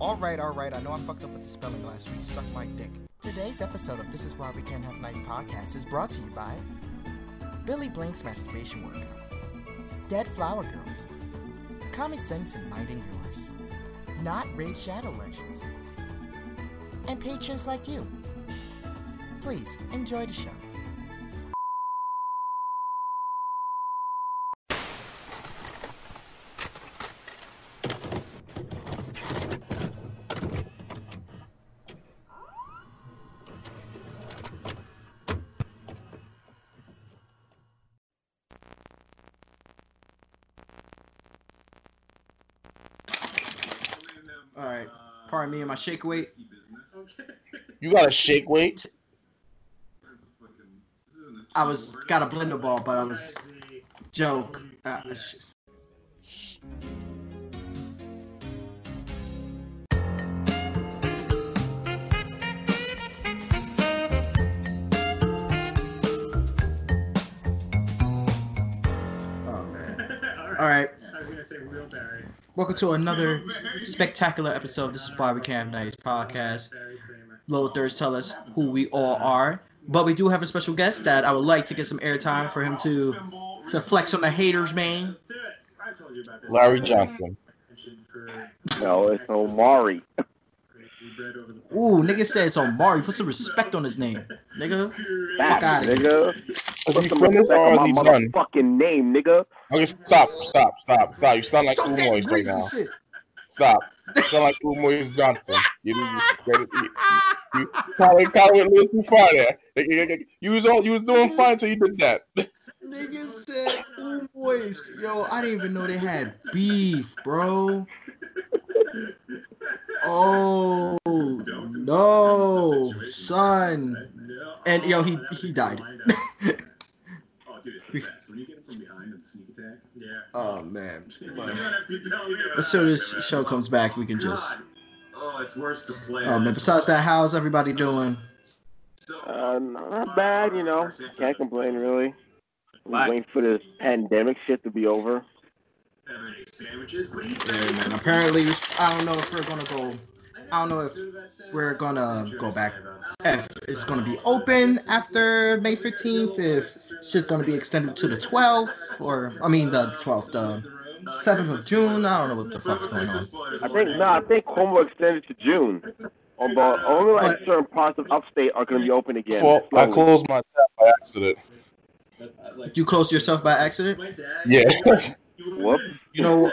Alright, alright, I know I fucked up with the spelling last week. Suck my dick. Today's episode of This Is Why We Can't Have Nice Podcast is brought to you by Billy Blank's Masturbation Workout, Dead Flower Girls, Common Sense and Minding Yours, Not Raid Shadow Legends, and patrons like you. Please enjoy the show. All right. Pardon me and my shake weight. You got a shake weight? I was got a blender ball, but I was joke. Uh, sh- Welcome to another spectacular episode. This is why we can't nice podcast. Low thirds tell us who we all are, but we do have a special guest that I would like to get some airtime for him to to flex on the haters, man. Do it. I told you about this. Larry Johnson. No, it's Omari. We over the Ooh, nigga said it's Omari. Put some respect on his name, nigga. Back, outta here. nigga. Put some respect on is my motherfucking name, nigga. Okay, stop, stop, stop, stop. You sound like Talk that right now. shit. Stop. You sound like Umoy's Johnson. You didn't get it. You, you probably, probably went a little too far there. You was all you was doing fine until you did that. Nigga said, "Ooh, boys, yo, I didn't even know they had beef, bro." Oh no, son. No. And, yo, he- he died. oh, dude, it's the best. When you get him from behind and sneak attack. Yeah. Oh man. You But don't have to tell me as soon as show comes back, we can just. Oh, it's worse to play. Oh man. Besides that, how's everybody doing? Uh, not bad, you know. Can't complain, really. We Why? waiting for this pandemic shit to be over. Have any sandwiches? What do you Yeah, think? man. Apparently, I don't know if we're gonna go. I don't know if we're gonna go back. If it's gonna be open after May 15th, if it's just gonna be extended to the 12th, or I mean the 12th, the 7th of June. I don't know what the fuck's going on. I think no, I think Cuomo extended to June. But only like certain parts of upstate are gonna be open again. Well, I closed my tab by accident. You closed yourself by accident. Yeah. Whoop. You know,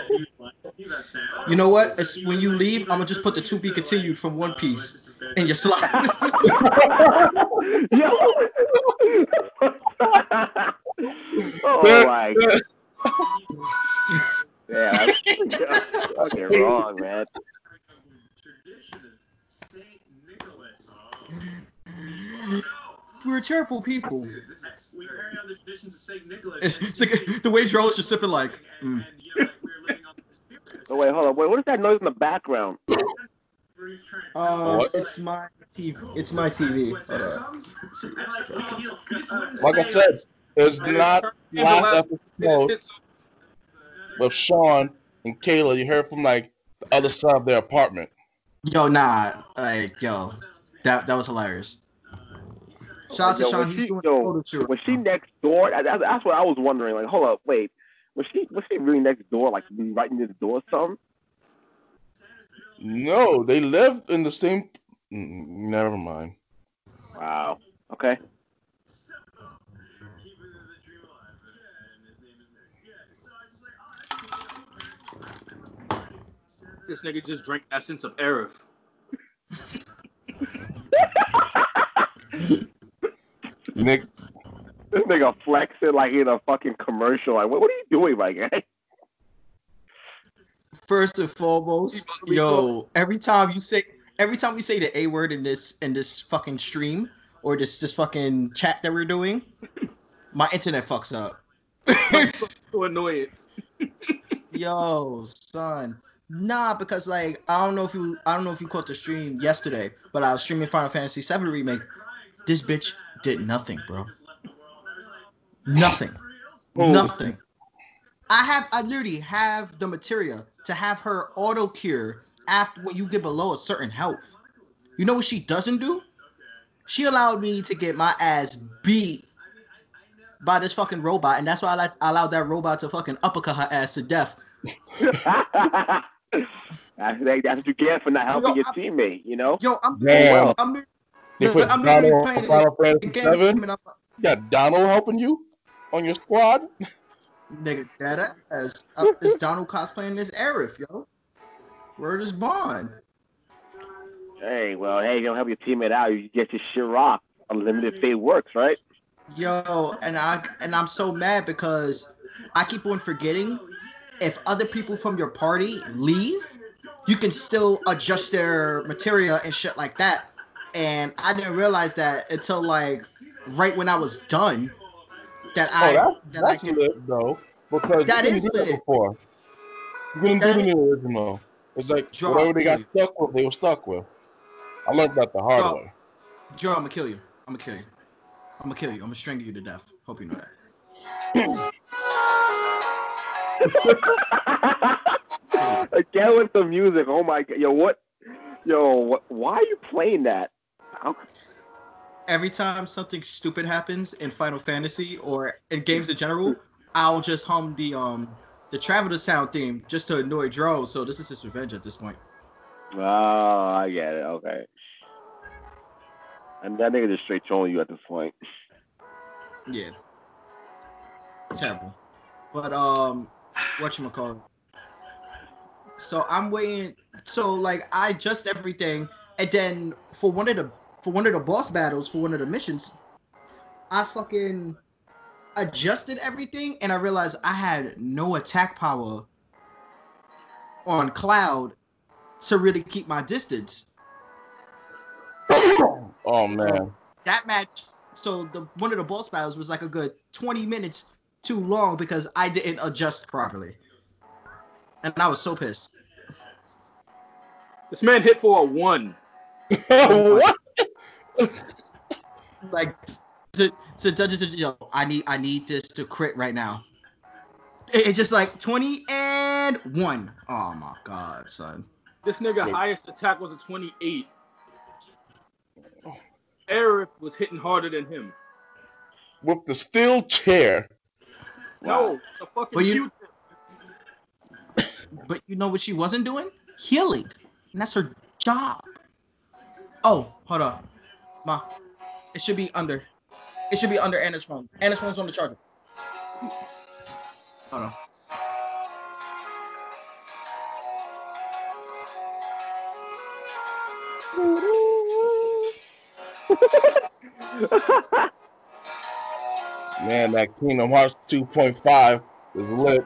you know what? It's when you leave, I'm gonna just put the to be continued from One Piece in your slot. Yo. oh my. Yeah, that's fucking wrong, man. We're terrible people. We carry on the traditions of Saint Nicholas. It's, it's like the way Joel's just sipping like. Mm. And, you know, like, we're living on the spirit. Oh wait, hold on. Wait, what is that noise in the background? Uh, it's my TV. It's my TV. Hold up. Like I said, there's not last episode with Sean and Kayla. You heard from like the other side of their apartment. Yo, nah, like yo, that that was hilarious. Shout out to Yo, Sean. was He's she- doing yo, a photo shoot. Was she next door? That- That's, that's what I was wondering. Like, hold up, wait. Was she was she really next door? Like right near the door or something? No, they live in the same. Mm, Never mind. Wow. Okay. This nigga just drank essence of Arif. Nick, This nigga flexing like in a fucking commercial. Like, what, what are you doing, my guy? First and foremost, yo, every time you say, every time we say the a word in this in this fucking stream or this this fucking chat that we're doing, my internet fucks up. So annoyance. Yo, son. Nah, because like I don't know if you I don't know if you caught the stream yesterday, but I was streaming Final Fantasy VII remake. This bitch did nothing, bro. Nothing. Oh. Nothing. I have I literally have the material to have her auto cure after when you get below a certain health. You know what she doesn't do? She allowed me to get my ass beat by this fucking robot, and that's why I, like, I allowed that robot to fucking uppercut her ass to death. that's, that's what you get for not helping Yo, your I'm- teammate, you know? Yo, I'm Damn. I'm, They put I'm literally Donald playing on Final Fantasy Seven. You got Donald helping you on your squad. Nigga, that ass. Uh, is Donald cosplaying this Aerith, yo? Word is bond. Hey, well, hey, you don't help your teammate out, you get your shit rocked. Unlimited fate works, right? Yo, and I and I'm so mad because I keep on forgetting if other people from your party leave, you can still adjust their materia and shit like that. And I didn't realize that until like right when I was done. That Oh, I that's, that I that's can, lit though. Because That you didn't do that lit. before. You couldn't That do it is- in the original. It's like Drop whatever they got it. stuck with, they were stuck with. I learned that the hard Drop. way. Joe, I'm gonna kill you. I'm gonna kill you. I'm gonna kill you. I'm gonna strangle you to death. Hope you know that. Again with the music. Oh my god. Yo, what? Yo, what, why are you playing that? How, every time something stupid happens in Final Fantasy or in games in general, I'll just hum the um the Traveler Sound theme just to annoy Dro. So this is his revenge at this point. oh, I get it. Okay. And that nigga just straight trolling you at this point. Yeah. Terrible. But um whatchamacallit. So I'm waiting so like I adjust everything and then for one of the for one of the boss battles for one of the missions, I fucking adjusted everything and I realized I had no attack power on Cloud to really keep my distance. Oh man. that match so the one of the boss battles was like a good 20 minutes too long because I didn't adjust properly. And I was so pissed. This man hit for a one. what? Like so, to Dungeons and yo, I need I need this to crit right now. It- It's just like 20 and 1. Oh my god, son. This nigga Yeah. highest attack was a 28. Aerith was hitting harder than him. With the steel chair. No, the fucking But you- But you know what she wasn't doing? Healing. And that's her job. Oh, hold on. Ma. It should be under. It should be under Anna's phone. Anna's phone's on the charger. Hold on. Man, that Kingdom Hearts 2.5 is lit.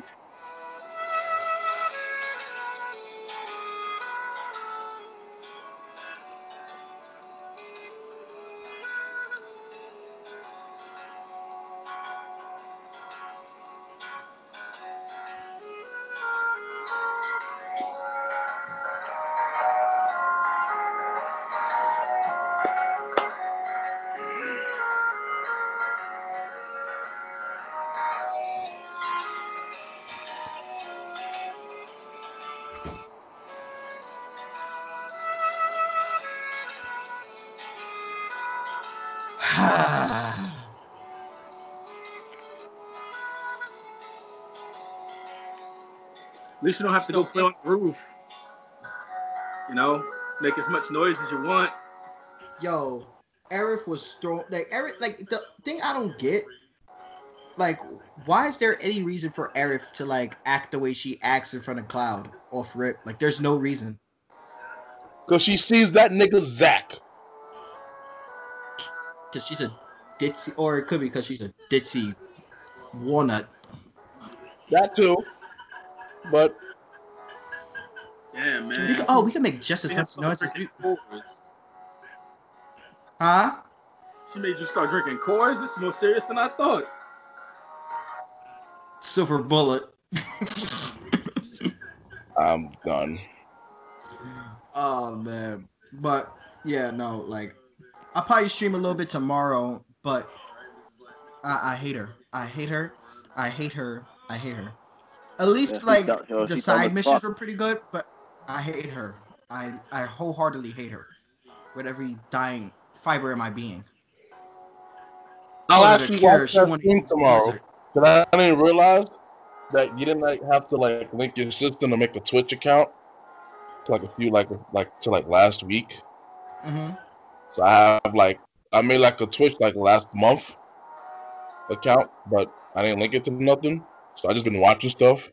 Least you don't have to go play on the roof. You know, make as much noise as you want. Yo, Aerith was thrown like Aerith like the thing I don't get like why is there any reason for Aerith to like act the way she acts in front of Cloud off rip? Like there's no reason. Because she sees that nigga Zack. Cause she's a ditzy or it could be because she's a ditzy walnut. That too. But Yeah, man. We can, oh, we can make just as They have much noise as we drinking Coors. Huh? She made you start drinking Coors. This is more serious than I thought. Silver bullet. I'm done. Oh man, but yeah, no, like I'll probably stream a little bit tomorrow, but I, I hate her. I hate her. I hate her. I hate her. At least Yeah, like the side missions fuck. were pretty good, but I hate her. I I wholeheartedly hate her with every dying fiber in my being. I'll Told her to actually watch she that to tomorrow. use her. But I I didn't realize that you didn't like have to like link your system to make a Twitch account. To like a few like like to like last week. Mhm. So I have like I made like a Twitch like last month account, but I didn't link it to nothing. So I just been watching stuff.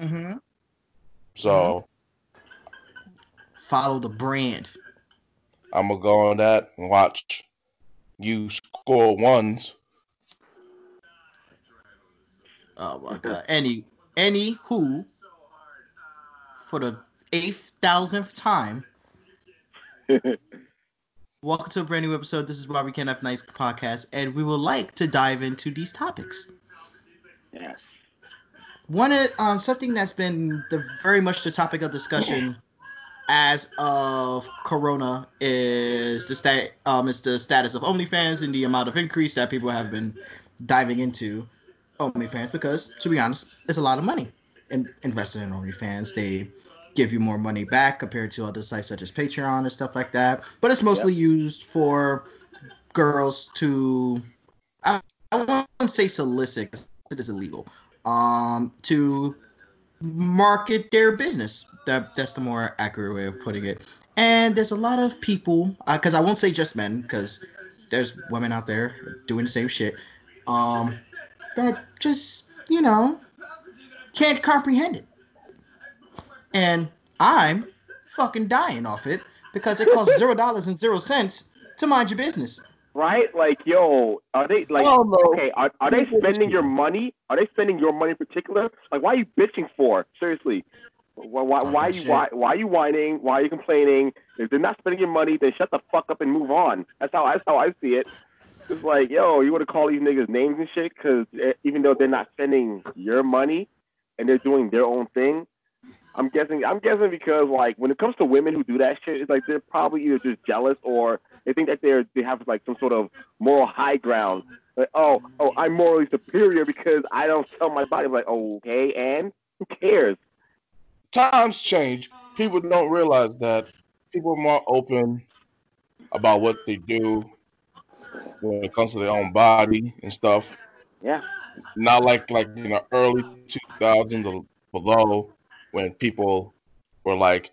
Mhm. So Follow the brand. I'm gonna go on that and watch you score ones. Oh my god. Any any who for the eighth thousandth time. Welcome to a brand new episode. This is why we can't have nice podcast, and we would like to dive into these topics. Yes. One of um something that's been the very much the topic of discussion as of Corona is the stat um is the status of OnlyFans and the amount of increase that people have been diving into OnlyFans because to be honest, it's a lot of money And invested in OnlyFans. They give you more money back compared to other sites such as Patreon and stuff like that. But it's mostly used for girls to I, I won't say solicit 'cause it is illegal. Um to market their business. That that's the more accurate way of putting it. And there's a lot of people because I won't say just men because there's women out there doing the same shit. Um, that just you know can't comprehend it. And I'm fucking dying off it because it costs zero dollars and zero cents to mind your business. Right? Like, yo, are they like? Oh, no. Okay, are, are they spending your money? Are they spending your money in particular? Like, why are you bitching for? Seriously, why why, oh, why are you why, why are you whining? Why are you complaining? If they're not spending your money, then shut the fuck up and move on. That's how that's how I see it. It's like, yo, you want to call these niggas names and shit? Because eh, even though they're not spending your money and they're doing their own thing, I'm guessing. I'm guessing because like when it comes to women who do that shit, it's like they're probably either just jealous or they think that they're they have like some sort of moral high ground. Like, oh, oh, I'm morally superior because I don't sell my body. I'm like, okay, and who cares? times change. People don't realize that people are more open about what they do when it comes to their own body and stuff. Yeah. Not like like in the early 2000s or below when people were like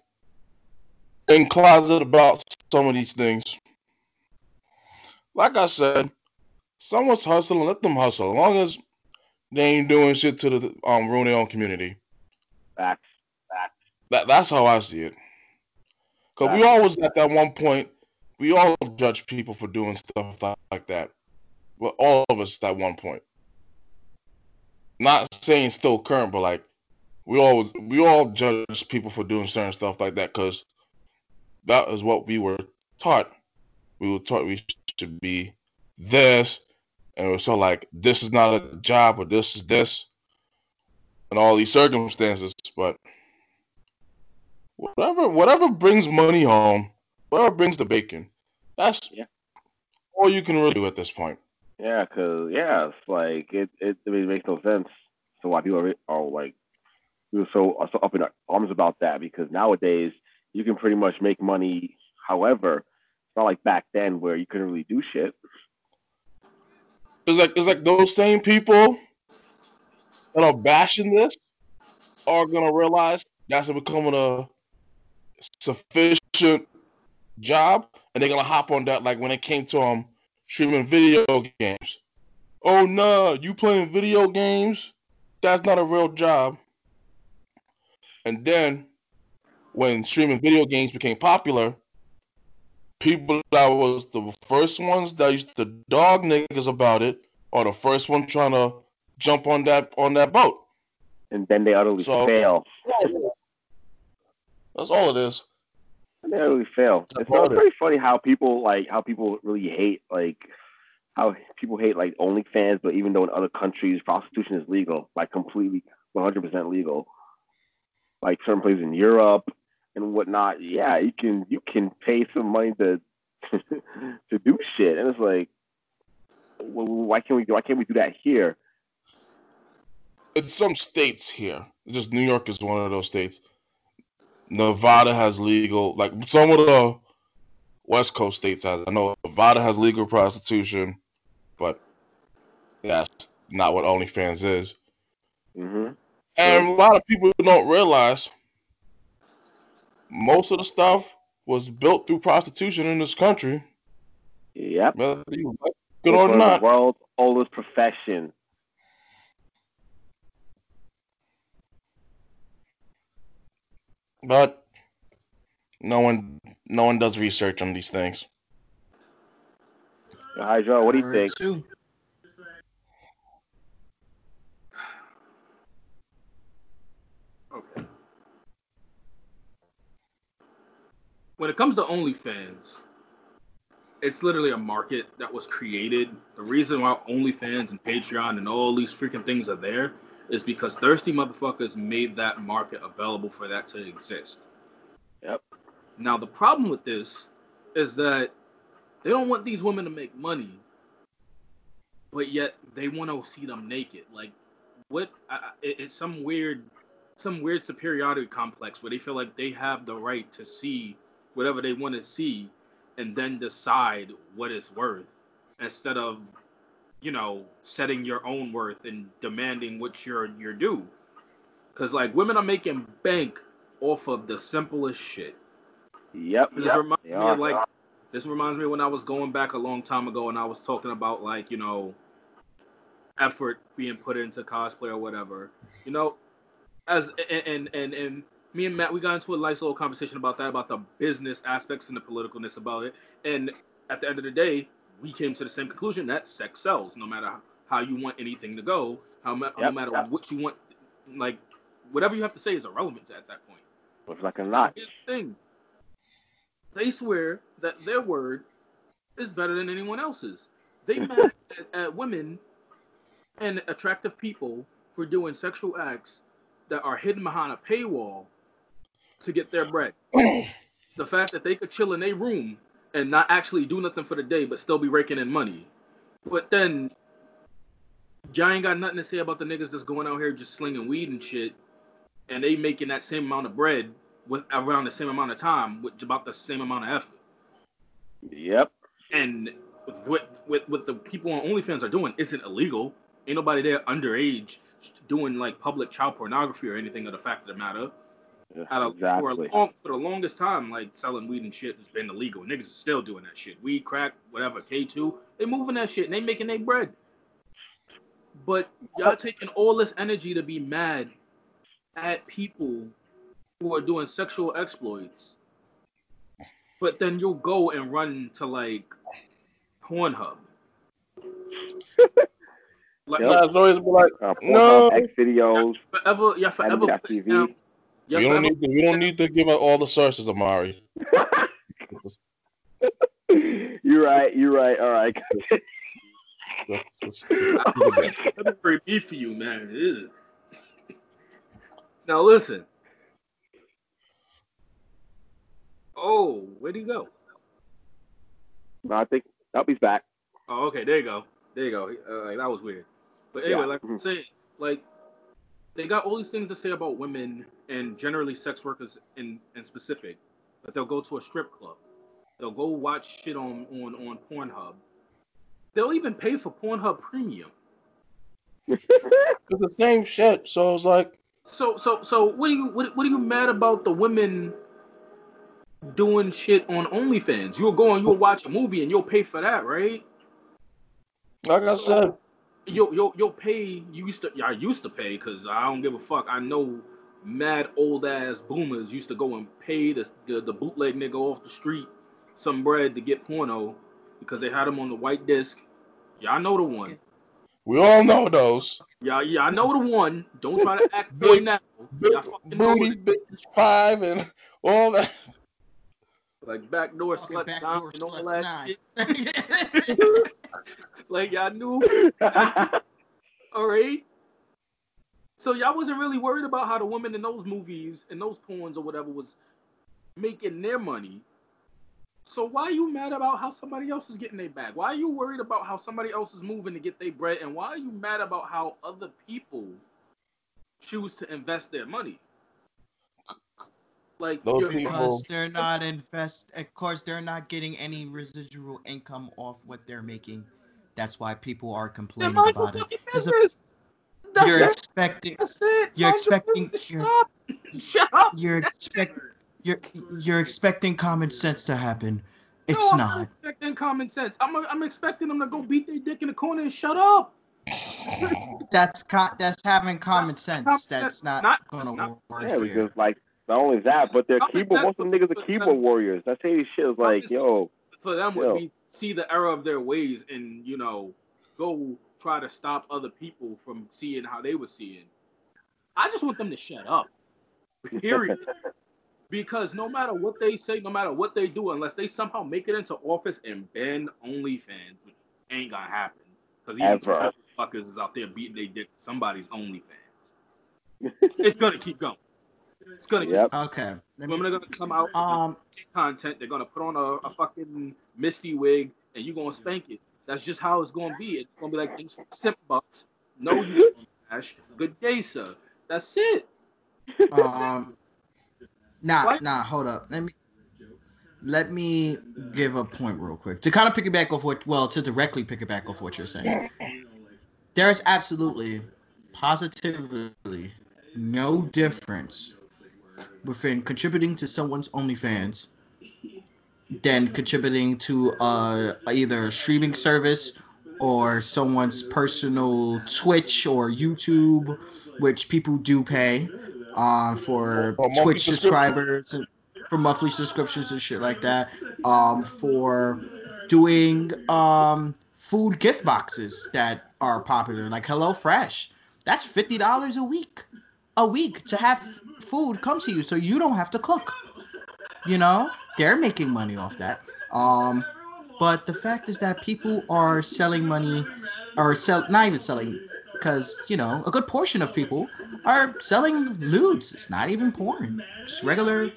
in closet about some of these things. Like I said, someone's hustling, let them hustle. As long as they ain't doing shit to the um ruin their own community. Facts. That that's how I see it. Cause we always at that one point, we all judge people for doing stuff like, like that. Well, all of us at one point. Not saying still current, but like we always we all judge people for doing certain stuff like that because that is what we were taught. We were taught we should be this, and so like this is not a job or this is this, and all these circumstances. But whatever whatever brings money home, whatever brings the bacon, that's Yeah. all you can really do at this point. Yeah, cause yeah, it's like it it, it makes no sense. So why people are, are like we were so so up in arms about that because nowadays you can pretty much make money. However, it's not like back then where you couldn't really do shit. It's like it's like those same people that are bashing this are gonna realize that's becoming a sufficient job, and they're gonna hop on that. Like when it came to um streaming video games. Oh no, you playing video games? That's not a real job. And then when streaming video games became popular, people that was the first ones that used to dog niggas about it are the first one trying to jump on that on that boat. And then they utterly So- fail. That's all it is. And they utterly fail. That's It's, so- about it. very funny how people like how people really hate like how people hate like OnlyFans, but even though in other countries prostitution is legal, like completely 100% legal, like certain places in Europe and whatnot, yeah, you can you can pay some money to to do shit, and it's like, wh- wh- why can't we why can't we do that here? In some states here, just New York is one of those states. Nevada has legal, like some of the West Coast states has. I know Nevada has legal prostitution, but that's not what OnlyFans is. hmm And a lot of people don't realize most of the stuff was built through prostitution in this country. Yep. Whether you like it or one of not. the world's oldest profession. But no one no one does research on these things. Hydro, what do you think? too. When it comes to OnlyFans, it's literally a market that was created. The reason why OnlyFans and Patreon and all these freaking things are there is because thirsty motherfuckers made that market available for that to exist. Yep. Now the problem with this is that they don't want these women to make money, but yet they want to see them naked. Like, what? I, it, it's some weird, some weird superiority complex where they feel like they have the right to see whatever they want to see, and then decide what it's worth, instead of, you know, setting your own worth and demanding what you're you're due. Because like women are making bank off of the simplest shit. Yep. This yep. reminds me are. of like this reminds me when I was going back a long time ago and I was talking about like, you know, effort being put into cosplay or whatever. You know, as and and and, and me and Matt we got into a nice little conversation about that, about the business aspects and the politicalness about it. And at the end of the day, we came to the same conclusion that sex sells, no matter how you want anything to go, how ma- no matter yep. what you want, like whatever you have to say is irrelevant at that point. Looks like a lot. Here's the thing. They swear that their word is better than anyone else's. They mad at, at women and attractive people for doing sexual acts that are hidden behind a paywall to get their bread. the fact that they could chill in their room and not actually do nothing for the day, but still be raking in money. But then, y'all ain't got nothing to say about the niggas that's going out here just slinging weed and shit, and they making that same amount of bread with around the same amount of time with about the same amount of effort. Yep. And with what with what the people on OnlyFans are doing isn't illegal. Ain't nobody there underage doing like public child pornography or anything of the fact of the matter. Out of, for, a long, for the longest time, like selling weed and shit has been illegal. Niggas is still doing that shit. Weed, crack, whatever, K2, they moving that shit and they making their bread. But y'all taking all this energy to be mad at people who are doing sexual exploits. But then you'll go and run to like Pornhub. like, Yep. Yeah, it's always been like, Uh, No. Pornhub, X videos, forever, yeah, forever. Putting down- we don't need to, we don't need to give out all the sources, Omari. you're right. You're right. All right. February be for you, man. Now listen. Oh, where'd he go? no, I think nope, he's back. Oh, okay, there you go. There you go. Uh, like, that was weird. But anyway, Yeah. like I'm saying, like they got all these things to say about women and generally sex workers in in specific. But they'll go to a strip club. They'll go watch shit on on on Pornhub. They'll even pay for Pornhub Premium. It's the same shit. So it's like, So so so what are you what, what are you mad about the women doing shit on OnlyFans? You'll go and you'll watch a movie and you'll pay for that, right? like I said, You'll you'll you'll pay. You used to yeah, I used to pay because I don't give a fuck. I know mad old ass boomers used to go and pay the, the the bootleg nigga off the street some bread to get porno because they had him on the white disc. Y'all know the one. we all know those. Yeah, yeah, I know the one. Don't try to act boy now. Big Y'all fucking know booty, it. big five, and all that. Like backdoor Fucking sluts and all that shit. like y'all knew. All right. So y'all wasn't really worried about how the women in those movies and those porns or whatever was making their money. So why are you mad about how somebody else is getting their bag? Why are you worried about how somebody else is moving to get their bread? And why are you mad about how other people choose to invest their money? Like Those you're- people- because they're not invest. Of course, they're not getting any residual income off what they're making. That's why people are complaining mind about it. fucking 'Cause of- business. That's You're it. expecting. That's it. you're Mind your expecting- business. you're- Shut up. Shut up. You're That's expect. You're you're expecting common sense to happen. No, It's I'm not. expecting common sense. I'm, I'm expecting them to go beat their dick in the corner and shut up. That's co- that's having common That's sense. common That's sense. not, Not- gonna not- work Yeah, here. because like not only that, but they're keyboard. Most of them niggas are keyboard warriors. That shady shit is like, yo, For them Yo. would be see the error of their ways and you know go try to stop other people from seeing how they were seeing. I just want them to shut up. Period. because no matter what they say, no matter what they do, unless they somehow make it into office and ban OnlyFans, which ain't gonna happen. Because these fuckers is out there beating their dick somebody's OnlyFans. it's gonna keep going. It's gonna keep Yep. Okay. Me- Women are gonna come out Um. content. They're gonna put on a, a fucking misty wig and you're gonna spank it. That's just how it's gonna be. It's gonna be like thanks for sip bucks. No you smash. Good day, sir. That's it. Um. Nah, What? nah. Hold up. Let me. Let me give a point real quick to kind of piggyback off what, well, to directly piggyback off what you're saying. There is absolutely, positively, no difference within contributing to someone's OnlyFans than contributing to uh, either a streaming service or someone's personal Twitch or YouTube, which people do pay uh, for Or Twitch subscribers, and for monthly subscriptions and shit like that. Um, for doing um, food gift boxes that are popular, like HelloFresh. That's fifty dollars a week, a week to have food come to you, so you don't have to cook. You know, they're making money off that. Um, but the fact is that people are selling money, or sell not even selling, because you know a good portion of people are selling nudes. It's not even porn. Just regular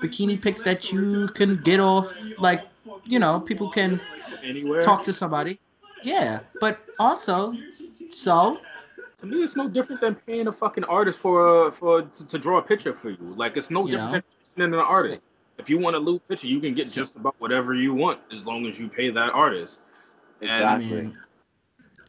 bikini pics that you can get off. Like you know, people can Anywhere. talk to somebody. Yeah, but also, so to me, it's no different than paying a fucking artist for for to, to draw a picture for you. Like it's no You different know? than an artist. If you want a lewd picture, you can get just about whatever you want as long as you pay that artist. And I Exactly. mean,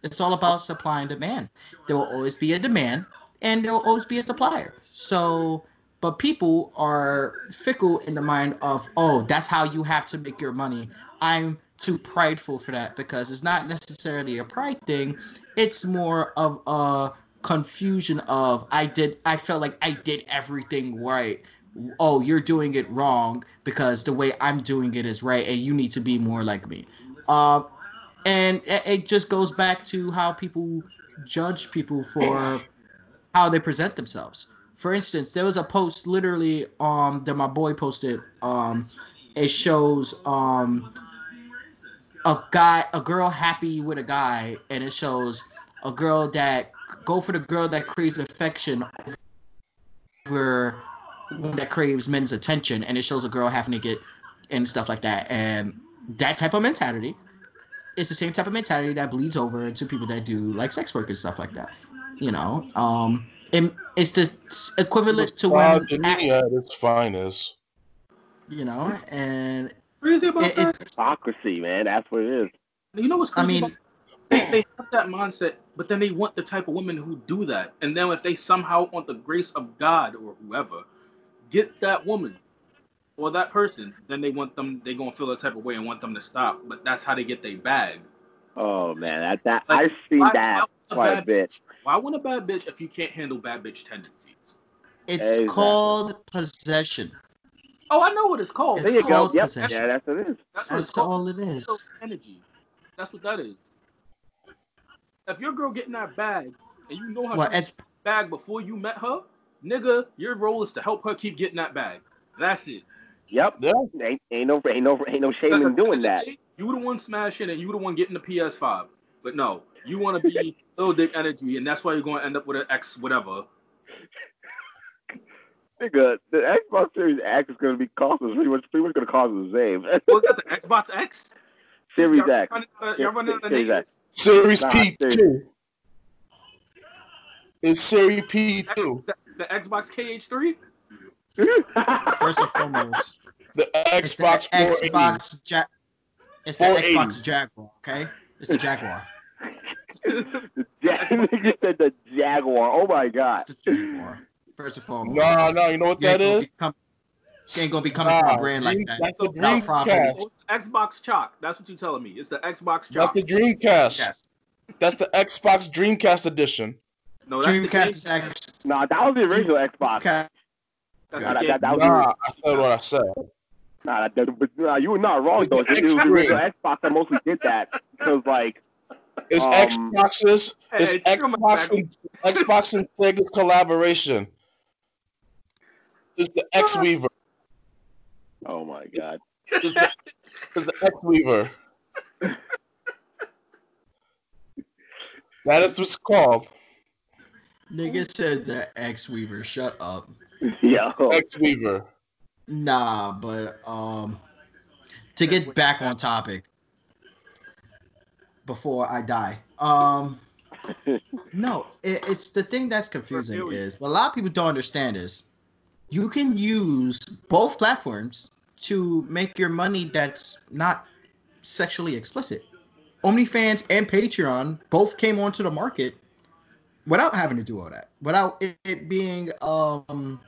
it's all about supply and demand. There will always be a demand, and there will always be a supplier. So, but people are fickle in the mind of, oh, that's how you have to make your money. I'm too prideful for that because it's not necessarily a pride thing. It's more of a confusion of I did. I felt like I did everything right. Oh, you're doing it wrong because the way I'm doing it is right, and you need to be more like me. Uh, and it, just goes back to how people judge people for how they present themselves. For instance, there was a post literally um that my boy posted. Um, it shows um a guy, a girl happy with a guy, and it shows a girl that go for the girl that craves affection over one that craves men's attention, and it shows a girl half naked and stuff like that, and that type of mentality is the same type of mentality that bleeds over into people that do like sex work and stuff like that. You know, um, and it's the equivalent to when, at its finest. you know, and crazy about it, that. it's, Hypocrisy, man. That's what it is. You know what's I crazy? mean, about they, they have that mindset, but then they want the type of women who do that. And then if they somehow want the grace of God or whoever, get that woman or that person, then they want them. They gonna feel that type of way and want them to stop. But that's how they get their bag. Oh man, that that Like, I've seen why- that why quite a bit. bitch- Why want a bad bitch if you can't handle bad bitch tendencies? it's Exactly. called possession. Oh, I know what it's called. It's There you go. called Yep. possession. Yeah, that's what it is. That's what it's That's called. all it is. Energy. That's what that is. If your girl getting that bag and you know how Well, she as bag before you met her, nigga, your role is to help her keep getting that bag. That's it. Yep. Yeah. Ain't, ain't no ain't no ain't no shame in doing that. You were the one smashing and you were the one getting the PS5. But no, you want to be little dick energy, and that's why you're going to end up with an X whatever. Nigga, the Xbox Series X is gonna be costing pretty much pretty much gonna cost the same. Was that the Xbox X? Series Y'all X. running out of- Y'all running out of Series? X. Series Nah, P two. It's Series P two. The, the Xbox KH3? First and foremost, The it's the Xbox 480. Xbox Ja- It's the Xbox Jaguar. Okay, it's the Jaguar. the Jag- nigga said the Jaguar. Oh my god. It's the Jaguar. First and foremost. No, no, you know what You ain't that gonna is? be com- you ain't gonna be coming from Nah, a brand like that. That's the Without. Dreamcast. Xbox Chalk. That's what you're telling me. It's the Xbox Chalk. That's the Dreamcast. Yes. That's the Xbox Dreamcast edition. no, that's the Dreamcast game- is actually Nah, that was the original Xbox. okay. that's Nah, the that, that, that was Nah, I said what I said. Nah, that, that, nah, you were not wrong It's though. the It was the original Xbox that mostly did that because like It's Um, Xbox's. It's Hey, Xbox and Xbox and Sega collaboration. It's the X Weaver. oh my god. It's the, it's the X Weaver. That is what's called. Nigga said the X Weaver. Shut up. Yo. X Weaver. Nah, but um, to get back on topic before I die. Um, no, it, it's the thing that's confusing is what a lot of people don't understand is you can use both platforms to make your money that's not sexually explicit. OnlyFans and Patreon both came onto the market without having to do all that, without it, being um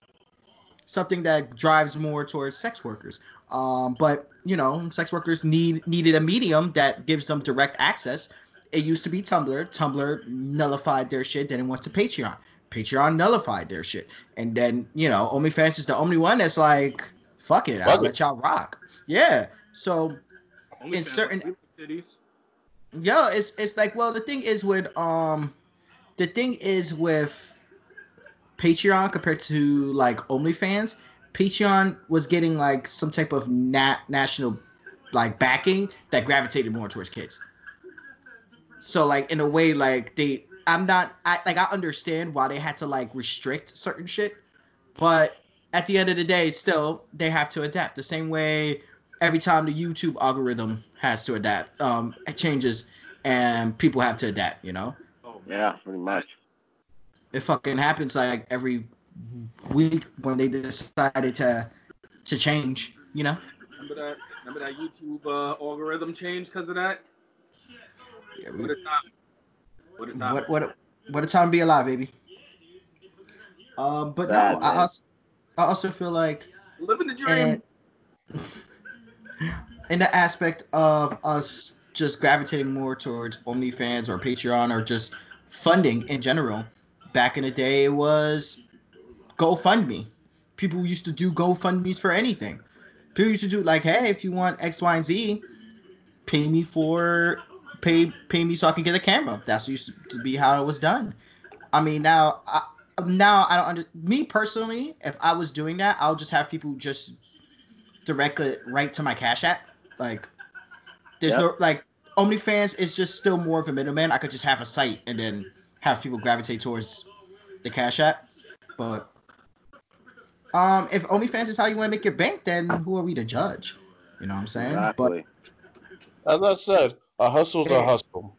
something that drives more towards sex workers. Um, but you know, sex workers need needed a medium that gives them direct access. It used to be Tumblr. Tumblr nullified their shit. Then it went to Patreon. Patreon nullified their shit. And then you know, OnlyFans is the only one that's like, fuck it, I'll it. let y'all rock. Yeah. So Only in certain- with titties. yeah, it's it's like well, the thing is with um, the thing is with Patreon compared to like OnlyFans. Patreon was getting like some type of nat- national like backing that gravitated more towards kids. So like in a way, like they, I'm not, I like I understand why they had to like restrict certain shit, but at the end of the day, still they have to adapt the same way every time the YouTube algorithm has to adapt, um, it changes, and people have to adapt. You know, Oh. Yeah, pretty much. it fucking happens like every week when they decided to to change. You know, Remember that? Remember that YouTube uh, algorithm change because of that? What a time! What a time! what what what a time to be alive, baby. Um, but Bad, no, I also I also feel like Living the dream. and in the aspect of us just gravitating more towards OnlyFans or Patreon or just funding in general. Back in the day, it was GoFundMe. People used to do GoFundMe's for anything. People used to do like, hey, if you want X, Y, and Z, pay me for pay pay me so I can get a camera. That's used to be how it was done. I mean, now I, now I don't under me personally. If I was doing that, I'll just have people just direct it right to my Cash App. Like, there's no like OnlyFans is just still more of a middleman. I could just have a site and then have people gravitate towards the Cash App. But um, if OnlyFans is how you want to make your bank, then who are we to judge? You know what I'm saying? But Exactly. As I said, a hustle's a hustle.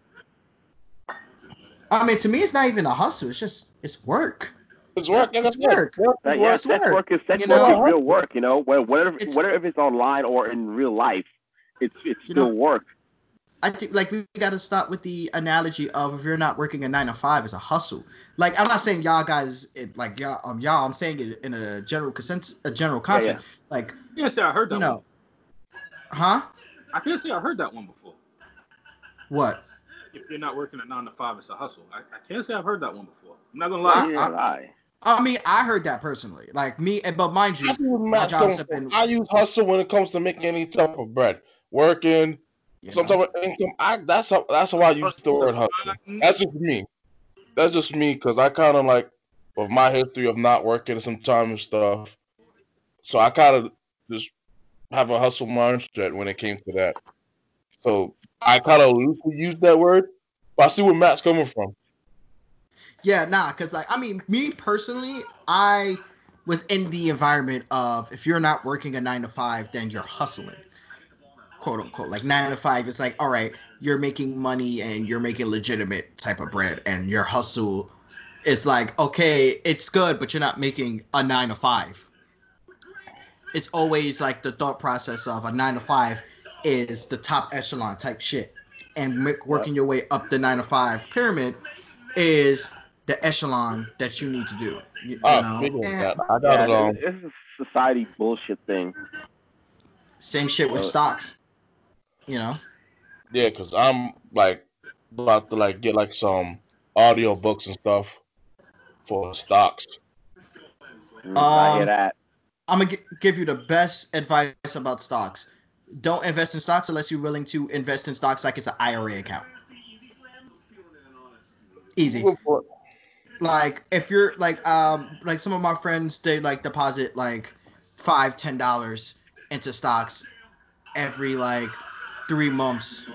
I mean, to me, it's not even a hustle. It's just it's work. It's work. Like I It's work. work That, is yeah, work. sex work, work is sex you work know? is real work. You know, Whether- whatever It's- whatever if it's online or in real life, it's it's You still know- work. I think like we got to stop with the analogy of if you're not working a nine to five, it's a hustle. Like I'm not saying y'all guys, it, like y'all, um, y'all. I'm saying it in a general consent, a general Yeah, yeah. concept. Like, I can't say I heard that you know, one. huh? I can't say I heard that one before. What? If you're not working at nine to five, it's a hustle. I, I can't say I've heard that one before. I'm not gonna lie. I- Yeah, right. I mean, I heard that personally. Like me, but mind you, I my jobs have been. I use hustle when it comes to making any type of bread, working, you some know, type of income. I that's how that's how I use the word hustle. Mm-hmm. That's just me. That's just me because I kind of like with my history of not working sometimes and stuff. So I kind of just have a hustle mindset when it came to that. So I kind of loosely use that word, but I see where Matt's coming from. Yeah, nah, because like I mean, me personally, I was in the environment of if you're not working a nine to five, then you're hustling, quote unquote. Like nine to five, it's like all right, you're making money and you're making legitimate type of bread, and your hustle is like okay, it's good, but you're not making a nine to five. it's always like the thought process of a nine to five is the top echelon type shit, and working your way up the nine to five pyramid is the echelon that you need to do. You, you Uh, know? And I got it Yeah, um, this is a society bullshit thing. same shit with Uh, stocks. You know, yeah, cause I'm like about to like get like some audio books and stuff for stocks. Mm, I hear Um, that. I'm gonna gi- give you the best advice about stocks. Don't invest in stocks unless you're willing to invest in stocks like it's an IRA account. Easy. like if you're like um like some of my friends they like deposit like five ten dollars into stocks every like three months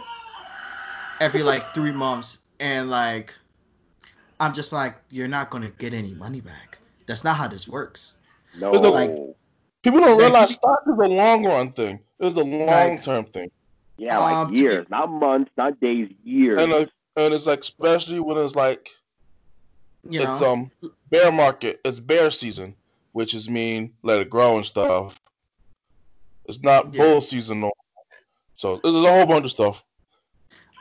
every like three months and like i'm just like you're not gonna get any money back that's not how this works No, There's no, like- People don't Like, realize you- stock is a long run thing. It's a long term thing, yeah, like um, years, get- not months, not days, years. and uh, and it's like especially when it's like you it's know um bear market. It's bear season, which is mean let it grow and stuff. It's not Yeah. bull season, no. So there's a whole bunch of stuff.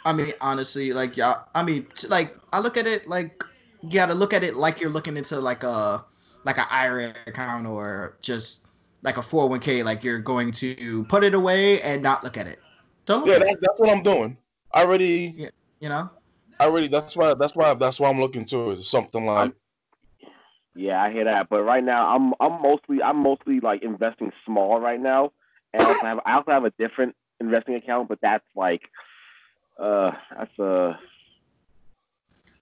i mean honestly like yeah i mean like i look at it like you gotta look at it like you're looking into like a like an ira account or just like a 401k like you're going to put it away and not look at it don't look Yeah, at that's, it that's what I'm doing. I already, you know I already. That's why. That's why. That's why I'm looking to it. Something like Yeah, I hear that. But right now, I'm I'm mostly I'm mostly like investing small right now, and I also have I also have a different investing account, but that's like, uh, that's Uh,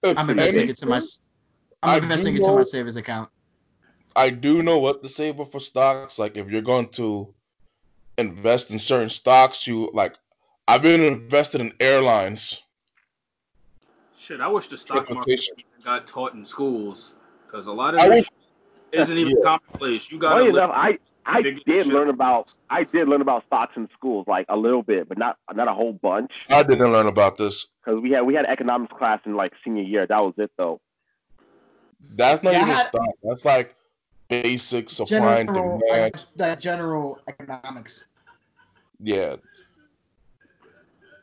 I'm investing anything, into my. I'm do investing into know- my savings account. I do know what to say, up for stocks. Like if you're going to invest in certain stocks, you like. I've been invested in airlines. Shit, I wish the stock market got taught in schools because a lot of I this wish. isn't even Yeah. commonplace. You got funny to enough, I I did learn out. about I did learn about stocks in schools, like a little bit, but not not a whole bunch, I didn't learn about this. because we had we had economics class in like senior year. That was it though. That's not Yeah, even had- stock. That's like basic supply and demand. that general economics. Yeah.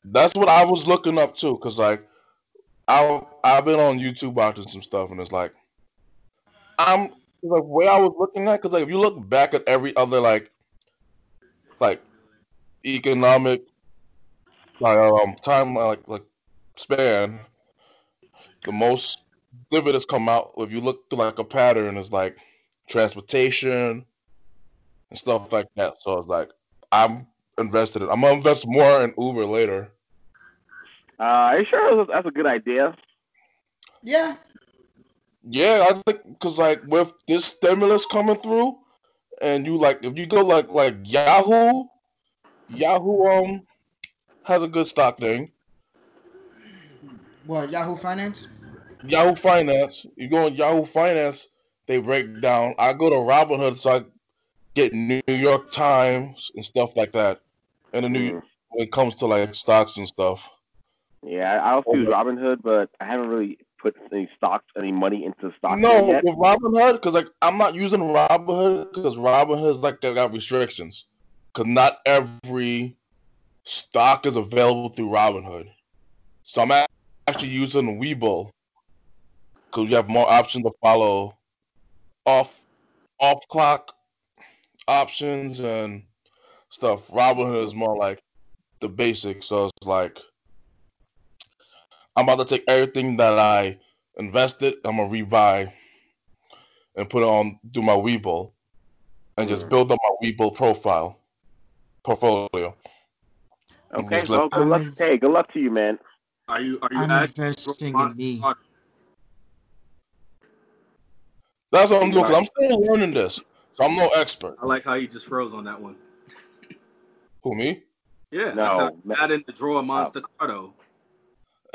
That's what I was looking up too, cause like I I've been on YouTube watching some stuff, and it's like I'm like way I was looking at, cause like if you look back at every other like like economic like um time like like span, the most dividends come out if you look to like a pattern is like transportation and stuff like that. So it's like I'm invested in. I'm gonna invest more in Uber later. Uh, are you sure that's- that's a good idea? Yeah, Yeah, I think because like with this stimulus coming through, and you like if you go like like Yahoo, Yahoo um has a good stock thing. what Yahoo Finance? Yahoo Finance, you go on Yahoo Finance, they break down. I go to Robinhood, so I get New York Times and stuff like that. And the New Mm. when it comes to like stocks and stuff. Yeah, I also use Robinhood, but I haven't really put any stocks, any money into stocks No, yet. with Robinhood, because like I'm not using Robinhood because Robinhood is like they got restrictions. Because not every stock is available through Robinhood. So I'm actually using Webull because you have more options to follow off off clock options and stuff. Robinhood is more like the basics, so it's like I'm about to take everything that I invested, I'm gonna rebuy and put it on do my Webull and just build up my Webull profile portfolio. Okay, Just well, good luck. Hey, good luck to you, man. Are you are you I'm investing in me. Carter? That's what I'm doing because I'm still learning this, so I'm no expert. I like how you just froze on that one. Who me? Yeah, No, I said ma- add in the drawer Monster Cardo.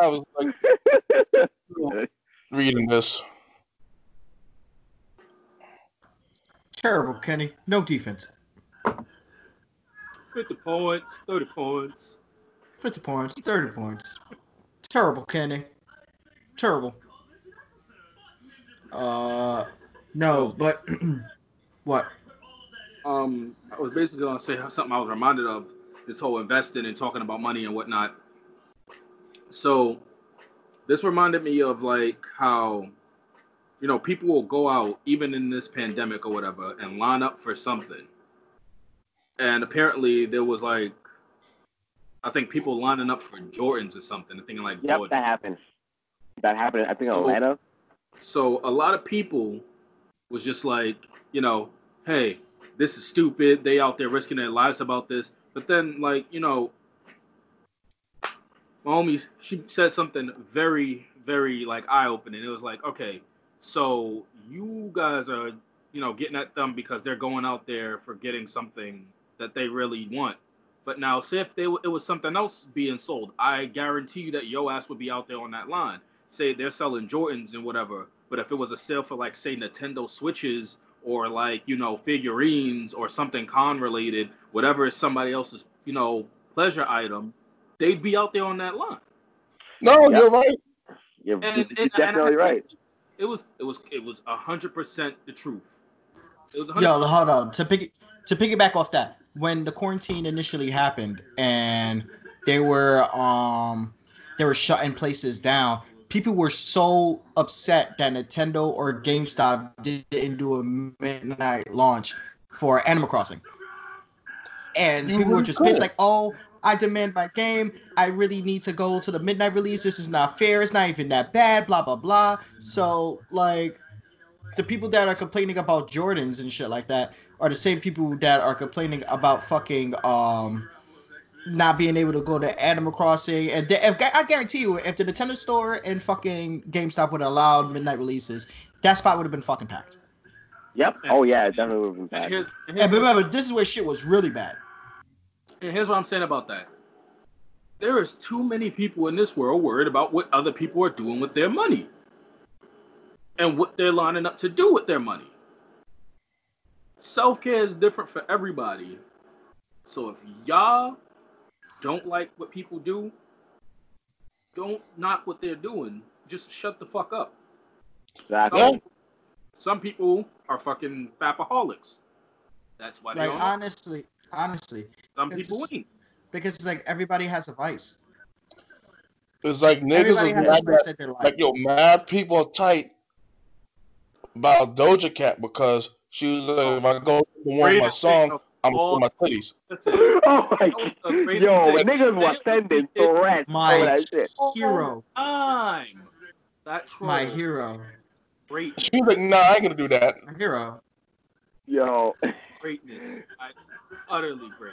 I was like reading this. Terrible, Kenny. No defense. 50 points, 30 points. 50 points, 30 points. Terrible, Kenny. Terrible. Uh, no, but what? Um, I was basically gonna say something I was reminded of this whole investing and talking about money and whatnot. So, this reminded me of like how, you know, people will go out even in this pandemic or whatever and line up for something. And apparently there was like, I think people lining up for Jordans or something. Thinking like Yep, Jordan. that happened. That happened. I think So- Atlanta. So a lot of people was just like, you know, hey, this is stupid. They out there risking their lives about this. But then, like, you know, my homie, she said something very, very like eye opening. It was like, okay, so you guys are, you know, getting at them because they're going out there for getting something that they really want. But now, say if they, it was something else being sold, I guarantee you that your ass would be out there on that line say they're selling Jordans and whatever, but if it was a sale for like say Nintendo Switches or like you know figurines or something con related, whatever is somebody else's you know pleasure item, they'd be out there on that line. No, Yep. you're right. You're, And, you're and- and definitely I- right. It was it was it was a hundred percent the truth. It was a Yo, hold on. To pick to piggyback off that, when the quarantine initially happened and they were um they were shutting places down, people were so upset that Nintendo or GameStop didn't do a midnight launch for Animal Crossing. And people were just pissed, like, oh, I demand my game. I really need to go to the midnight release. This is not fair. It's not even that bad. Blah blah blah. So like, the people that are complaining about Jordans and shit like that are the same people that are complaining about fucking um not being able to go to Animal Crossing. And they, if, I guarantee you, if the Nintendo Store and fucking GameStop would have allowed midnight releases, that spot would have been fucking packed. Yep. Oh yeah, it definitely would have been And bad. here's, and And remember, this is where shit was really bad. and here's what I'm saying about that. There is too many people in this world worried about what other people are doing with their money and what they're lining up to do with their money. Self care is different for everybody. So if y'all don't like what people do, don't knock what they're doing. Just shut the fuck up. Exactly. Some, some people are fucking fapaholics. That's why they Like don't. honestly, honestly, Some people ain't. because it's like everybody has a vice. It's like niggas Everybody is mad vice that, that they like. like yo, mad people are tight about Doja Cat because she was like, if I go to one of my Greatest songs, I'm all- gonna my titties. Oh my That was the god. Yo, thing. niggas were sending threats My- that shit. Hero, Time. That troll. my hero, Great She was like, nah, I ain't gonna do that. my hero. Yo, greatness. I, utterly great.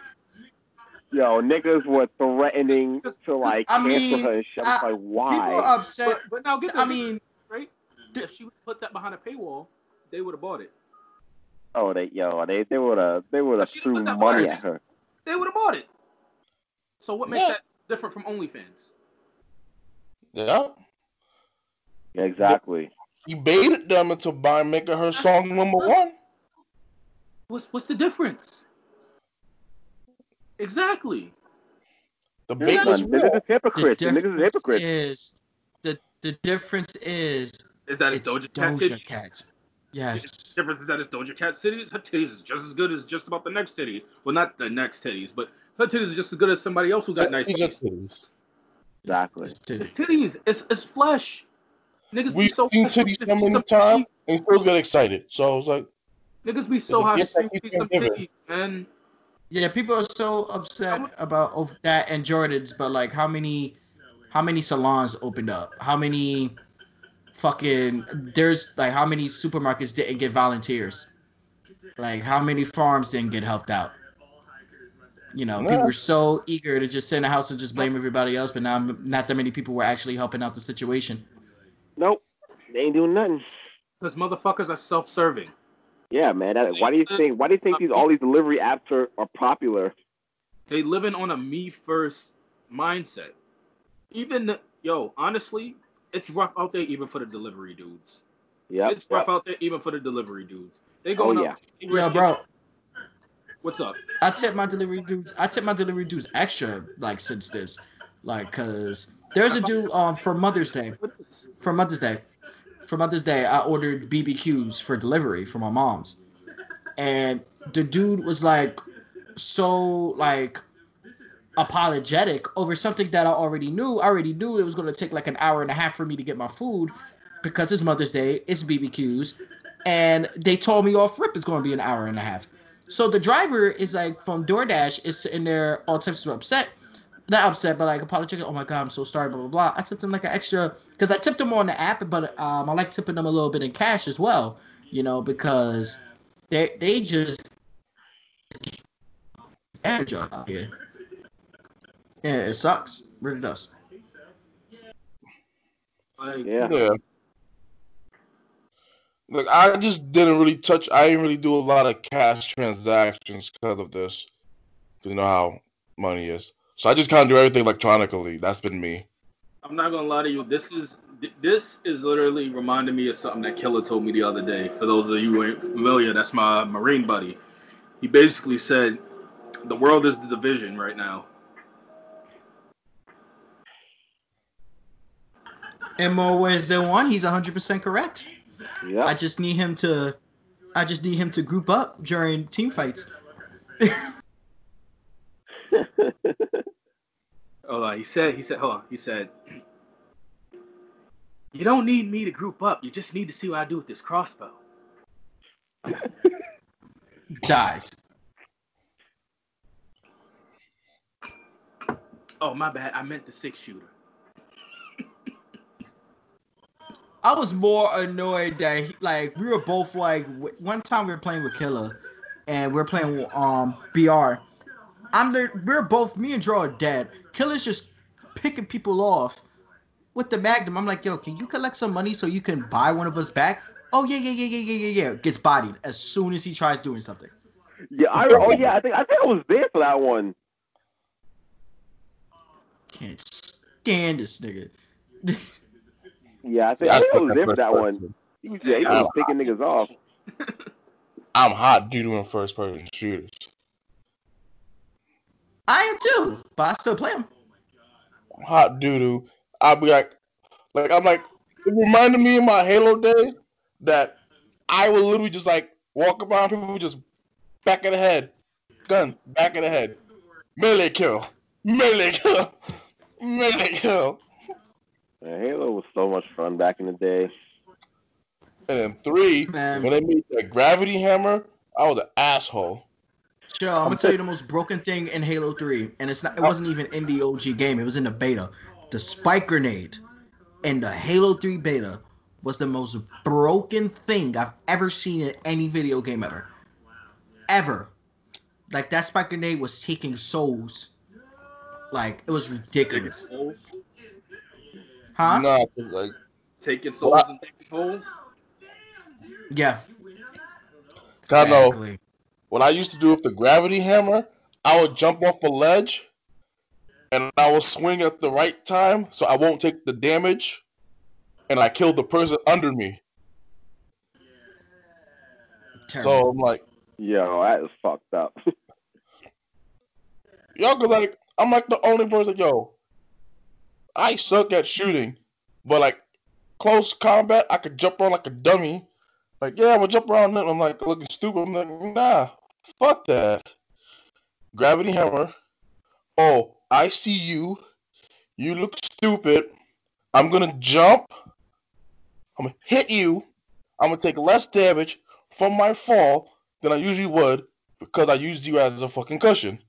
yo, niggas were threatening to like I cancel mean, her and shit. I was like, why? People are upset. But, but now get this. I mean, right? Th- If she would put that behind a paywall, they would have bought it. oh, they yo, they they would have they would have threw money at her. They would have bought it. So what makes Yeah. that different from OnlyFans? Yeah. Yeah, exactly. He baited them into buying making her song number one. What's what's the difference? Exactly. The Niggas, bait was niggas real. is hypocrites. the Niggas is difference is the the difference is Is that it's it's Doja Cat Doja titties? Cat. The Yes. difference is that it's Doja Cat titties. Her titties is just as good as just about the next titties. Well, not the next titties, but her titties is just as good as somebody else who got nice These are titties. titties. Exactly. It's It's titties. titties. It's it's flesh. Niggas be We've so seen titties see so many times and still get excited. So I was like, Niggas be so It's a high to gift that see keeps some on giving. titties, man. Yeah, people are so upset about of that and Jordans, but like, how many, how many salons opened up? How many, fucking, there's like, how many supermarkets didn't get volunteers? Like, how many farms didn't get helped out? You know, people were so eager to just sit in the house and just blame everybody else, but now not that many people were actually helping out the situation. Nope. They ain't doing nothing. Because motherfuckers are self-serving. Yeah, man. That, why do you think? Why do you think these all these delivery apps are, are popular? They living on a me first mindset. Even the, yo, honestly, it's rough out there even for the delivery dudes. Yeah, It's rough out there even for the delivery dudes. They Oh going yeah. up. they Yo, risking- bro, What's up? I tip my delivery dudes. I tip my delivery dudes extra, like since this, like, cause there's a dude um for Mother's Day. For Mother's Day. for Mother's Day, I ordered BBQs for delivery for my mom's, and the dude was like, so like apologetic over something that I already knew. I already knew it was going to take like an hour and a half for me to get my food because it's Mother's Day, it's BBQs, and they told me off rip it's going to be an hour and a half. So the driver is like from DoorDash is sitting there all types of upset. Not upset, but like apologetic. Oh my god, I'm so sorry, blah blah blah. I tipped him like an extra because I tipped him on the app, but um, I like tipping them a little bit in cash as well. You know, because they they just out here. Yeah, it sucks. Really does. Like, Yeah. Yeah. Look, I just didn't really touch. I didn't really do a lot of cash transactions because of this. 'Cause you know how money is. So I just kind of do everything electronically. That's been me. I'm not gonna lie to you. This is this is literally reminding me of something that Killer told me the other day. For those of you who ain't familiar, that's my Marine buddy. He basically said, "The world is the division right now." In more ways than one, he's 100% correct. Yeah. I just need him to I just need him to group up during team fights. Hold on. He said. He said. Hold on. He said. You don't need me to group up. You just need to see what I do with this crossbow. Dies. Oh my bad. I meant the six shooter. I was more annoyed that he, like we were both like one time we were playing with Killer, and we are playing um BR. I'm the we're both me and Draw are dead. Killer's just picking people off with the Magnum. I'm like, yo, can you collect some money so you can buy one of us back? Oh yeah, yeah, yeah, yeah, yeah, yeah, yeah. Gets bodied as soon as he tries doing something. yeah. I, oh yeah. I think I think I was there for that one. Can't stand this nigga. Yeah, I think Yeah, I, think I took was there for first that one. He was, yeah, he was picking niggas off. I'm hot due to in first person shooters. I am too, but I still play him. hot doo doo. I'll be like, like I'm like, it reminded me of my Halo days that I would literally just like walk around people just back of the head, gun back of the head, melee kill, melee kill, melee kill, Man, Halo was so much fun back in the day. and then three Man. when they made the gravity hammer, I was an asshole. Chill, I'm gonna tell you the most broken thing in Halo 3, and it's not it uh, wasn't even in the OG game, it was in the beta. The spike grenade in the Halo 3 beta was the most broken thing I've ever seen in any video game ever. Ever. Like that spike grenade was taking souls. Like it was Taking ridiculous. Souls, Huh? Nah, like taking souls and taking holes. Yeah. I know Exactly. what I used to do with the gravity hammer, I would jump off a ledge and I will swing at the right time so I won't take the damage and I kill the person under me. Terrible. So I'm like, Yo, that is fucked up. y'all could like I'm like the only person, yo. I suck at shooting, but like close combat, I could jump around like a dummy. Like, yeah, gonna jump around and I'm like looking stupid. I'm like, nah, fuck that. Gravity hammer. Oh, I see you. You look stupid. I'm gonna jump. I'm gonna hit you. I'm gonna take less damage from my fall than I usually would because I used you as a fucking cushion.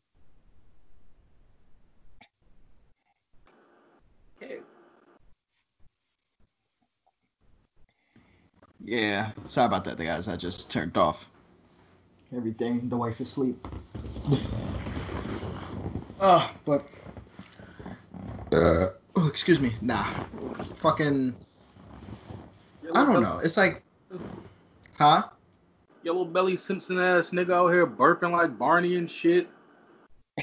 Yeah, sorry about that, guys. I just turned off everything. The wife is asleep. uh, but uh, oh, excuse me. Nah, fucking. I don't know. It's like, huh? Yellow belly Simpson ass nigga out here burping like Barney and shit.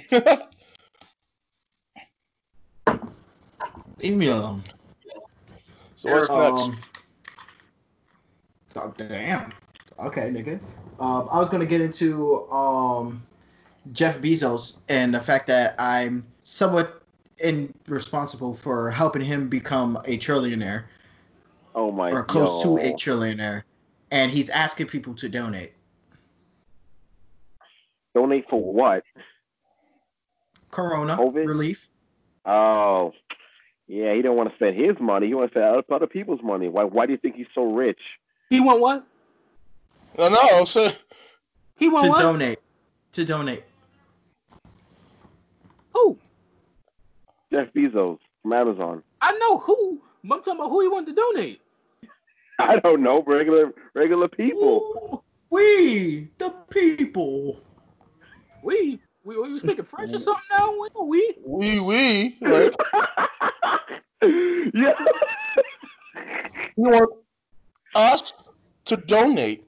Leave me alone. So what's next? Oh, damn. Okay, nigga. Um, I was gonna get into um, Jeff Bezos and the fact that I'm somewhat in responsible for helping him become a trillionaire. Oh my or close to a trillionaire, and he's asking people to donate. Donate for what? Corona COVID? relief. Oh, yeah. He don't want to spend his money. He wants to spend other- other people's money. Why? Why do you think he's so rich? He want what? No, no, so He want to what? donate. To donate. Who? Jeff Bezos from Amazon. I know who. but I'm talking about who he wanted to donate. I don't know. Regular regular people. Ooh, we the people. We we we speaking French or something now? We we we we right? yeah. You want us to donate?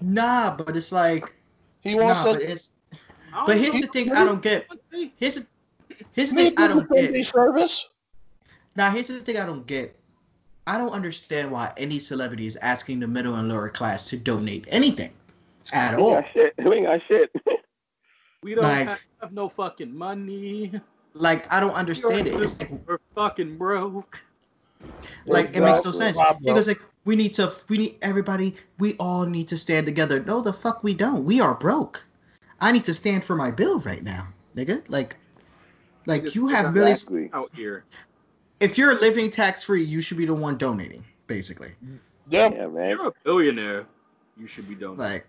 Nah, but it's like He wants nah, us. but it's but here's the thing I don't get. Hey, Here's the, here's the thing I do don't the Sunday get. service. Now here's the thing I don't get. I don't understand why any celebrity is asking the middle and lower class to donate anything at We all. got shit. We ain't got shit. We don't Like- have, have no fucking money. Like I don't understand it. It's like, We're fucking broke. like it makes no sense Wow, because like we need to we need everybody we all need to stand together. No, the fuck we don't. We are broke. I need to stand for my bill right now, nigga. Like, like Just you have millions. Exactly. out here. If you're living tax free, you should be the one donating, basically. Yeah, Yeah, man. You're a billionaire. You should be donating. Like,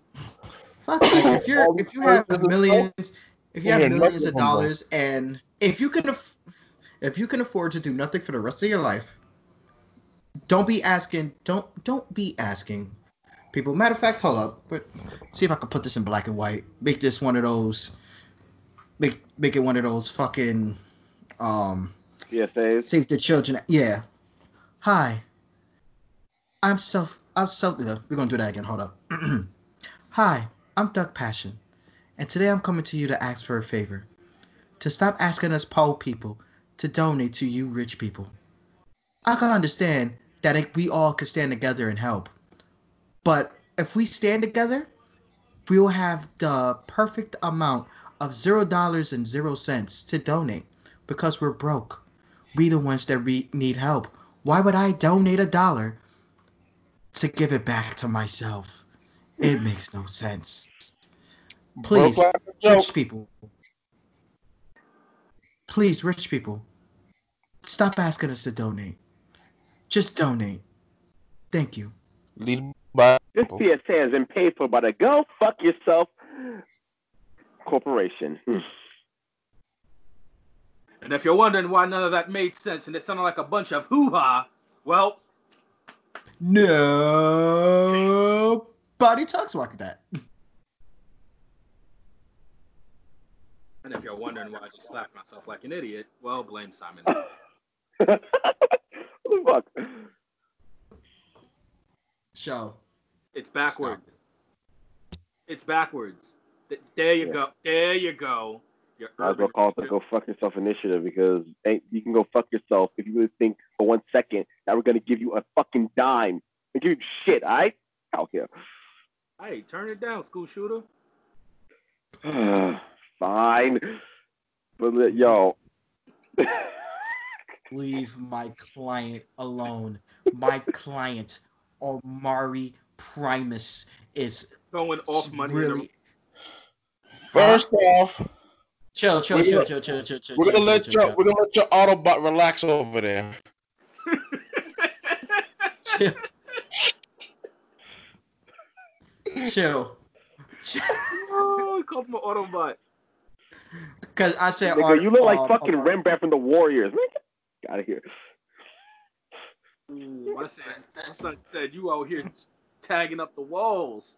fuck. Like, if you're if you have millions, if you have Yeah, millions of dollars, and if you can, aff- if you can afford to do nothing for the rest of your life, don't be asking. Don't don't be asking people. Matter of fact, hold up. But see if I can put this in black and white. Make this one of those. Make make it one of those fucking. Um, CSAs. Save the children. Yeah. Hi. I'm self. I'm self. uh, We're gonna do that again. Hold up. Hi. I'm Doug Passion, and today I'm coming to you to ask for a favor. To stop asking us poor people to donate to you rich people. I can understand that it- we all could stand together and help, but if we stand together, we'll have the perfect amount of zero dollars and zero cents to donate because we're broke we the ones that re- need help. Why would I donate a dollar to give it back to myself? It makes no sense. Please, Broke like a joke. rich people. Please, rich people. Stop asking us to donate. Just donate. Thank you. Lead by This people. PSA has been paid for by the Go Fuck Yourself Corporation. Hmm. And if you're wondering why none of that made sense and it sounded like a bunch of hoo-ha, well, No body talks like that. and if you're wondering why I just slapped myself like an idiot, well, blame Simon. what fuck? Show. It's backwards. It's backwards. There you Yeah. go. There you go. Your Might as well call it the Go Fuck Yourself initiative because ain't, you can go fuck yourself if you really think for one second that we're gonna give you a fucking dime and give you shit, alright? Out here. Hey, turn it down, school shooter. Fine. But li- yo. Leave my client alone. My client, Omari Primus, is Going off money. really. First off, Chill, chill, chill, chill, chill, chill, chill. we're gonna let your we're gonna let your Autobot relax over there. chill. Chill. Chill. oh, call him an Autobot. Because I said, Nigga, Art- you look like um, fucking Omari. Rembrandt from the Warriors. Man, get out of here. Ooh, my, son, my son said you out here tagging up the walls.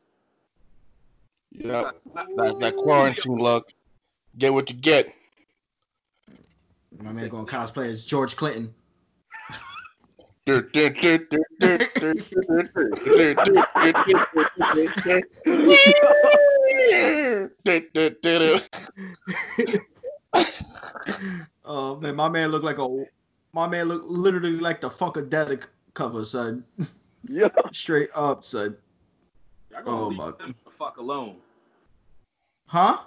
Yep, that's that quarantine look. Get what you get. My man going cosplay as George Clinton. Oh man, my man look like a. My man look literally like the Funkadelic cover, son. Yeah. Straight up, son. Y'all gonna Oh, leave my- Simba the fuck alone. Huh?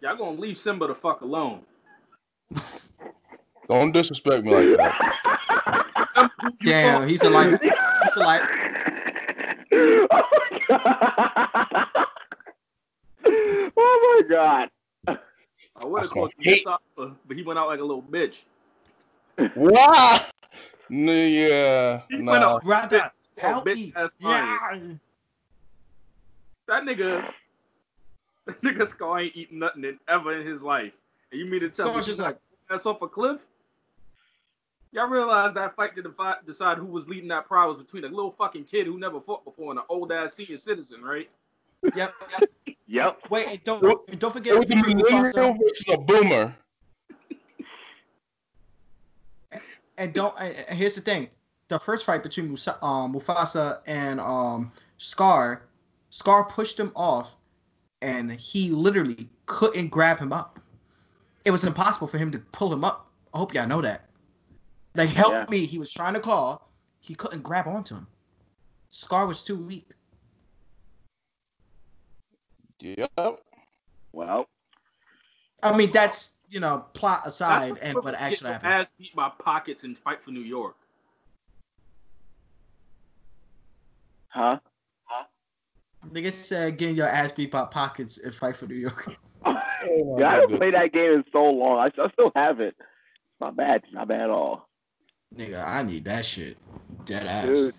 Y'all gonna leave Simba the fuck alone. Don't disrespect me like that. Damn, he's a life. He's a life. oh my god! oh my god! I would have That's called my him but he went out like a little bitch. Wow. N- Yeah. He went Nah. out Brother, Oh, help bitch me. ass. Yeah. That nigga, that nigga Scar ain't eating nothing in, ever in his life. And you mean to tell me Scar's he's just like, ass off a cliff? Y'all realize that fight to defi- decide who was leading that pride was between a little fucking kid who never fought before and an old ass senior citizen, right? yep. Yep. yep. Wait, don't don't forget. It forget was a millennial versus a boomer. And don't. And here's the thing: the first fight between Musa, um, Mufasa and um, Scar, Scar pushed him off, and he literally couldn't grab him up. It was impossible for him to pull him up. I hope y'all know that. Like, help Yeah. me! He was trying to claw, he couldn't grab onto him. Scar was too weak. Yep. Well, I mean, that's you know plot aside, what and people what actually their happened. Ass beat my pockets and fight for New York. huh? Huh? Nigga said getting your ass beat by pockets and fight for New York. Oh, yeah, I haven't played that game in so long. I, I still have it. Not bad. Not bad at all. Nigga, I need that shit. Dead ass. Dude.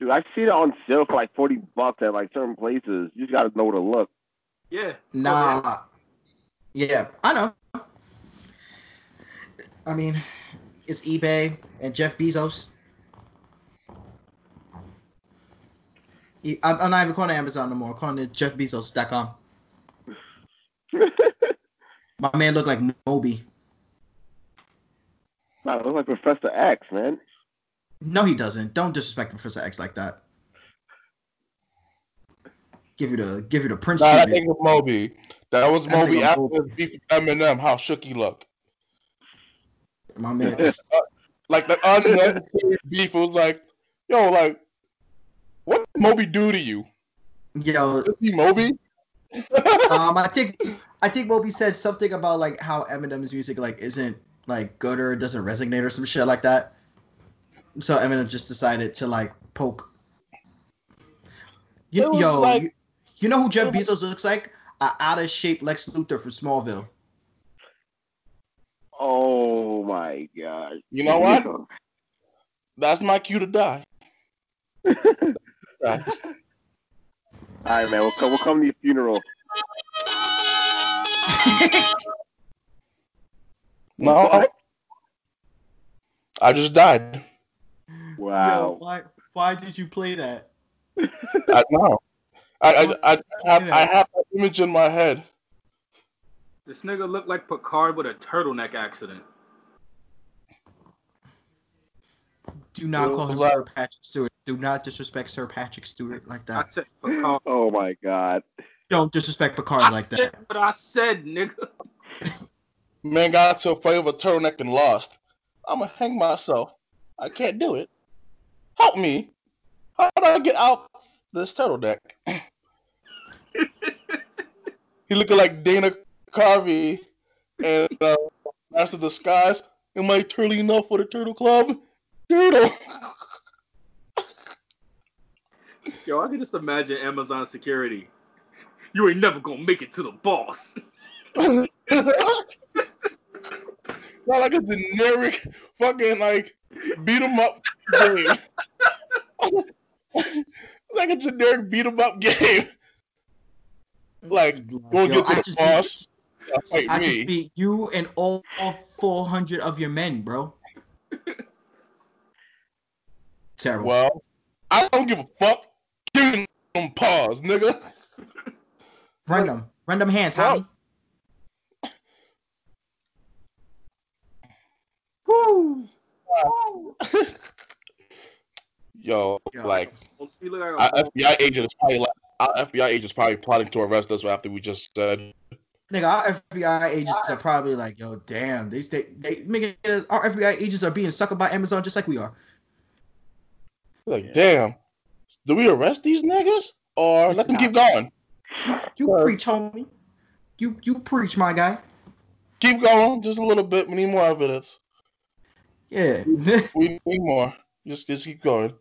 Dude, I see it on sale for like 40 bucks at like certain places. You just gotta know where to look. Yeah. Nah. Yeah, I know. I mean, it's eBay and Jeff Bezos. E- I'm I'm not even calling it Amazon no more. I'm calling it JeffBezos.com. My man looked like Moby. Wow, it looks like Professor X, man. No, he doesn't. Don't disrespect Professor X like that. Give you the give you the Prince Nah, that tribute. nigga Moby. That was Moby after Moby. beef with Eminem. How shook he looked. My man. Like the unnecessary beef was like, yo, like, what did Moby do to you? Yo, Is he Moby? um, I think I think Moby said something about like how Eminem's music like isn't like good or doesn't resonate or some shit like that. So Eminem just decided to like poke. You, yo, like- you, you know who Jeff Bezos looks like? A out of shape Lex Luthor from Smallville. Oh my god. You know what? That's my cue to die. All right, man. We'll come. We'll come to your funeral. No, I, I just died. Yo, Wow. why why did you play that? I know. I I, I, I, have, I have that image in my head. This nigga looked like Picard with a turtleneck accident. Do not call him Sir Patrick Stewart. Do not disrespect Sir Patrick Stewart like I that. said Picard. Oh my god. Don't disrespect Picard I like said that. what I said, nigga. Man got into a fight with a turtleneck and lost. I'm gonna hang myself. I can't do it. Help me. How do I get out this turtleneck? he looking like Dana Carvey and uh, Master of Disguise. Am I turtly enough for the Turtle Club? Turtle. Yo, I can just imagine Amazon security. You ain't never gonna make it to the boss. Not like a generic fucking like beat 'em up game. like a generic beat 'em up game. Like, go Yo, get to I the just boss. Fight I me. just beat you and all, all 400 of your men, bro. Terrible. Well, I don't give a fuck. Give me them paws, nigga. Run them. Run them hands, Well- homie. Woo! Yo, Yo. like You like our FBI agent is probably like our FBI agent is probably plotting to arrest us after we just said. Nigga, our FBI agents are probably like, yo, damn, they stay, they, nigga, our FBI agents are being suckered by Amazon just like we are. Like, Yeah. damn, do we arrest these niggas or let them keep going? You Well- preach, homie. You you preach, my guy. Keep going, just a little bit. We need more evidence. Yeah. We need more. Just just keep going.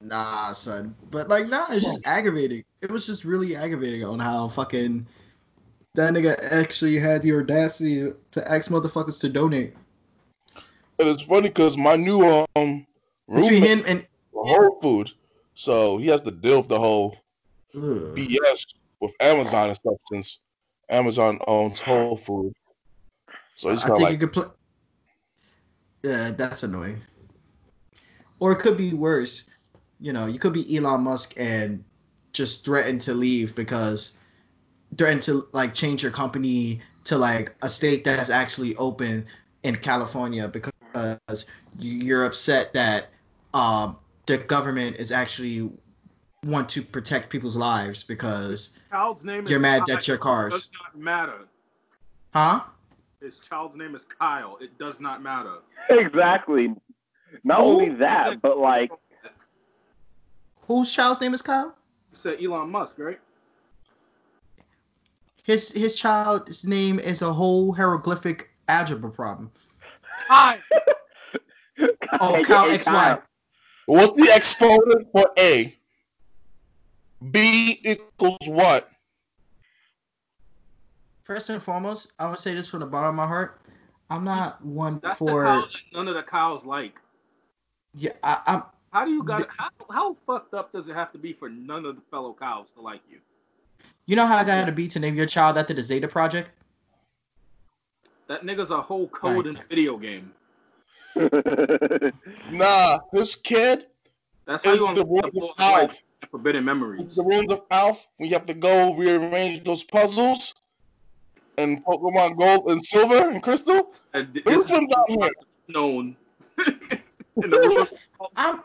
Nah, son. But like, nah, it's just hmm. aggravating. It was just really aggravating on how fucking that nigga actually had the audacity to ask motherfuckers to donate. And it's funny because my new um roommate him and Whole Food, so he has to deal with the whole Ugh. BS with Amazon and stuff since Amazon owns Whole Food. So he's I think of you could play. Yeah, that's annoying. Or it could be worse. You know, you could be Elon Musk and just threaten to leave because threaten to like change your company to like a state that's actually open in California because you're upset that um the government is actually want to protect people's lives because Child's name you're mad Kyle. that your It cars does not matter. huh His child's name is Kyle. It does not matter. Exactly. Not Who? only that, but like, whose child's name is Kyle You said Elon Musk, right? His his child's name is a whole hieroglyphic algebra problem. Hi. Oh, Kyle Hey, XY. what's the exponent for A? B equals what? First and foremost, I would say this from the bottom of my heart. I'm not one That's the for that none of the cows like. yeah. I, I'm How do you got The- how, how fucked up does it have to be for none of the fellow cows to like you? You know how I got to be to name your child after the Zeta Project. That nigga's a whole code in a video game. Nah, this kid That's how is you the unlock of full Alf. forbidden memories. The rules of Alf. We have to go rearrange those puzzles. And Pokemon Gold and Silver and Crystal. And This is from down here? known. in. I'm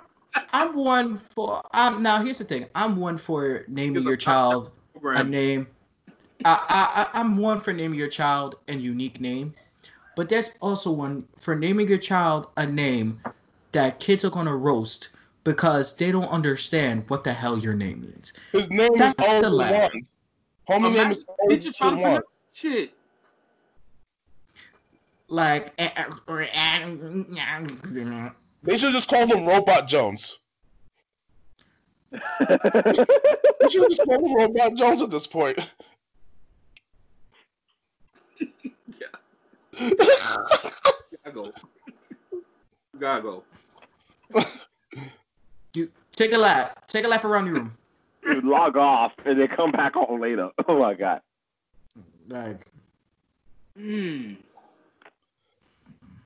I'm one for. I'm now. Here's the thing. I'm one for naming your child a name. I, I I- I'm one for naming your child a unique name, but there's also one for naming your child a name that kids are gonna roast because they don't understand what the hell your name means. His name That's is all the the lad. one. Homie name is Imagine teach your child to pronounce shit. Like, eh, eh, They should just call him Robot Jones. They should just call him Robot Jones at this point. Gotta go. Gotta go. you take a lap, take a lap around your room. Dude, log off and then come back on later. Oh my god. Like, Hmm.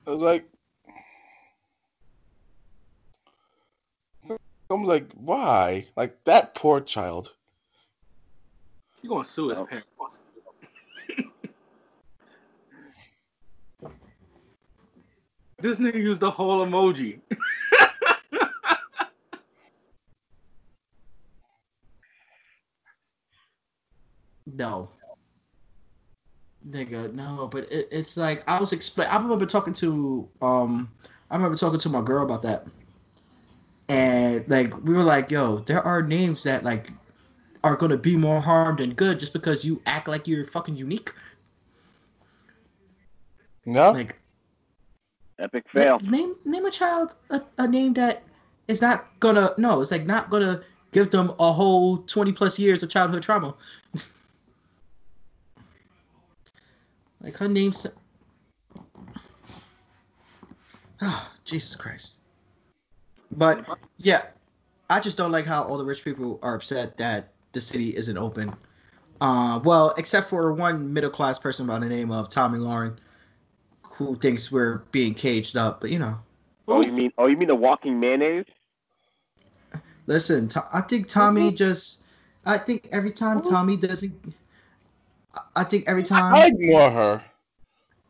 I was like, I'm like, why? Like that poor child. You gonna sue his Oh. parents? this nigga used the whole emoji. no. Nigga, no, but it, it's like I was explain. I remember talking to um, I remember talking to my girl about that, and like we were like, "Yo, there are names that like are gonna be more harm than good just because you act like you're fucking unique." No, Like, Epic fail. name name a child a, a name that is not gonna no, it's like not gonna give them a whole twenty plus years of childhood trauma. like her name's oh, Jesus Christ. But yeah, I just don't like how all the rich people are upset that the city isn't open. Uh, well, except for one middle class person by the name of Tomi Lahren, who thinks we're being caged up. But you know, Oh, you mean? Oh, you mean the walking mayonnaise? Eh? Listen, To- I think Tomi mm-hmm. just. I think every time mm-hmm. Tommy doesn't. I- think every time. I ignore her.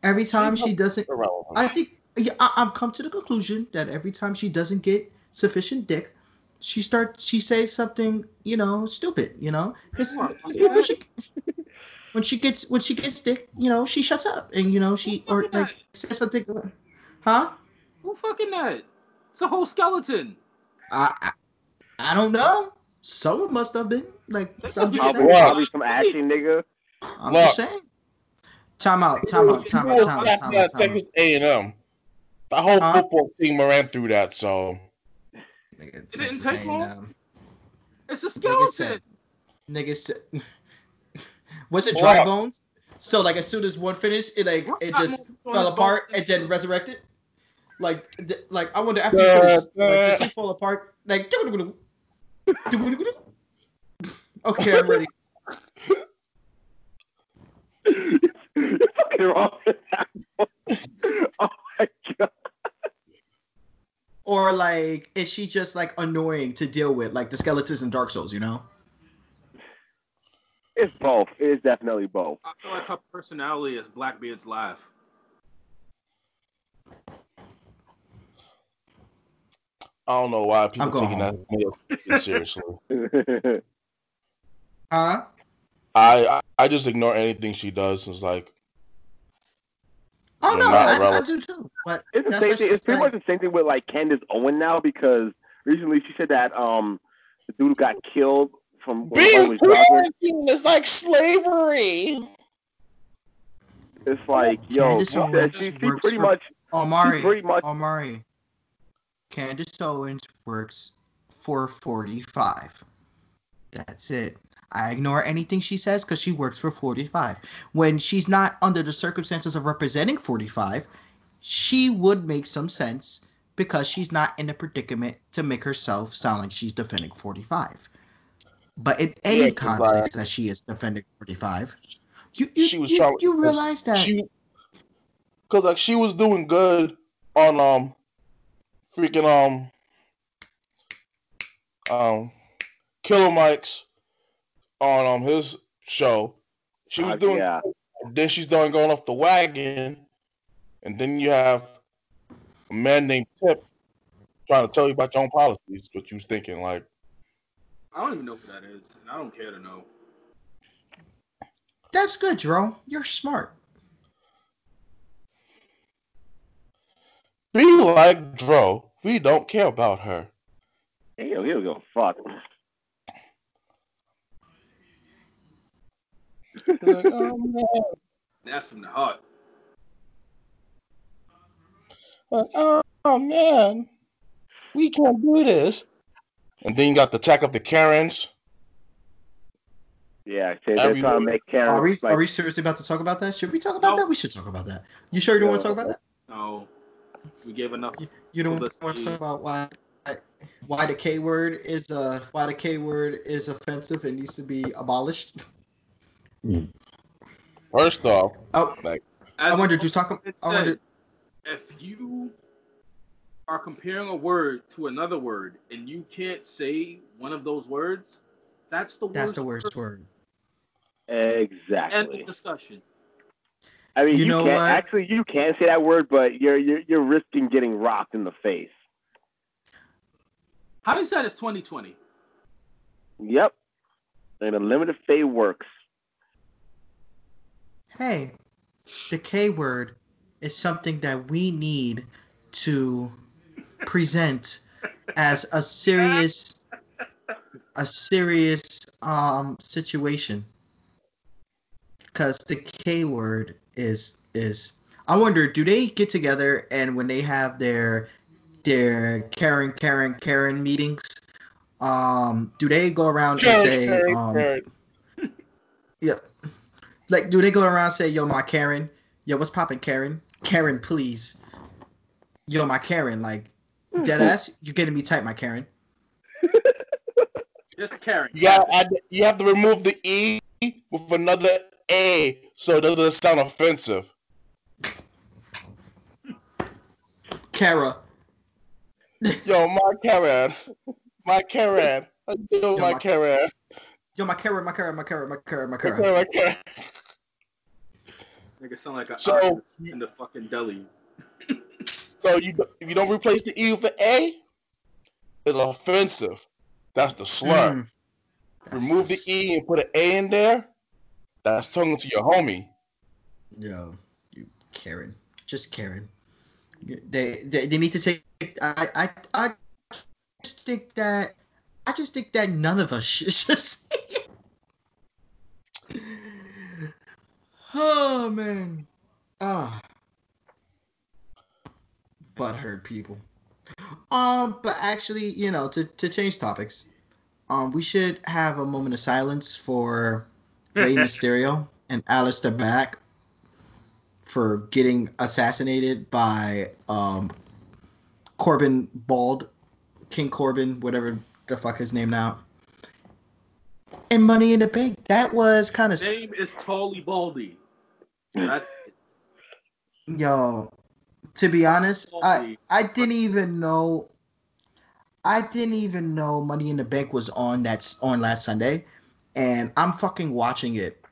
every time she doesn't. I think yeah, I, I've come to the conclusion that every time she doesn't get sufficient dick, she starts. She says something, you know, stupid. You know, 'Cause Come on, when she when she gets when she gets dick, you know, she shuts up and you know she or fucking like says something. Huh? Who fucking that? It's a whole skeleton. I I, I don't know. Someone must have been like. I'm just Probably, saying. Probably some action nigga. I'm Look. just saying. Time out, time out, time out, time out, time out, time out. Texas A and M. The whole Huh? football team ran through that, so Nigga, didn't take long. A&M. It's a Nigga skeleton. said, nigga said, was it dry up. bones? So like as soon as one finished, it like it just fell apart bones. and then resurrected. Like, th- like I wonder after Da, you finish, like, da. did she fall apart? Like, okay, I'm ready. You're fucking wrong. oh my god. Or like, is she just like annoying to deal with, like the skeletons in Dark Souls? You know? It's both. It is definitely both. I feel like her personality is Blackbeard's laugh. I don't know why people I'm going taking that seriously. Huh? I, I I just ignore anything she does. It's like Oh no, I, I do too. But It's the same thing. It's pretty much the same thing with like Candace Owen now because recently she said that um the dude got killed from when Owen was is like slavery. It's like yo, Candace she, said she, she pretty for- much Omari, She pretty much- Omari. Candace Owens works for 45. That's it. I ignore anything she says because she works for 45. When she's not under the circumstances of representing 45, she would make some sense because she's not in a predicament to make herself sound like she's defending 45. But in any Yeah, context that she is defending 45, you, you, She was you, trying- you realize that. Cause like she was doing good on um, freaking um, um, Killer Mike's on um his show. She was uh, doing. yeah. Then she's done going off the wagon, and then you have a man named Tip trying to tell you about your own policies. What you was thinking, like, I don't even know who that is, and I don't care to know. That's good, Jerome. You're smart. be like Dro. We don't care about her. Hey, yo, here we go. Fuck. Like, oh, man. That's from the heart. Like, oh, oh, man, we can't do this. And then you got the attack of the Karens. Yeah, say they're Every- trying to make Karen Are we like are we seriously about to talk about that? Should we talk about No. that? We should talk about that. You sure you don't want to talk about that? No, we gave enough. You don't Well, want to talk about why why the K word is uh why the K word is offensive and needs to be abolished. Mm. First off, Oh, As I wonder. the Do talk. it I wonder. if you are comparing a word to another word and you can't say one of those words, that's the That's worst the worst word. End exactly. of discussion. I mean, You you, know can't what? actually you can say that word, but you're you're you're risking getting rocked in the face. How do you say it's 2020? Yep. And a limited fate works. Hey, the K word is something that we need to present as a serious a serious um situation because the K word is is I wonder do they get together and when they have their their Karen Karen Karen meetings um do they go around and say Karen, um Karen. Like do they go around and say yo my Karen? Yo what's poppin' Karen? Karen please. Yo my Karen like dead ass you're getting me tight my Karen. Just Karen. Yeah, got you have to remove the E with another A so it doesn't sound offensive. Kara. Yo, my Karen, my Karen, yo, my my- Karen, yo my Karen my Karen my Karen my Karen my my Karen Karen, my Karen. Make it sound like a So- in the fucking deli. So you if you don't replace the E with an A, it's offensive. That's the slur. Mm. That's Remove the s- E and put an A in there. That's talking to your homie. Yo, you Karen, just Karen. They they, they need to take. I I I just think that I just think that none of us should just. say it. oh man, ah, butthurt people. Um, but actually, you know, to, to change topics, um, we should have a moment of silence for Rey Mysterio and Aleister Black for getting assassinated by um Corbin Bald, King Corbin, whatever the fuck his name now. And Money in the Bank. That was kind of Name is Tally Baldy. That's yo. To be honest, I I didn't even know. I didn't even know Money in the Bank was on that on last Sunday, and I'm fucking watching it.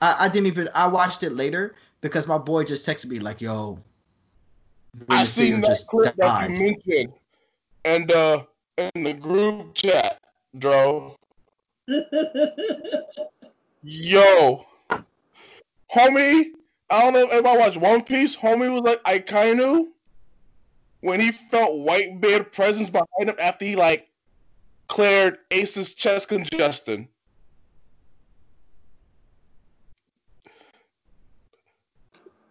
I, I didn't even. I watched it later because my boy just texted me like, "Yo, I Mysterio seen that just clip that you mentioned, and uh, in the group chat, Dro. Yo, homie, I don't know if anybody watched One Piece. Homie was like Akainu when he felt Whitebeard presence behind him after he like cleared Ace's chest congestion.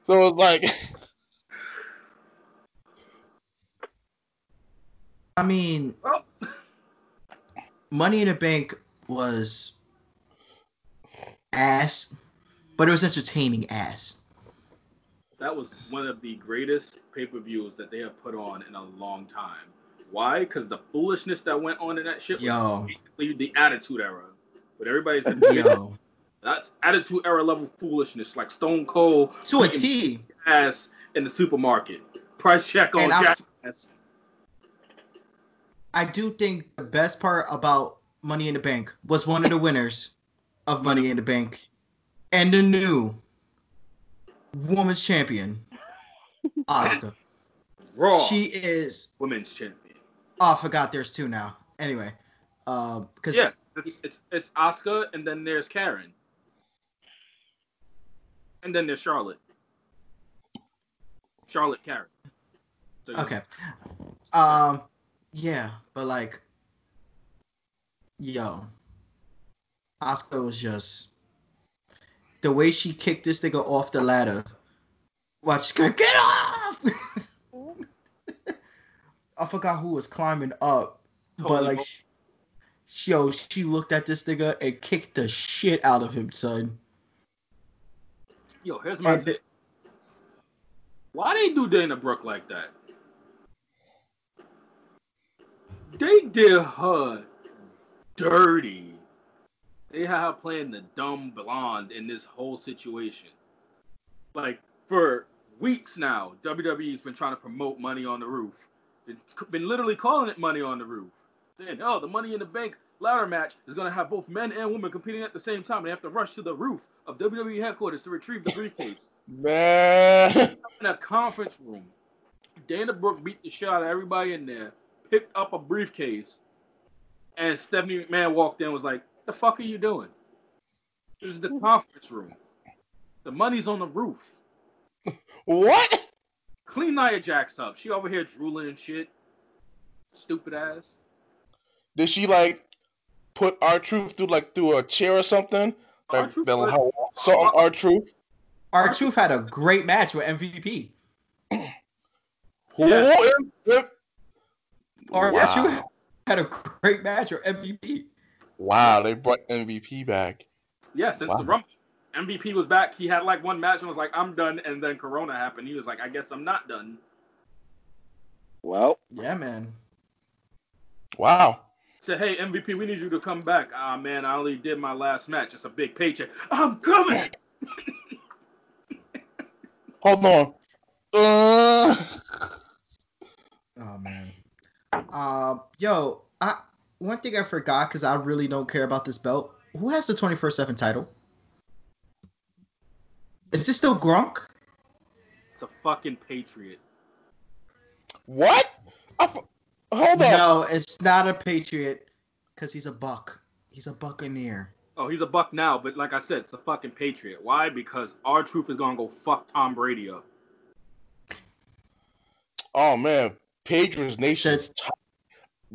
So it was like, I mean, Oh. Money in the Bank was ass, but it was entertaining ass. that was one of the greatest pay per views that they have put on in a long time. Why? Because the foolishness that went on in that shit was Yo. basically the Attitude Era. But everybody's been Yo, that's Attitude Era level foolishness, like Stone Cold to a T, ass in the supermarket. Price check on And I- Jack ass. I do think the best part about Money in the Bank was one of the winners of Money in the Bank and the new women's champion, Asuka. Raw She is. women's champion. Oh, I forgot there's two now. Anyway, because Yeah, it's it's it's Oscar, and then there's Karen, and then there's Charlotte. Charlotte Karen. So, Okay. Um, yeah, but like, yo, Asuka was just the way she kicked this nigga off the ladder. Watch, get off! I forgot who was climbing up, but like, wrong. sh- yo, she looked at this nigga and kicked the shit out of him, son. Yo, here's my thing. Why they do Dana Brooke like that? They did her dirty. They had her playing the dumb blonde in this whole situation. Like for weeks now, WWE's been trying to promote Money on the Roof. It's been literally calling it Money on the Roof, saying, "Oh, the Money in the Bank ladder match is going to have both men and women competing at the same time. They have to rush to the roof of WWE headquarters to retrieve the briefcase." man, in a conference room. Dana Brooke beat the shit out of everybody in there, picked up a briefcase, and Stephanie McMahon walked in and was like, The fuck are you doing? This is the hmm. conference room. The money's on the roof. what? Clean Nia Jax up. She over here drooling and shit. Stupid ass. Did she like put R-Truth through like through a chair or something? Like, R-Truth that- how- so R-Truth. Our Truth had a great match with MVP. Who? Yeah. Our Wow. Had a great match or MVP. Wow, they brought MVP back. Yeah, since Wow. the Rumble. MVP was back. He had like one match and was like, I'm done. And then Corona happened. He was like, I guess I'm not done. Well, Yeah, man. Wow. Said, hey, MVP, we need you to come back. Ah, man, I only did my last match. It's a big paycheck. I'm coming. Hold on. Uh, Oh man. Um, yo, I one thing I forgot because I really don't care about this belt. Who has the twenty four seven title? Is this still Gronk? It's a fucking patriot. what? I f- hold on. No, it's not a Patriot because he's a Buck. He's a Buccaneer. Oh, he's a buck now, but like I said, it's a fucking patriot. Why? Because R-Truth is gonna go fuck Tom Brady up. Oh man, Patriots Nation's top.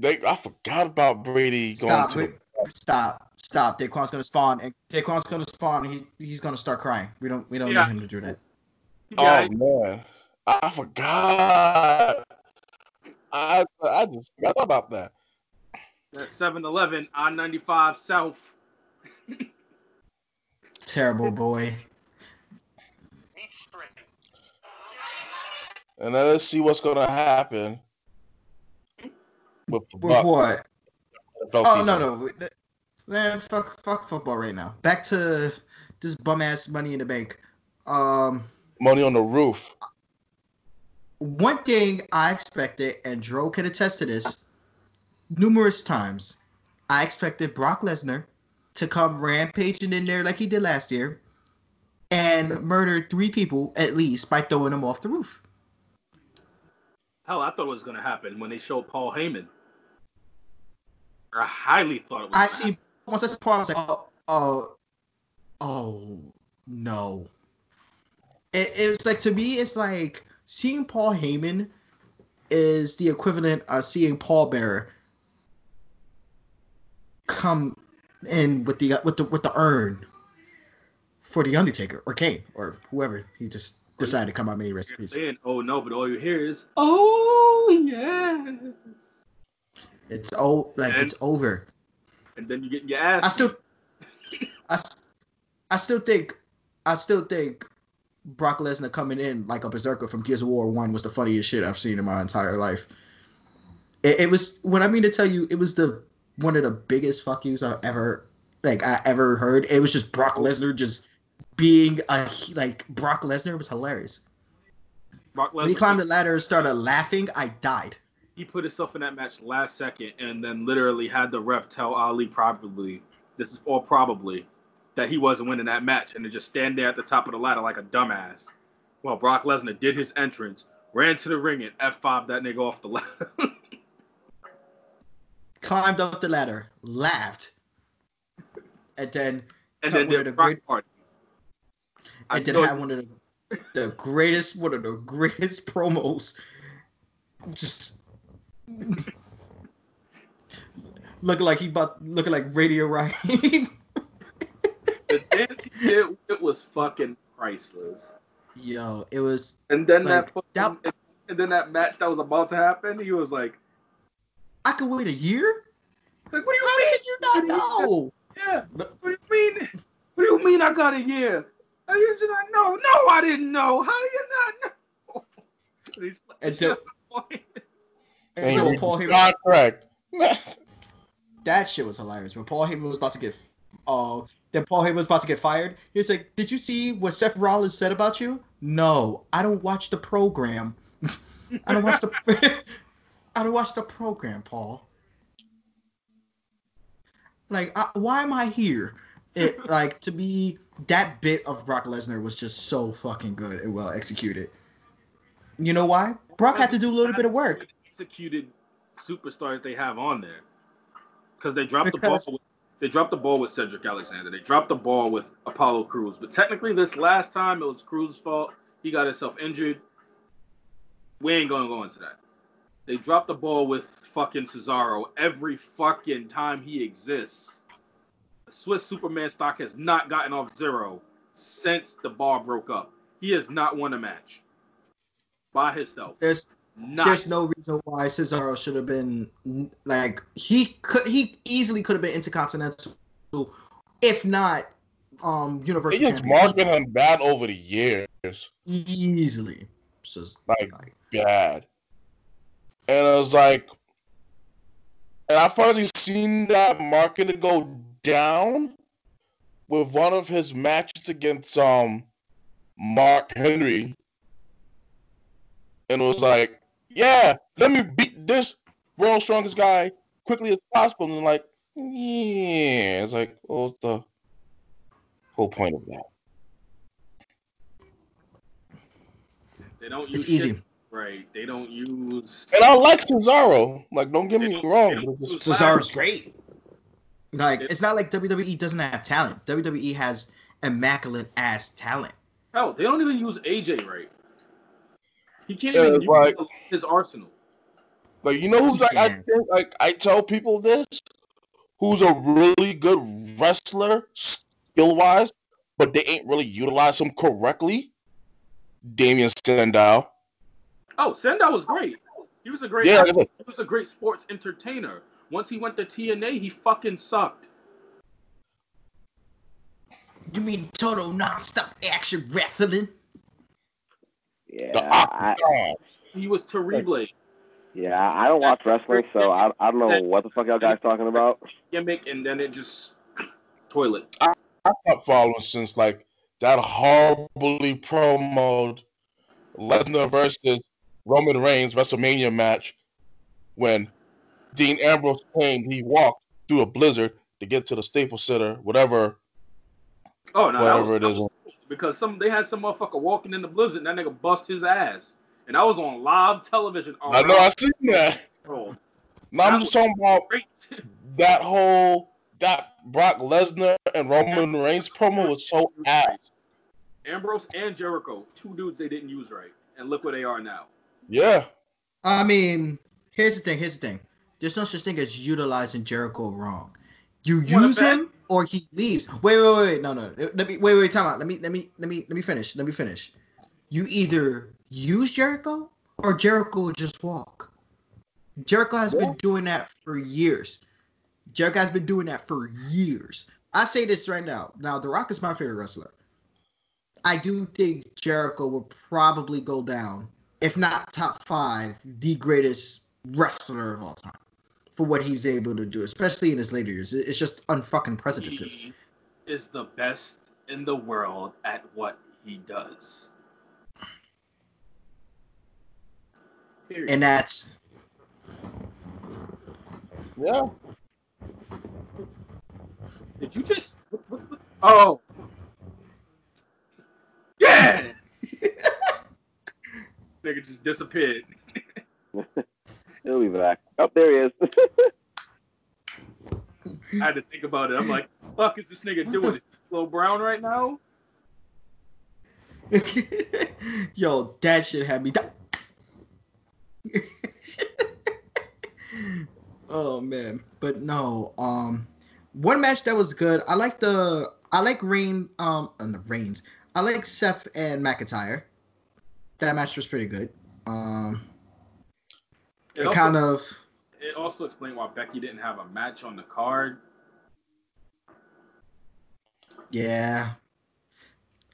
They I forgot about Brady going Stop! to. wait, stop! Stop! Daquan's gonna spawn, and Daquan's gonna spawn. And he's he's gonna start crying. We don't we don't Yeah. need him to do that. Oh man, I forgot. I I just forgot about that. That 7-Eleven on 95 South. Terrible boy. And then let's see what's gonna happen with With what? Oh season. no no. Man, fuck fuck football right now. Back to this bum ass money in the bank. Um Money on the roof. one thing I expected, and Dro can attest to this, numerous times. I expected Brock Lesnar to come rampaging in there like he did last year and murder three people at least by throwing them off the roof. Hell, I thought it was going to happen when they showed Paul Heyman. I highly thought it was. I see once that's part, I was like, oh, oh, oh no. It, it was like to me, it's like seeing Paul Heyman is the equivalent of seeing Paul Bearer come in with the with the with the urn for the Undertaker or Kane or whoever he just decided to come out You're recipes. saying, oh no, but all you hear is, oh yes. It's oh like And- it's over. And then you get your ass. I still, I, I still think, I still think Brock Lesnar coming in like a berserker from Gears of War One was the funniest shit I've seen in my entire life. It, it was when I mean to tell you, it was the one of the biggest fuck yous I've ever like I ever heard. It was just Brock Lesnar just being a like Brock Lesnar was hilarious. Brock Lesnar. When he climbed the ladder and started laughing, I died. He put himself in that match last second and then literally had the ref tell Ali probably, this is all probably, that he wasn't winning that match and to just stand there at the top of the ladder like a dumbass. Well, Brock Lesnar did his entrance, ran to the ring and F5 that nigga off the ladder. Climbed up the ladder, laughed, and then and then did the a great- party. I and then had one of the the greatest one of the greatest promos. Just looking like he bought, looking like Radio Raheem. the dance he did it was fucking priceless. Yo, it was And then Like, that, that- and then that match that was about to happen, he was like, I could wait a year? like what do you How mean? did you not know? Yeah. But- What do you mean? What do you mean I got a year? How you did not know? No, I didn't know. How do you not know? And he's like, And "Shut the- up, boy." And you Paul Heyman, contract. that shit was hilarious. When Paul Heyman was about to get uh then Paul Heyman was about to get fired. He's like, Did you see what Seth Rollins said about you? No, I don't watch the program. I don't watch the I don't watch the program, Paul. Like, I, why am I here? It like to be that bit of Brock Lesnar was just so fucking good and well executed. You know why? Brock had to do a little bit of work. Executed superstar that they have on there because they dropped Because- the ball. With, they dropped the ball with Cedric Alexander. They dropped the ball with Apollo Crews. But technically, this last time it was Crews's fault. He got himself injured. We ain't gonna go into that. They dropped the ball with fucking Cesaro every fucking time he exists. Swiss Superman stock has not gotten off zero since the bar broke up. He has not won a match by himself. There's Not. There's no reason why Cesaro should have been like he could he easily could have been intercontinental, if not um They universal just champion. marketed him bad over the years. easily. So it's Like, like, bad. And I was like, and I've finally seen that market go down with one of his matches against um Mark Henry. And it was like, yeah, let me beat this world's strongest guy quickly as possible. And like, yeah, it's like, what's the whole point of that? They don't use it's easy. shit right. They don't use. And I like Cesaro. Like, don't get They me don't- wrong. they but don't it's just- use Cesaro's great. Like it's not like WWE doesn't have talent. WWE has immaculate ass talent. Hell, they don't even use AJ right. He can't Yeah, even use like- his arsenal. Like you know who's like I think like I tell people this, who's a really good wrestler skill wise, but they ain't really utilize him correctly. Damien Sandow. Oh, Sandow was great. He was a great. Yeah, like I athlete. said, He was a great sports entertainer. Once he went to TNA, he fucking sucked. You mean total non-stop action wrestling? Yeah, the I, He was terrible. yeah, I don't watch wrestling, so I, I don't know what the fuck y'all guys talking about. Gimmick, and then it just toilet. I stopped following since like that horribly promoted Lesnar versus Roman Reigns WrestleMania match when Dean Ambrose claimed he walked through a blizzard to get to the Staples Center, whatever, Oh no, that was, whatever it that is. was cool because some they had some motherfucker walking in the blizzard, and that nigga bust his ass, and I was on live television. I know I seen that. No, I'm just talking about great. that whole that Brock Lesnar and Roman Reigns promo was so ass. Ambrose and Jericho, two dudes they didn't use right, and look where they are now. Yeah. I mean, here's the thing. Here's the thing. There's no such thing as utilizing Jericho wrong. You Wanna use bet? him or he leaves. Wait, wait, wait. No, no. Let me wait, wait. Time out. Let me, let me, let me, let me finish. Let me finish. You either use Jericho or Jericho will just walk. Jericho has been doing that for years. Jericho has been doing that for years. I say this right now. Now, The Rock is my favorite wrestler. I do think Jericho will probably go down, if not top five, the greatest wrestler of all time for what he's able to do, especially in his later years. It's just unfucking precedented. He is the best in the world at what he does. Period. And that's Yeah. Did you just? Oh, yeah. Nigga just disappeared. He'll be back. Oh, there he is. I had to think about it. I'm like, fuck is this nigga What doing? the Is he Flo Brown right now? yo, that shit had me. die. oh man, but no. Um, one match that was good. I like the. I like Rain. Um, and the Reigns. I like Seth and McIntyre. That match was pretty good. Um, It it also, kind of. it also explained why Becky didn't have a match on the card. Yeah.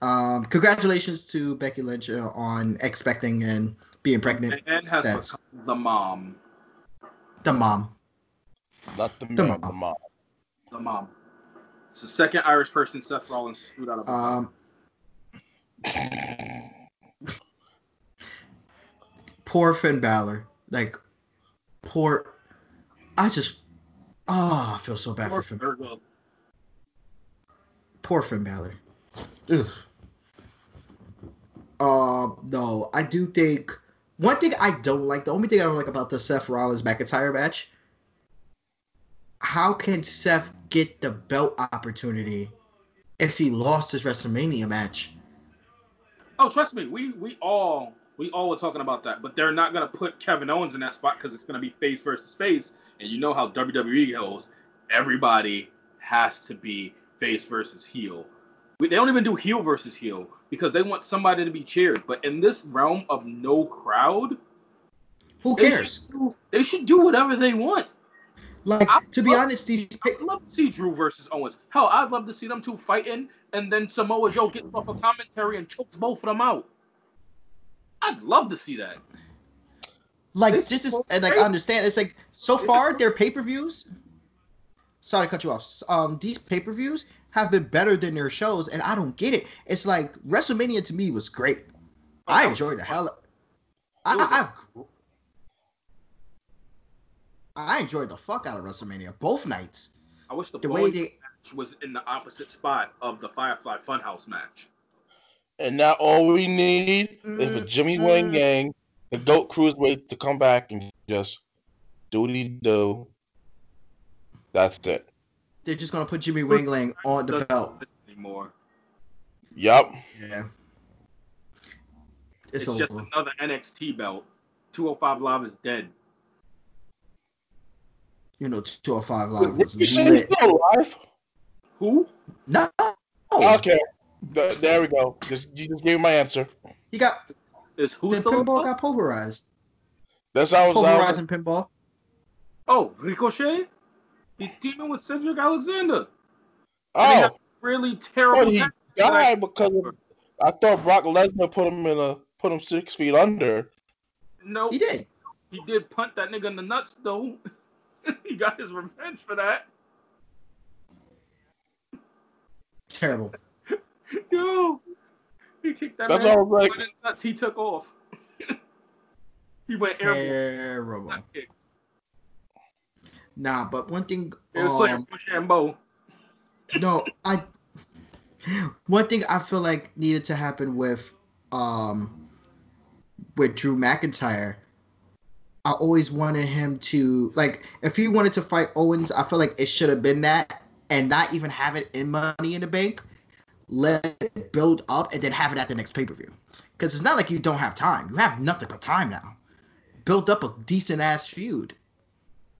Um, congratulations to Becky Lynch on expecting and being pregnant. And has That's- become the mom. The mom. Not the The man, mom. the mom. The mom. It's the second Irish person Seth Rollins screwed out of. a Um, poor Finn Balor. Like, poor. I just. Oh, I feel so bad Poor for Finn. Virgo. Poor Finn Balor. Ugh. Uh, no, I do think one thing I don't like. The only thing I don't like about the Seth Rollins McIntyre match. How can Seth get the belt opportunity if he lost his WrestleMania match? Oh, trust me, we we all we all were talking about that, but they're not gonna put Kevin Owens in that spot because it's gonna be face versus face, and you know how WWE goes. Everybody has to be face versus heel. We, they don't even do heel versus heel because they want somebody to be cheered. But in this realm of no crowd, Who they cares? should do, they should do whatever they want. Like I to be love- honest, these I'd love to see Drew versus Owens. Hell, I'd love to see them two fighting, and then Samoa Joe gets off a commentary and chokes both of them out. I'd love to see that. like This this is and like I understand it's like so far their pay per views. Sorry to cut you off. Um, these pay per views have been better than their shows, and I don't get it. It's like WrestleMania to me was great. I enjoyed the hell. I, It I, I, I enjoyed the fuck out of WrestleMania both nights. I wish the, The the way they match was in the opposite spot of the Firefly Funhouse match. And now all we need is for Jimmy mm-hmm. Wang mm-hmm. Yang, the GOAT Cruiserweight, to come back and just do what he do. That's it. they're just gonna put Jimmy Wingling on the belt. fit anymore. Yup. Yeah, It's, it's, just another NXT belt. 205 Live is dead. You know, 205 Live What was lit. He's? Who? No, Okay. Th- There we go. Just, you just gave my answer. he got Is who the pinball got pulverized. That's how I was. I was Pulverizing pinball. Oh, Ricochet? He's teaming with Cedric Alexander. And they have oh, really terrible. but he matches that I- died because of, I thought Brock Lesnar put him in a put him six feet under. No, He did. He did punt that nigga in the nuts though. he got his revenge for that. Terrible. Yo, he kicked that That's man all I like. nuts. He took off. he went airborne. Terrible. Nut. Nah, but one thing. It was playing Um, Rochambeau. no, I. One thing I feel like needed to happen with, um, with Drew McIntyre. I always wanted him to like if he wanted to fight Owens. I feel like it should have been that, and not even have it in Money in the Bank. Let it build up and then have it at the next pay per view. Because it's not like you don't have time. You have nothing but time now. Build up a decent ass feud.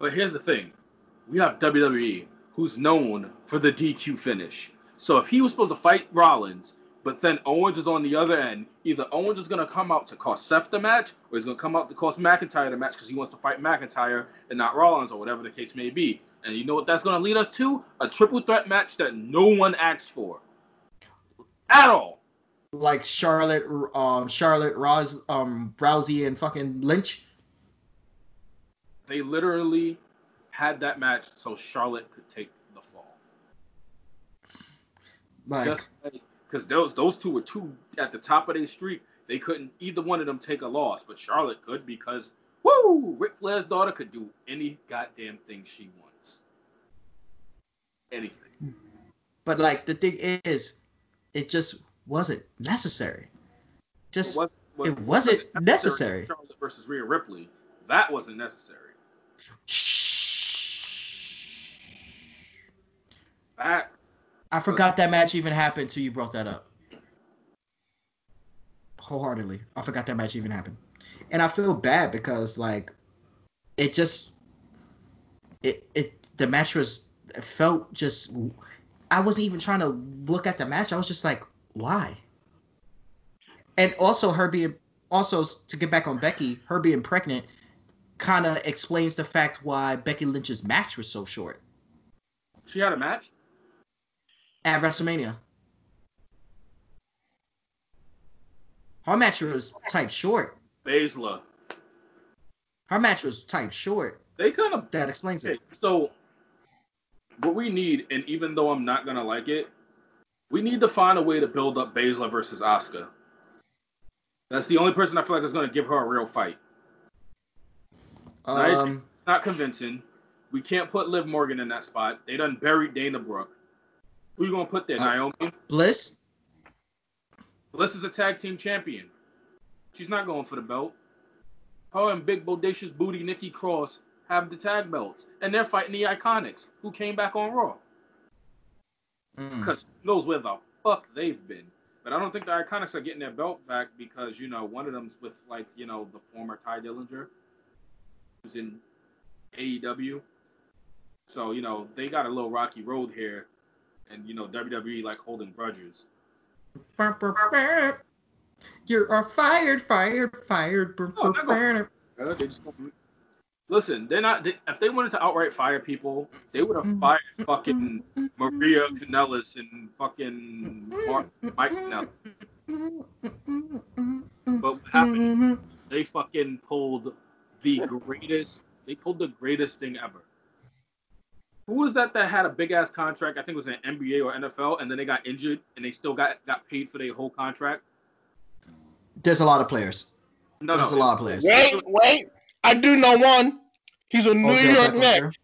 But here's the thing: we have WWE, who's known for the DQ finish. So if he was supposed to fight Rollins, but then Owens is on the other end, either Owens is gonna come out to cost Seth the match, or he's gonna come out to cost McIntyre the match because he wants to fight McIntyre and not Rollins, or whatever the case may be. And you know what that's gonna lead us to? A triple threat match that no one asked for. At all. like Charlotte, um, Charlotte, Roz, um, Rousey, and fucking Lynch. They literally had that match so Charlotte could take the fall. Like, just because those those two were two at the top of their streak. They couldn't either one of them take a loss, but Charlotte could because woo, Ric Flair's daughter could do any goddamn thing she wants. Anything. but like the thing is, it just wasn't necessary. Just was- it wasn't necessary. Charlotte versus Rhea Ripley. That wasn't necessary. That I forgot that match even happened till you brought that up. Wholeheartedly, I forgot that match even happened, and I feel bad because like, it just, it it the match was it felt just. I wasn't even trying to look at the match. I was just like, why? And also her being also to get back on Becky, her being pregnant, kind of explains the fact why Becky Lynch's match was so short she had a match. at WrestleMania. Her match was type short. Baszler. Her match was type short. They kind of That explains it. So what we need, and even though I'm not gonna like it, we need to find a way to build up Baszler versus Asuka. That's the only person I feel like is gonna give her a real fight. Um, It's not convincing. We can't put Liv Morgan in that spot. They done buried Dana Brooke. Who you gonna put there, Uh, Naomi? Bliss. Bliss is a tag team champion. She's not going for the belt. Her and Big Bodacious Booty Nikki Cross have the tag belts, and they're fighting the Iconics, who came back on Raw. Mm. because who knows where the fuck they've been. But I don't think the Iconics are getting their belt back because you know one of them's with like you know the former Tye Dillinger, who's in AEW. So you know they got a little rocky road here, and you know WWE like holding grudges. Burp, burp, burp. You are fired, fired, fired. Burp, Oh, they're burp. Uh, They just listen. They're not. They, if they wanted to outright fire people, they would have Mm. fired fucking Maria Kanellis and fucking Mark, Mike Kanellis. But what happened? they fucking pulled the greatest. They pulled the greatest thing ever. Who was that that had a big ass contract? I think it was an NBA or NFL, and then they got injured and they still got got paid for their whole contract. There's a lot of players. No, There's no, a lot of players. Wait, wait. I do know one. He's a New Odell York Beckham Knick. Jr.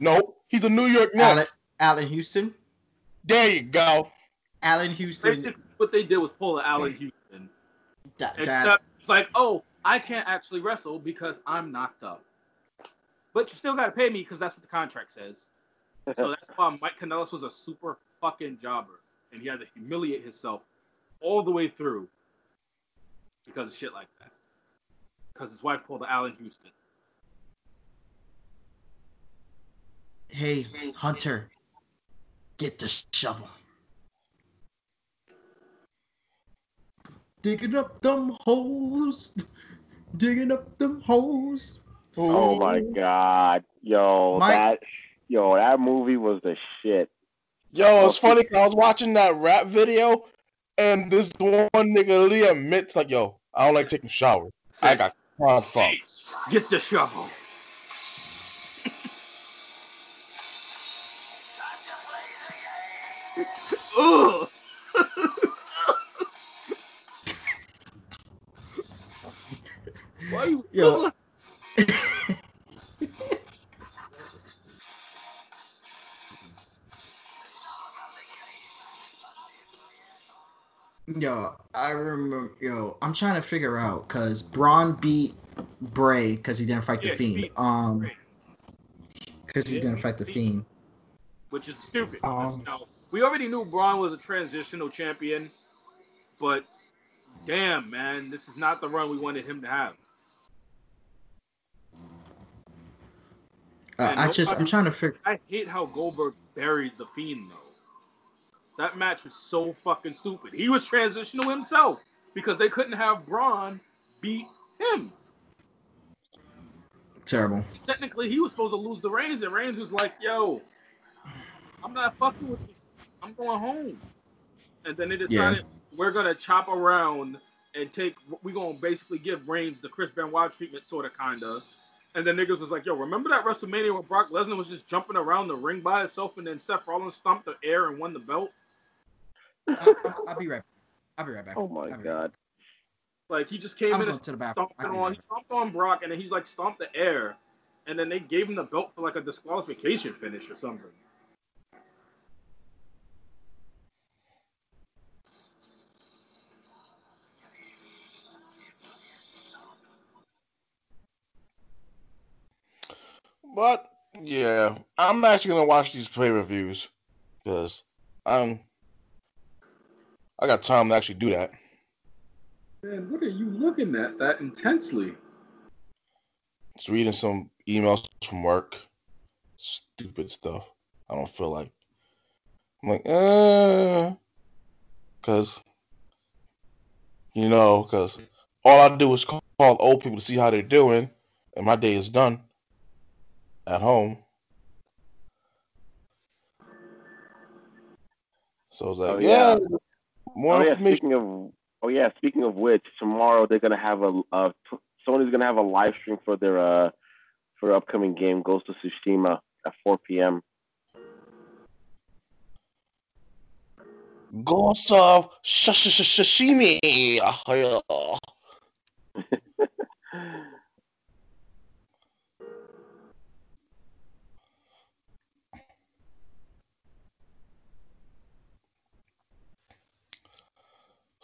Nope, he's a New York Knick. Allan, Allan Houston. There you go. Allan Houston. Basically, what they did was pull a Allan Houston. That, that, Except it's like, oh, I can't actually wrestle because I'm knocked up. But you still gotta pay me because that's what the contract says. So that's why Mike Kanellis was a super fucking jobber, and he had to humiliate himself all the way through because of shit like that. Because his wife pulled the Allan Houston. hey, Hunter, get the shovel. Digging up them holes. digging up them holes. Oh my god, yo, My- that yo, that movie was the shit. Yo, it's funny 'cause I was watching that rap video, and this one nigga Lee admits like, "Yo, I don't like taking showers. I got crime funk." Get the shovel. Ugh. Why you? Yo. Yo, I remember. Yo, I'm trying to figure out because Braun beat Bray because he didn't fight the Yeah, he Fiend. beat Um, because he didn't fight the beat- Fiend. which is stupid. Um, Now, we already knew Braun was a transitional champion, but damn, man, this is not the run we wanted him to have. Uh, I just, I'm trying to figure. I hate how Goldberg buried the Fiend though. That match was so fucking stupid. He was transitional himself because they couldn't have Braun beat him. Terrible. Technically, he was supposed to lose the Reigns, and Reigns was like, "Yo, I'm not fucking with this. I'm going home." And then they decided we're gonna chop around and take. We're gonna basically give Reigns the Chris Benoit treatment, sort of, kinda. And then niggas was like, "Yo, remember that WrestleMania where Brock Lesnar was just jumping around the ring by himself, and then Seth Rollins stomped the air and won the belt?" I'll, I'll be right. I'll be right back. Oh my I'll be right god. Like he just came I'm in and to the bathroom. stomped on, right he stomped on Brock, and then he's like stomped the air, and then they gave him the belt for like a disqualification finish or something. But yeah, I'm actually gonna watch these play reviews because I'm I got time to actually do that. Man, what are you looking at that intensely? Just reading some emails from work, stupid stuff. I don't feel like I'm like, uh, cause you know, cause all I do is call, call old people to see how they're doing, and my day is done at home. So it's like, Oh, yeah, yeah. More Oh yeah, information. speaking of oh yeah, speaking of which, tomorrow they're gonna have a uh Sony's gonna have a live stream for their uh for upcoming game Ghost of Tsushima at 4 p.m. Ghost of sh- sh- sh- Shishimi. Yeah.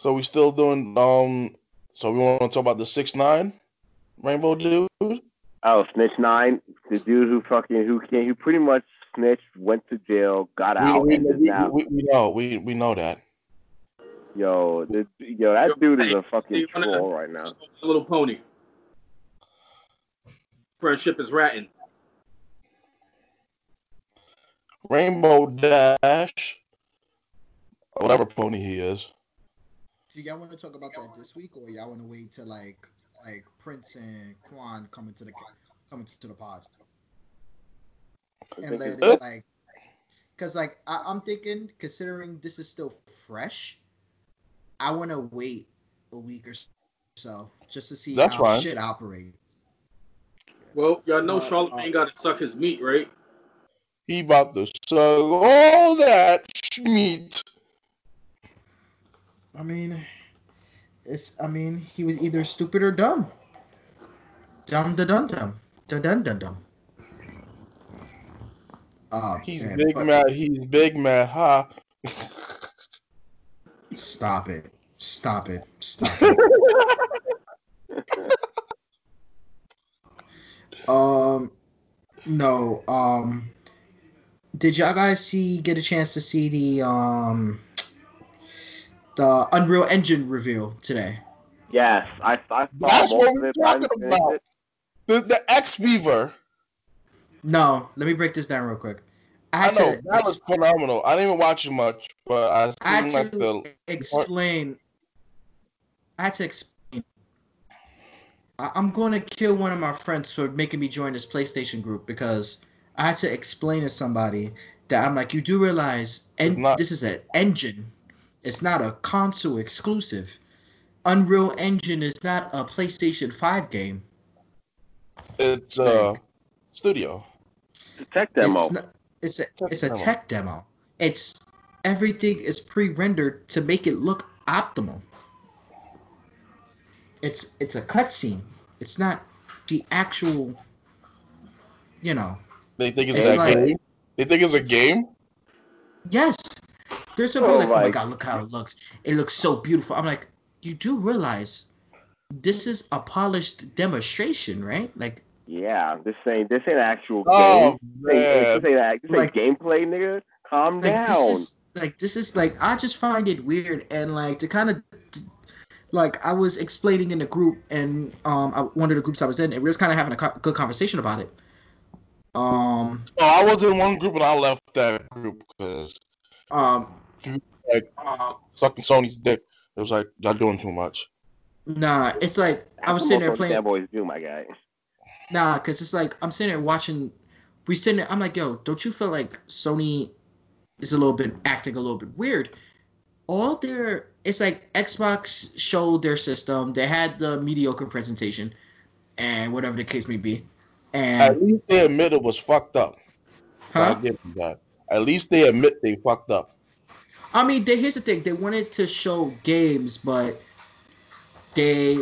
So we still doing um. So we want to talk about the six nine Rainbow dude. Oh, Snitch Nine, the dude who fucking who can who pretty much snitched, went to jail, got We, out, we, and is we, now we, we know we we know that. yo, the, yo, that dude is a fucking you wanna- troll right now. A little pony. Friendship is ratting. Rainbow Dash, whatever pony he is. Do y'all want to talk about that this week, or y'all want to wait till like like Prince and Quan coming to the coming to the pod and let it like, cause like I, I'm thinking, considering this is still fresh, I want to wait a week or so just to see That's how fine. shit operates. Well, y'all know Uh, Charlamagne uh, got to suck his meat, right? He about to suck all that meat. I mean, it's I mean he was either stupid or dumb. Dumb da dum dum da dum dum dum. Oh, He's man, big mad. He's big mad. Ha. Stop it! Stop it! Stop it! um, no. Um, did y'all guys see get a chance to see the um the Unreal Engine reveal today? Yes, I, I That's what we're it, but I haven't talking about. The the X Weaver. No, let me break this down real quick. I I had know to that was phenomenal. I didn't even watch it much, but I I had seen like to the explain. I had to explain I- I'm going to kill one of my friends for making me join this PlayStation group because I had to explain to somebody that I'm like, you do realize, and Not- this is an engine. It's not a console exclusive. Unreal Engine is not a PlayStation 5 game. It's uh studio. It's tech demo. It's, not, it's a Tech it's a demo. tech demo. It's everything is pre-rendered to make it look optimal. It's it's a cutscene. It's not the actual. You know. They think it's, It's a like- game. They think it's a game. Yes. There's some Oh, people like, oh my god, look how it looks. It looks so beautiful. I'm like, you do realize this is a polished demonstration, right? Like, yeah, this ain't this ain't actual Oh game. This ain't, this ain't, this ain't Like- gameplay, nigga. Calm like down. this is like this is like I just find it weird and like to kind of like I was explaining in the group and um I, one of the groups I was in and we was kind of having a co- good conversation about it. Um oh, I was in one group and I left that group because um Like- uh, sucking Sony's dick. It was like y'all doing too much. nah, it's like I was sitting there what most playing. Fanboys do, my guy. Nah, because it's like I'm sitting there watching. We sitting there. I'm like, yo, don't you feel like Sony is a little bit acting a little bit weird? All their it's like Xbox showed their system. They had the mediocre presentation, and whatever the case may be. And At least they admit it was fucked up. So I huh? give that. At least they admit they fucked up. I mean, they, here's the thing: they wanted to show games, but they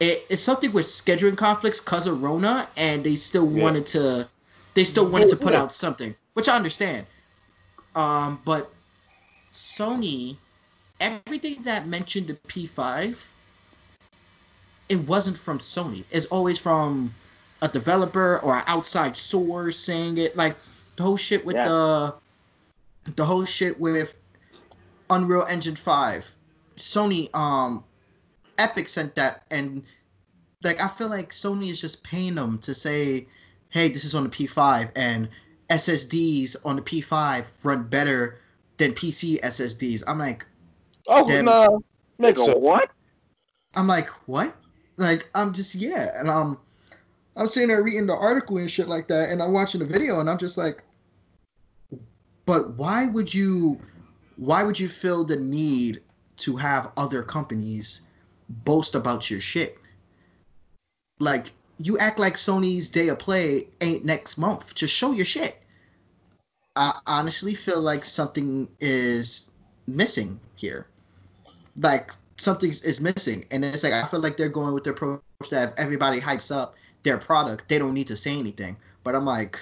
it, it's something with scheduling conflicts because of Rona, and they still Yeah. wanted to they still wanted to put Yeah. out something, which I understand. Um, but Sony, everything that mentioned the P5, it wasn't from Sony. It's always from a developer or an outside source saying it. Like the whole shit with Yeah. the the whole shit with Unreal Engine 5. Sony um Epic sent that and like I feel like Sony is just paying them to say, "Hey, this is on the P5 and SSDs on the P5 run better than PC SSDs." I'm like Oh Damn. no, makes Nigga, sense. what? I'm like, "What?" Like I'm just yeah, and um I'm sitting there reading the article and shit like that and I'm watching the video and I'm just like but why would you why would you feel the need to have other companies boast about your shit? Like you act like sony's day of play ain't next month. Just show your shit. I honestly feel like something is missing here. Like something is missing. And it's like i feel like they're going with their approach that if everybody hypes up their product they don't need to say anything. But i'm like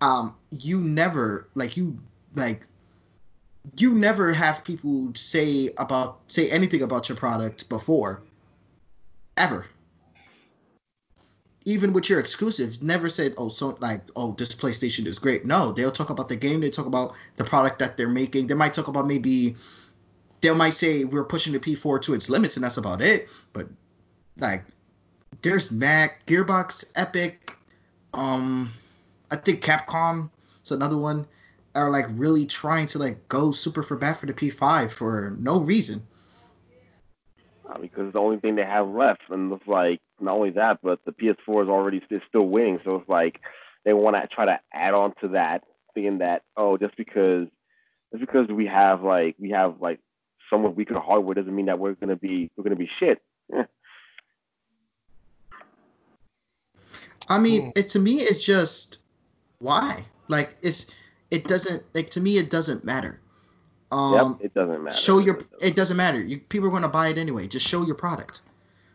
um you never like you like you never have people say about say anything about your product before. Ever. Even with your exclusives never said oh so like oh this playstation is great. No they'll talk about the game they talk about the product that they're making. They might talk about maybe they might say we're pushing the p4 to its limits and that's about it. But like there's mac gearbox epic um i think capcom is another one are like really trying to like go super for bat for the P5 for no reason. Uh, because the only thing they have left, and it's like not only that, but the PS4 is already is still winning. So it's like they want to try to add on to that, thinking that oh, just because just because we have like we have like somewhat weaker hardware doesn't mean that we're gonna be we're gonna be shit. I mean, it to me it's just why? Like it's it doesn't like to me it doesn't matter. Um yep, it doesn't matter. show your it doesn't matter. You people are going to buy it anyway. Just show your product.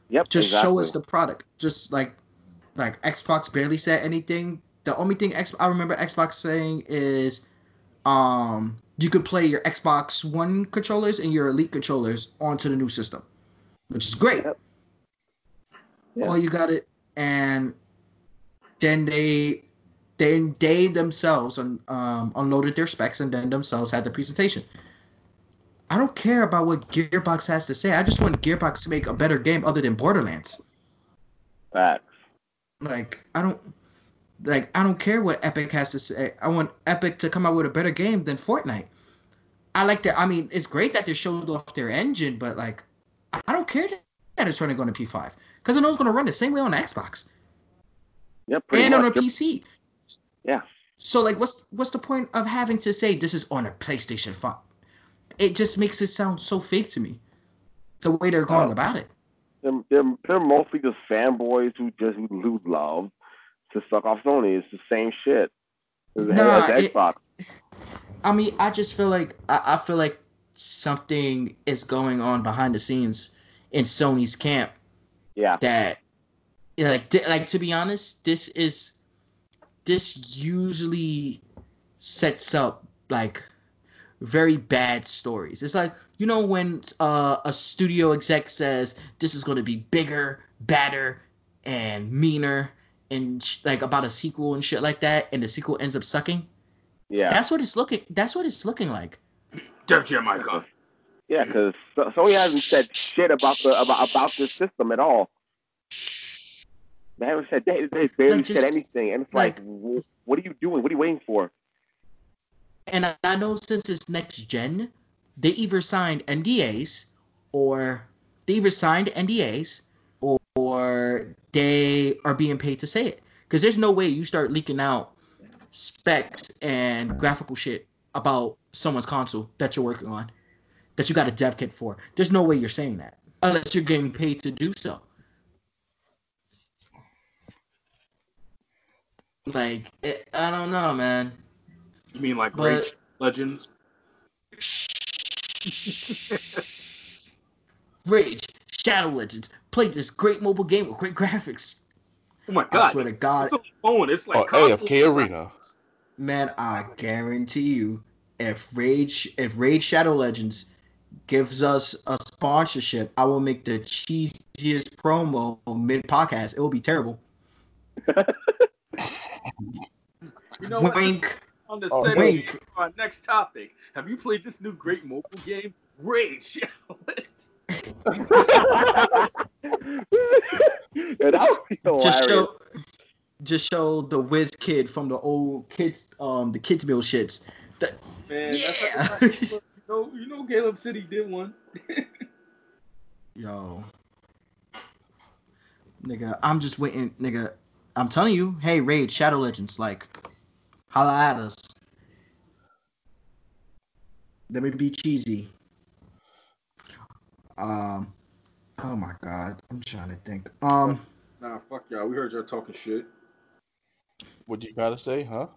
Yep, Just show us the product. Just like like Xbox barely said anything. The only thing X I remember Xbox saying is um you could play your Xbox One controllers and your Elite controllers onto the new system, which is great. Yep. Yeah. Oh, you got it. And then they then they themselves un, um, unloaded their specs and then themselves had the presentation. I don't care about what Gearbox has to say. I just want Gearbox to make a better game other than Borderlands. Facts. Like I don't like I don't care what Epic has to say. I want Epic to come out with a better game than Fortnite. I like that. I mean, it's great that they showed off their engine, but like I don't care and it's running on a P5 because I know it's going to run the same way on the Xbox Yeah, pretty and on a. Yep. PC. Yeah. So like, what's what's the point of having to say this is on a PlayStation 5? It just makes it sound so fake to me. The way they're going Oh. about it. They're, they're, they're mostly just fanboys who just who lose love to suck off Sony. It's the same shit as, Nah, it- Xbox. I mean, I just feel like I, I feel like something is going on behind the scenes in Sony's camp Yeah. that like th- like to be honest, this is this usually sets up like very bad stories. It's like you know when uh, a studio exec says this is going to be bigger, badder, and meaner, and sh- like about a sequel and shit like that, and the sequel ends up sucking. Yeah. That's what it's looking. That's what it's looking like. Def Jam icon. Yeah, because Sony hasn't said shit about the about about this system at all. They haven't said they, they barely Like, just- said anything, and it's like, like- what are you doing? What are you waiting for? And I, I know since it's next gen, they either signed NDAs or they either signed NDAs or, or they are being paid to say it. Because there's no way you start leaking out specs and graphical shit about someone's console that you're working on, that you got a dev kit for. There's no way you're saying that unless you're getting paid to do so. Like, it, I don't know, man. You mean like But- Rage Legends? Rage, Shadow Legends, played this great mobile game with great graphics. Oh my god! I god. swear to God, It's on phone. It's like Oh, AFK Arena. man, I guarantee you, if Rage, if Rage Shadow Legends gives us a sponsorship, I will make the cheesiest promo mid podcast. It will be terrible. You know what? Wink. On the Oh, segue wink. our next topic. Have you played this new great mobile game? Rage. yeah, that would be hilarious. Just show, just show the whiz kid from the old kids, um, the kids meal shits. Man, Yeah. that's like, you know, you know Caleb City did one. Yo. Nigga, I'm just waiting, nigga. I'm telling you, hey, Raid, Shadow Legends, like, holla at us. Let me be cheesy. Um, oh my god, I'm trying to think. Um, Nah, fuck y'all. We heard y'all talking shit. What you gotta say, huh?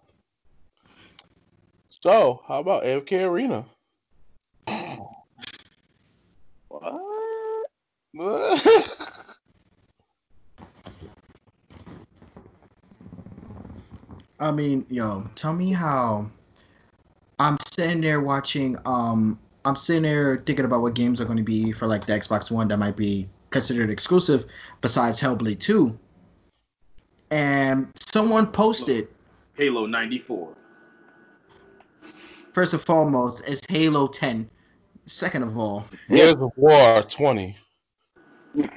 So, how about AFK Arena? What? I mean, yo, tell me how. I'm sitting there watching. Um, I'm sitting there thinking about what games are going to be for like the Xbox One that might be considered exclusive, besides Hellblade Two. And someone posted Halo 94. first and foremost is Halo 10. Second of all, Gears of War 20.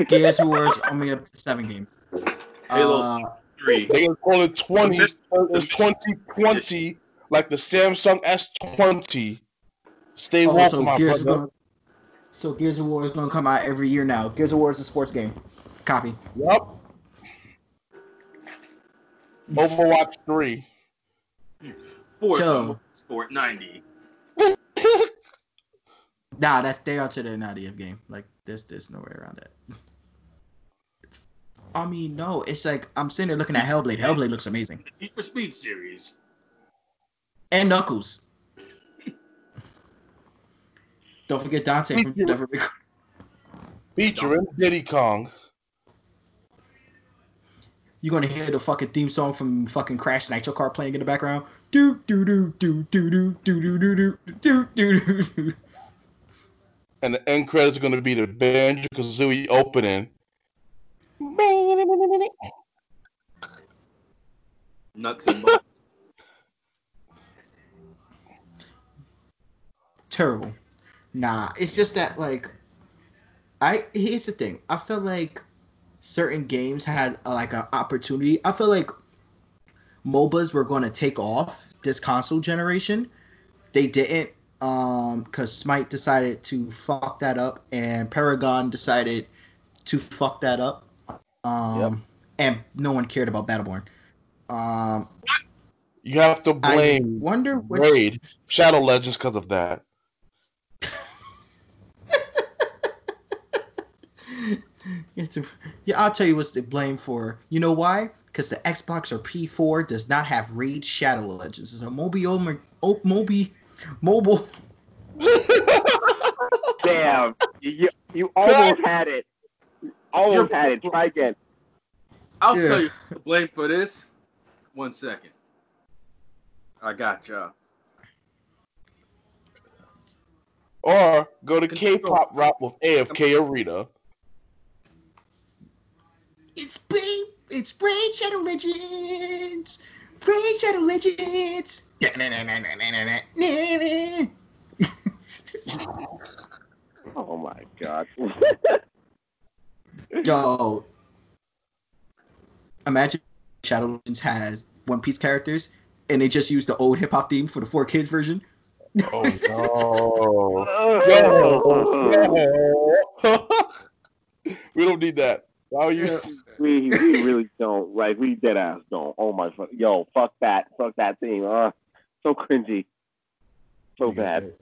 Gears of War is only up to seven games. Halo Uh, Three. They can call it 20. It's 2020, like the Samsung S20. Stay oh, woke, so my Gears, brother. gonna, so Gears of War is going to come out every year now. Gears of War is a sports game. Copy. Yep. Overwatch 3. Forza So- Sport 90. Nah, that's they are to the naughty game. Like there's there's no way around that. I mean, no, it's like I'm sitting there looking at Hellblade. Hellblade looks amazing. The Need for Speed series. And Knuckles. Don't forget Dante from Devil May Cry. Featuring Diddy Kong. You're gonna hear the fucking theme song from fucking Crash Nitro Kart playing in the background. Do do do do do do do do do do do do do. And the end credits are going to be the Banjo Kazooie opening. Nuts and bolts. terrible. Nah, it's just that like I here's the thing. I feel like certain games had uh, like an opportunity. I feel like MOBAs were going to take off this console generation. They didn't um cuz Smite decided to fuck that up and Paragon decided to fuck that up. Um, Yep. and no one cared about Battleborn. Um, You have to I blame wonder which. Raid Shadow Legends because of that. A, yeah, I'll tell you what's to blame for. You know why? Because the Xbox or P4 does not have Raid Shadow Legends. It's a mobile, oh, mobile, mobile. Damn, you, you, you almost had it. You almost had it. Try again. I'll Yeah. tell you the blame for this. One second. I got ya. Or go to K-pop rap with AFK Arena. It's Raid, it's Raid Shadow Legends. Raid Shadow Legends. Oh my god. Yo, imagine Shadow Legends has One Piece characters, and they just use the old hip hop theme for the four kids version. Oh no. We don't need that. How you? we we really don't. Like we dead ass don't. Oh my fuck. Yo, fuck that. Fuck that thing. Uh, so cringy. So bad.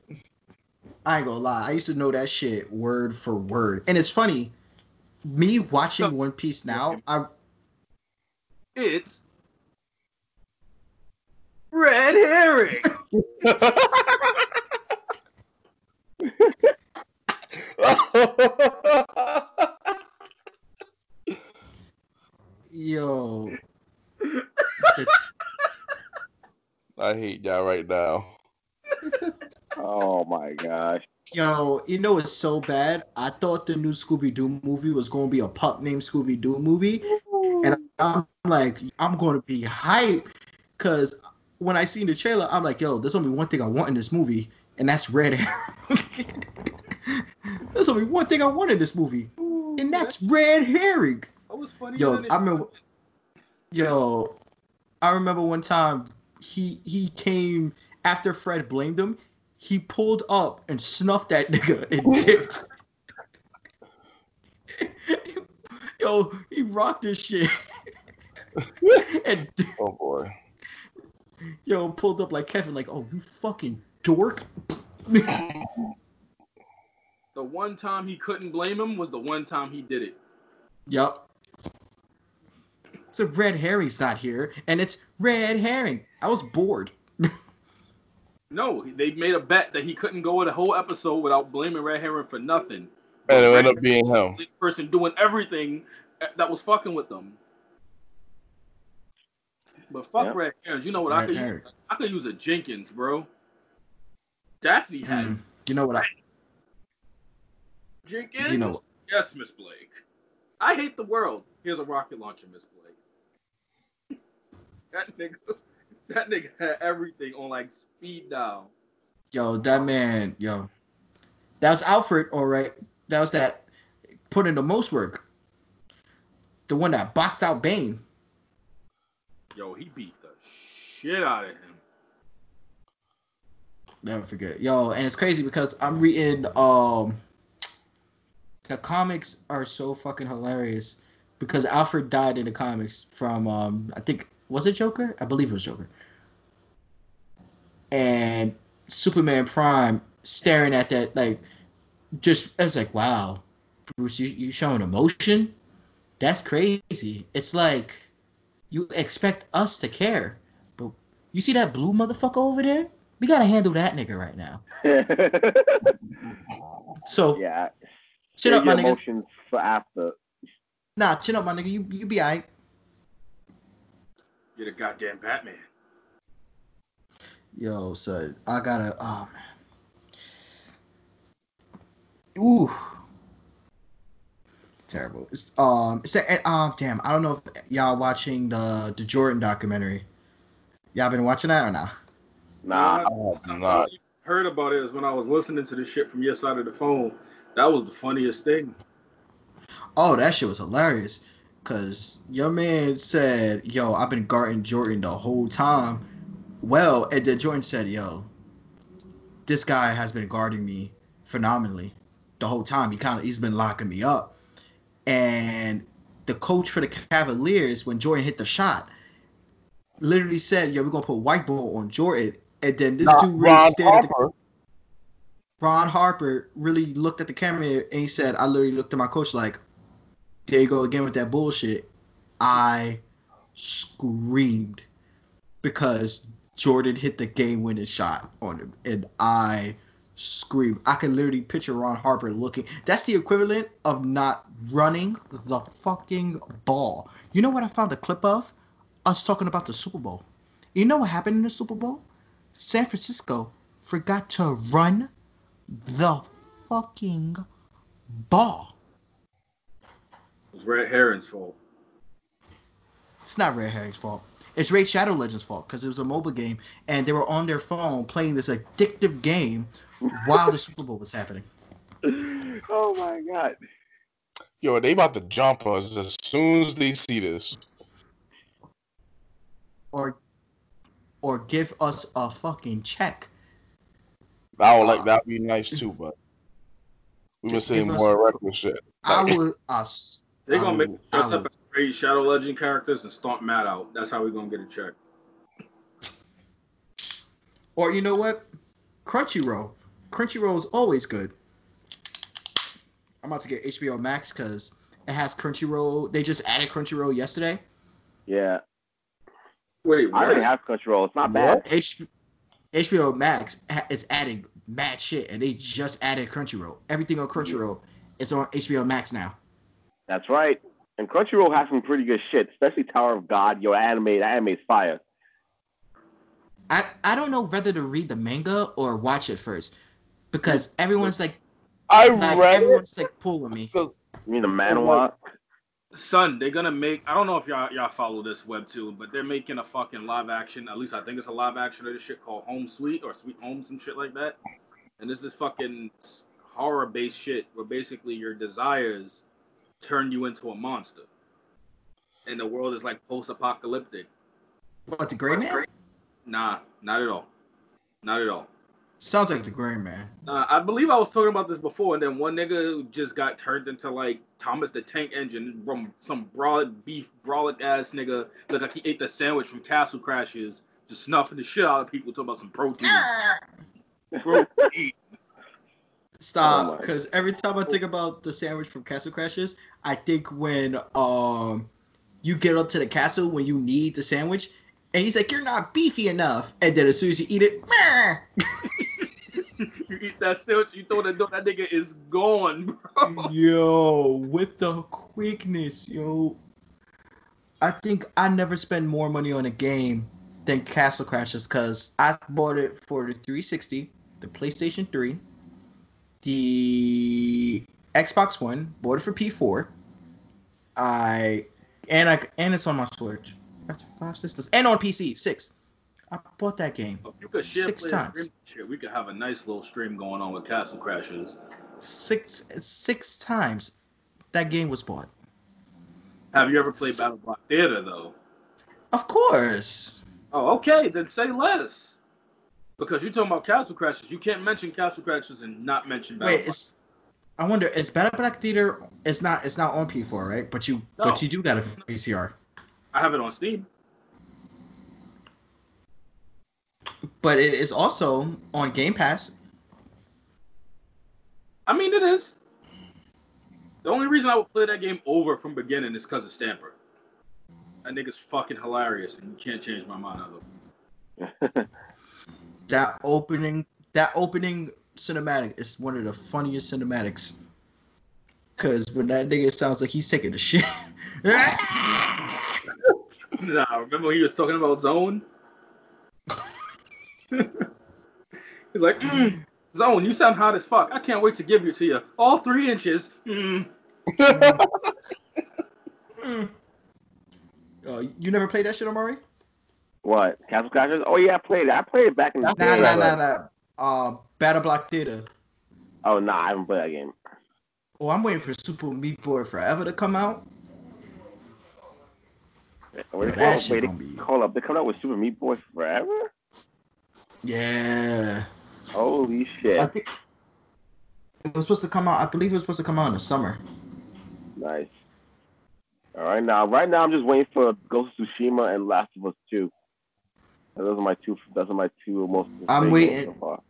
I ain't gonna lie. I used to know that shit word for word, and it's funny. Me watching One Piece now, I It's red herring. yo, I hate y'all right now. Oh my gosh. Yo, you know it's so bad. I thought the new Scooby Doo movie was gonna be a pup named Scooby Doo movie, and I'm like, I'm gonna be hyped because when I seen the trailer, I'm like, yo, there's only one thing I want in this movie, and that's red herring. there's only one thing I want in this movie, and that's red herring. That was funny. Yo, I remember- Yo, I remember one time he he came after Fred blamed him. He pulled up and snuffed that nigga and dipped. Yo, he rocked this shit. and Oh boy. yo, pulled up like Kevin, like, oh, you fucking dork. The one time he couldn't blame him was the one time he did it. Yup. So red herring's not here, and it's red herring. I was bored. No, they made a bet that he couldn't go the whole episode without blaming Red Herring for nothing. And it ended up being him. Person doing everything that was fucking with them. But fuck Yeah. Red Herrings. You know what I could herring. use? I could use a Jenkins, bro. Daphne had Mm. You know what I? Jenkins. You know. Yes, Miss Blake. I hate the world. Here's a rocket launcher, Miss Blake. that nigga, that nigga had everything on like speed dial. Yo, that man, yo, that was Alfred, all right. That was that put in the most work. The one that boxed out Bane. Yo, he beat the shit out of him. Never forget. Yo, and it's crazy because I'm reading um the comics are so fucking hilarious because Alfred died in the comics from um I think was it Joker? I believe it was Joker. And Superman Prime staring at that like just I was like, wow, Bruce, you, you showing emotion? That's crazy. It's like you expect us to care. But you see that blue motherfucker over there? We gotta handle that nigga right now. So yeah. chin up, my Save nigga. emotions for after. Nah, chin up, my nigga. You you be alright. You're the goddamn Batman. Yo, so I gotta. Oh man. Ooh. Terrible. It's um. It's a, um. Damn. I don't know if y'all watching the the Jordan documentary. Y'all been watching that or not? Nah. I have not. Heard about it is when I was listening to the shit from your side of the phone. That was the funniest thing. Oh, that shit was hilarious. Cause your man said, "Yo, I've been guarding Jordan the whole time." Well, and then Jordan said, "Yo, this guy has been guarding me phenomenally the whole time. He kind of he's been locking me up." and the coach for the Cavaliers, when Jordan hit the shot, literally said, "Yo, we're gonna put white ball on Jordan." And then this Not dude really Ron stared at the Harper. Ron Harper really looked at the camera and he said, I literally looked at my coach like, there you go again with that bullshit. I screamed because Jordan hit the game winning shot on him. And I screamed. I can literally picture Ron Harper looking. That's the equivalent of not running the fucking ball. You know what I found a clip of? Us talking about the Super Bowl. You know what happened in the Super Bowl? San Francisco forgot to run the fucking ball. It was Red Herring's fault. It's not Red Herring's fault. It's Raid Shadow Legends' fault because it was a mobile game and they were on their phone playing this addictive game while the Super Bowl was happening. oh my god. Yo, they about to jump us as soon as they see this. Or or give us a fucking check. I would like uh, that would be nice too, but we've been Give seeing us- more reckless shit. I would us. They're I gonna would- make I dress up would- as great Shadow Legend characters and stomp Matt out. That's how we're gonna get a check. Or you know what? Crunchyroll. Crunchyroll is always good. I'm about to get HBO Max because it has Crunchyroll. They just added Crunchyroll yesterday. Yeah. Wait, I already have Crunchyroll. It's not bad. H- HBO Max ha- is adding mad shit, and they just added Crunchyroll. Everything on Crunchyroll is on HBO Max now. That's right. And Crunchyroll has some pretty good shit, especially Tower of God. Yo, anime, that anime's fire. I, I don't know whether to read the manga or watch it first because everyone's like, I like read everyone's like pulling me. You mean the manhwa? Son, they're gonna make. I don't know if y'all y'all follow this webtoon, but they're making a fucking live action. At least I think it's a live action of this shit called Home Sweet or Sweet Home, some shit like that. And this is fucking horror based shit where basically your desires turn you into a monster, and the world is like post apocalyptic. What the Gray Man? Nah, not at all. Not at all. Sounds like the Gray Man. Uh, I believe I was talking about this before, and then one nigga just got turned into like Thomas the Tank Engine from some broad beef brolic ass nigga. Look like he ate the sandwich from Castle Crashers, just snuffing the shit out of people talking about some protein. protein. Oh Stop, my. because every time I think about the sandwich from Castle Crashers, I think when um you get up to the castle when you need the sandwich, and he's like, "You're not beefy enough," and then as soon as you eat it, meh. you eat that sandwich, you throw that door, that nigga is gone, bro. yo, with the quickness, yo. I think I never spend more money on a game than Castle Crashers because I bought it for the 360, the PlayStation 3, the Xbox One, bought it for P4. I and I and it's on my Switch. That's five systems and on PC six. I bought that game If you could share Six times. stream we could have a nice little stream going on with Castle Crashers. six six times. That game was bought. Have you ever played Battle Block Theater though? Of course. Oh, okay, then say less. Because you're talking about Castle Crashers. You can't mention Castle Crashers and not mention Battle Wait, Block. it's. I wonder. Is Battle Block Theater? It's not. It's not on P4, right? But you. No. But you do got a VCR. I have it on Steam. But it is also on Game Pass. I mean, it is. The only reason I would play that game over from beginning is because of Stamper. That nigga's fucking hilarious, and you can't change my mind of him. That opening. That opening cinematic is one of the funniest cinematics. Cause when that nigga sounds like he's taking a shit. Nah, remember when he was talking about Zone? He's like, mm, Zone, you sound hot as fuck. I can't wait to give you to you. All three inches. Mm. Uh, you never played that shit, Omari? What? Castle Crashers? Oh yeah, I played it. I played it back in the Nah, day. nah, but- nah, nah. Uh, Battle Block Theater. Oh nah, I haven't played that game. Oh, I'm waiting for Super Meat Boy Forever to come out. Wait, shit wait, gonna be- hold up, they coming out with Super Meat Boy Forever? Yeah. Holy shit! I think it was supposed to come out. I believe it was supposed to come out in the summer. Nice. All right, now, right now, I'm just waiting for Ghost of Tsushima and Last of Us 2. Those are my two. Those are my two most. I'm waiting. So far.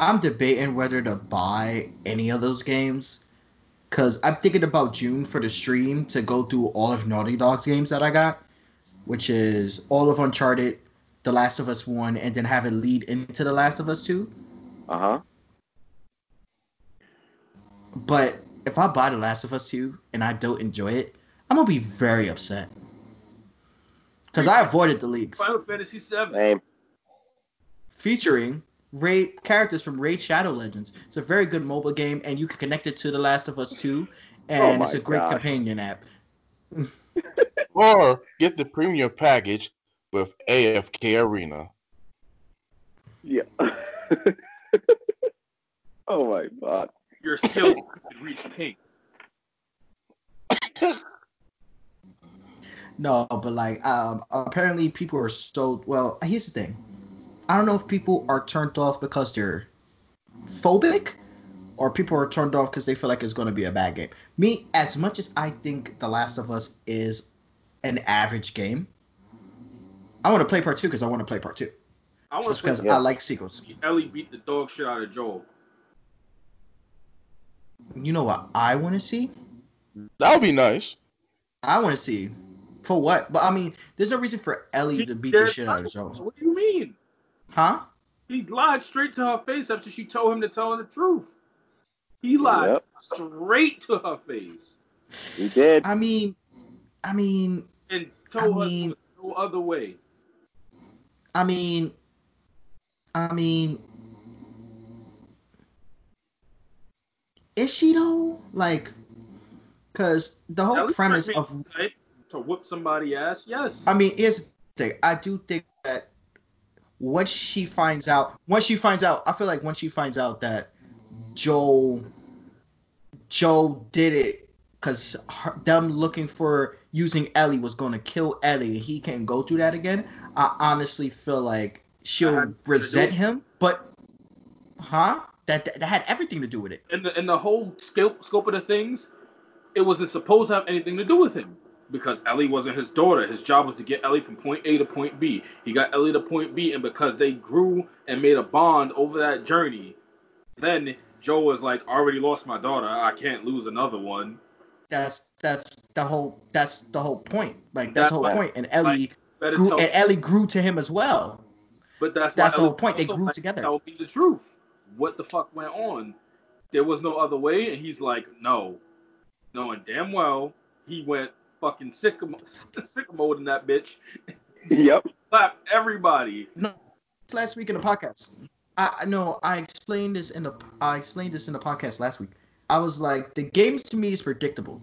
I'm debating whether to buy any of those games because I'm thinking about June for the stream to go through all of Naughty Dog's games that I got, which is all of Uncharted, The Last of Us 1, and then have it lead into The Last of Us 2. Uh huh. But if I buy The Last of Us 2 and I don't enjoy it, I'm going to be very upset. Because I avoided the leaks. Final Fantasy VII. Same. featuring Raid characters from Raid Shadow Legends. It's a very good mobile game, and you can connect it to The Last of Us 2, and Oh it's a great God. companion app. Or get the premium package with AFK Arena. Yeah. oh my god. Your skills could reach pink. No, but like, um, apparently people are so well. Here's the thing, I don't know if people are turned off because they're phobic, or people are turned off because they feel like it's going to be a bad game. Me, as much as I think The Last of Us is an average game, I want to play part two because I want to play part two. I want to because Yeah. I like sequels. Ellie beat the dog shit out of Joel. You know what I want to see? That would be nice. I want to see for what? But I mean, there's no reason for Ellie to beat the shit out of Joel, What do you mean? huh? He lied straight to her face after she told him to tell her the truth. He lied Yep. straight to her face He did. I mean, I mean, and told I her no other way. I mean, I mean, is she though? Like, cause the whole Ellie premise of, type to whoop somebody ass. Yes. I mean, is the thing. I do think that once she finds out, once she finds out, I feel like once she finds out that Joel, Joe did it because them looking for using Ellie was going to kill Ellie, and he can't go through that again. I honestly feel like she'll resent him, but huh? That, that that had everything to do with it. in the in the whole scope scope of the things, it wasn't supposed to have anything to do with him because Ellie wasn't his daughter. His job was to get Ellie from point A to point B. He got Ellie to point B, and because they grew and made a bond over that journey, then Joe was like, "I "Already lost my daughter. I can't lose another one." That's that's the whole that's the whole point. Like that's the whole That's point. And Ellie Better grew and Ellie grew to him as well. but that's that's the whole point. They grew like, together. Tell me the truth. What the fuck went on? There was no other way, and he's like, "No," knowing damn well he went fucking sick sick mode in that bitch. Yep. Slap everybody. No, last week in the podcast. I I know I explained this in the I explained this in the podcast last week. I was like, the games to me is predictable,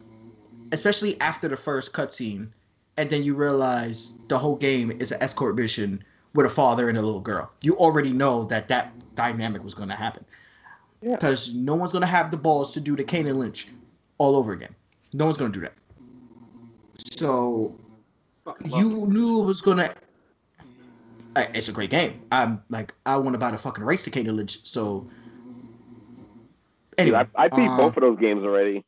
especially after the first cutscene, and then you realize the whole game is an escort mission with a father and a little girl. You already know that that dynamic was going to happen, Yeah. because no one's going to have the balls to do the Kane and Lynch all over again. No one's going to do that. So you knew it was gonna. It's a great game. I'm like, I want to buy the fucking race to Kane Lynch. So anyway, I, I beat um, both of those games already. it.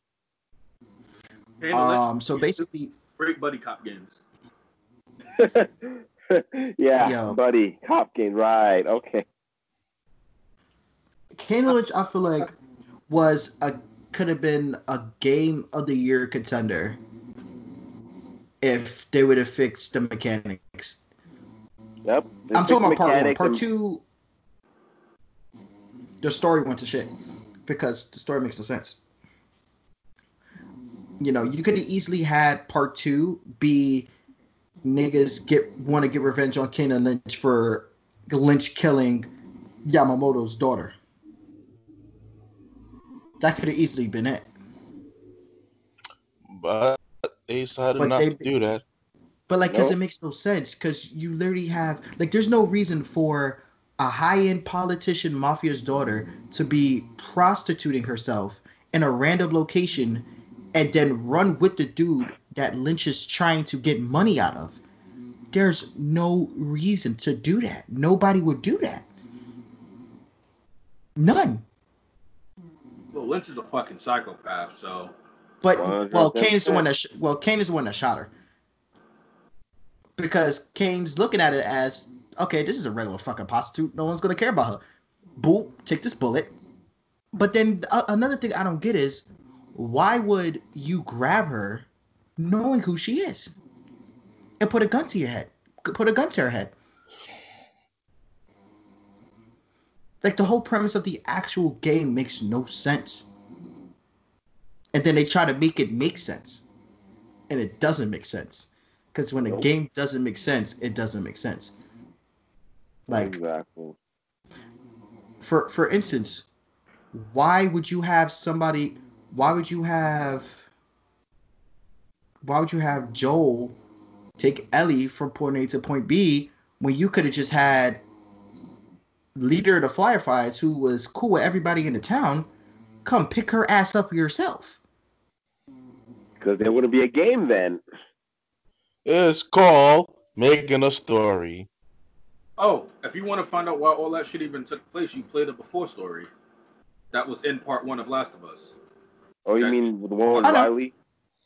Handle it. Um, so basically, great buddy cop games. yeah, Yo. buddy. Cop game. Right. Okay. Kane Lynch, I feel like was a could have been a game of the year contender if they would have fixed the mechanics. Yep. They I'm talking about part one. Part and- two, the story went to shit because the story makes no sense. You know, you could have easily had part two be niggas get want to get revenge on Kane and Lynch for Lynch killing Yamamoto's daughter. That could have easily been it. But they decided But not they- to do that. But like, cause Nope. it makes no sense. Cause you literally have like, there's no reason for a high-end politician mafia's daughter to be prostituting herself in a random location, and then run with the dude that Lynch is trying to get money out of. There's no reason to do that. Nobody would do that. None. Well, Lynch is a fucking psychopath, so But Well, well, Kane is the one that sh- well, Kane is the one that shot her. Because Kane's looking at it as okay, this is a regular fucking prostitute. No one's gonna care about her. Boop, take this bullet. But then uh, another thing I don't get is why would you grab her knowing who she is and put a gun to your head? Put a gun to her head. Like the whole premise of the actual game makes no sense and then they try to make it make sense and it doesn't make sense because when a Nope. game doesn't make sense it doesn't make sense like exactly. for for instance why would you have somebody why would you have why would you have joel take ellie from point a to point b when you could have just had leader of the fireflies who was cool with everybody in the town come pick her ass up yourself Because there wouldn't be a game then. It's called making a story. Oh, if you want to find out why all that shit even took place, you play the before story. That was in part one of Last of Us. Oh, you Okay. mean the one with I know. Riley?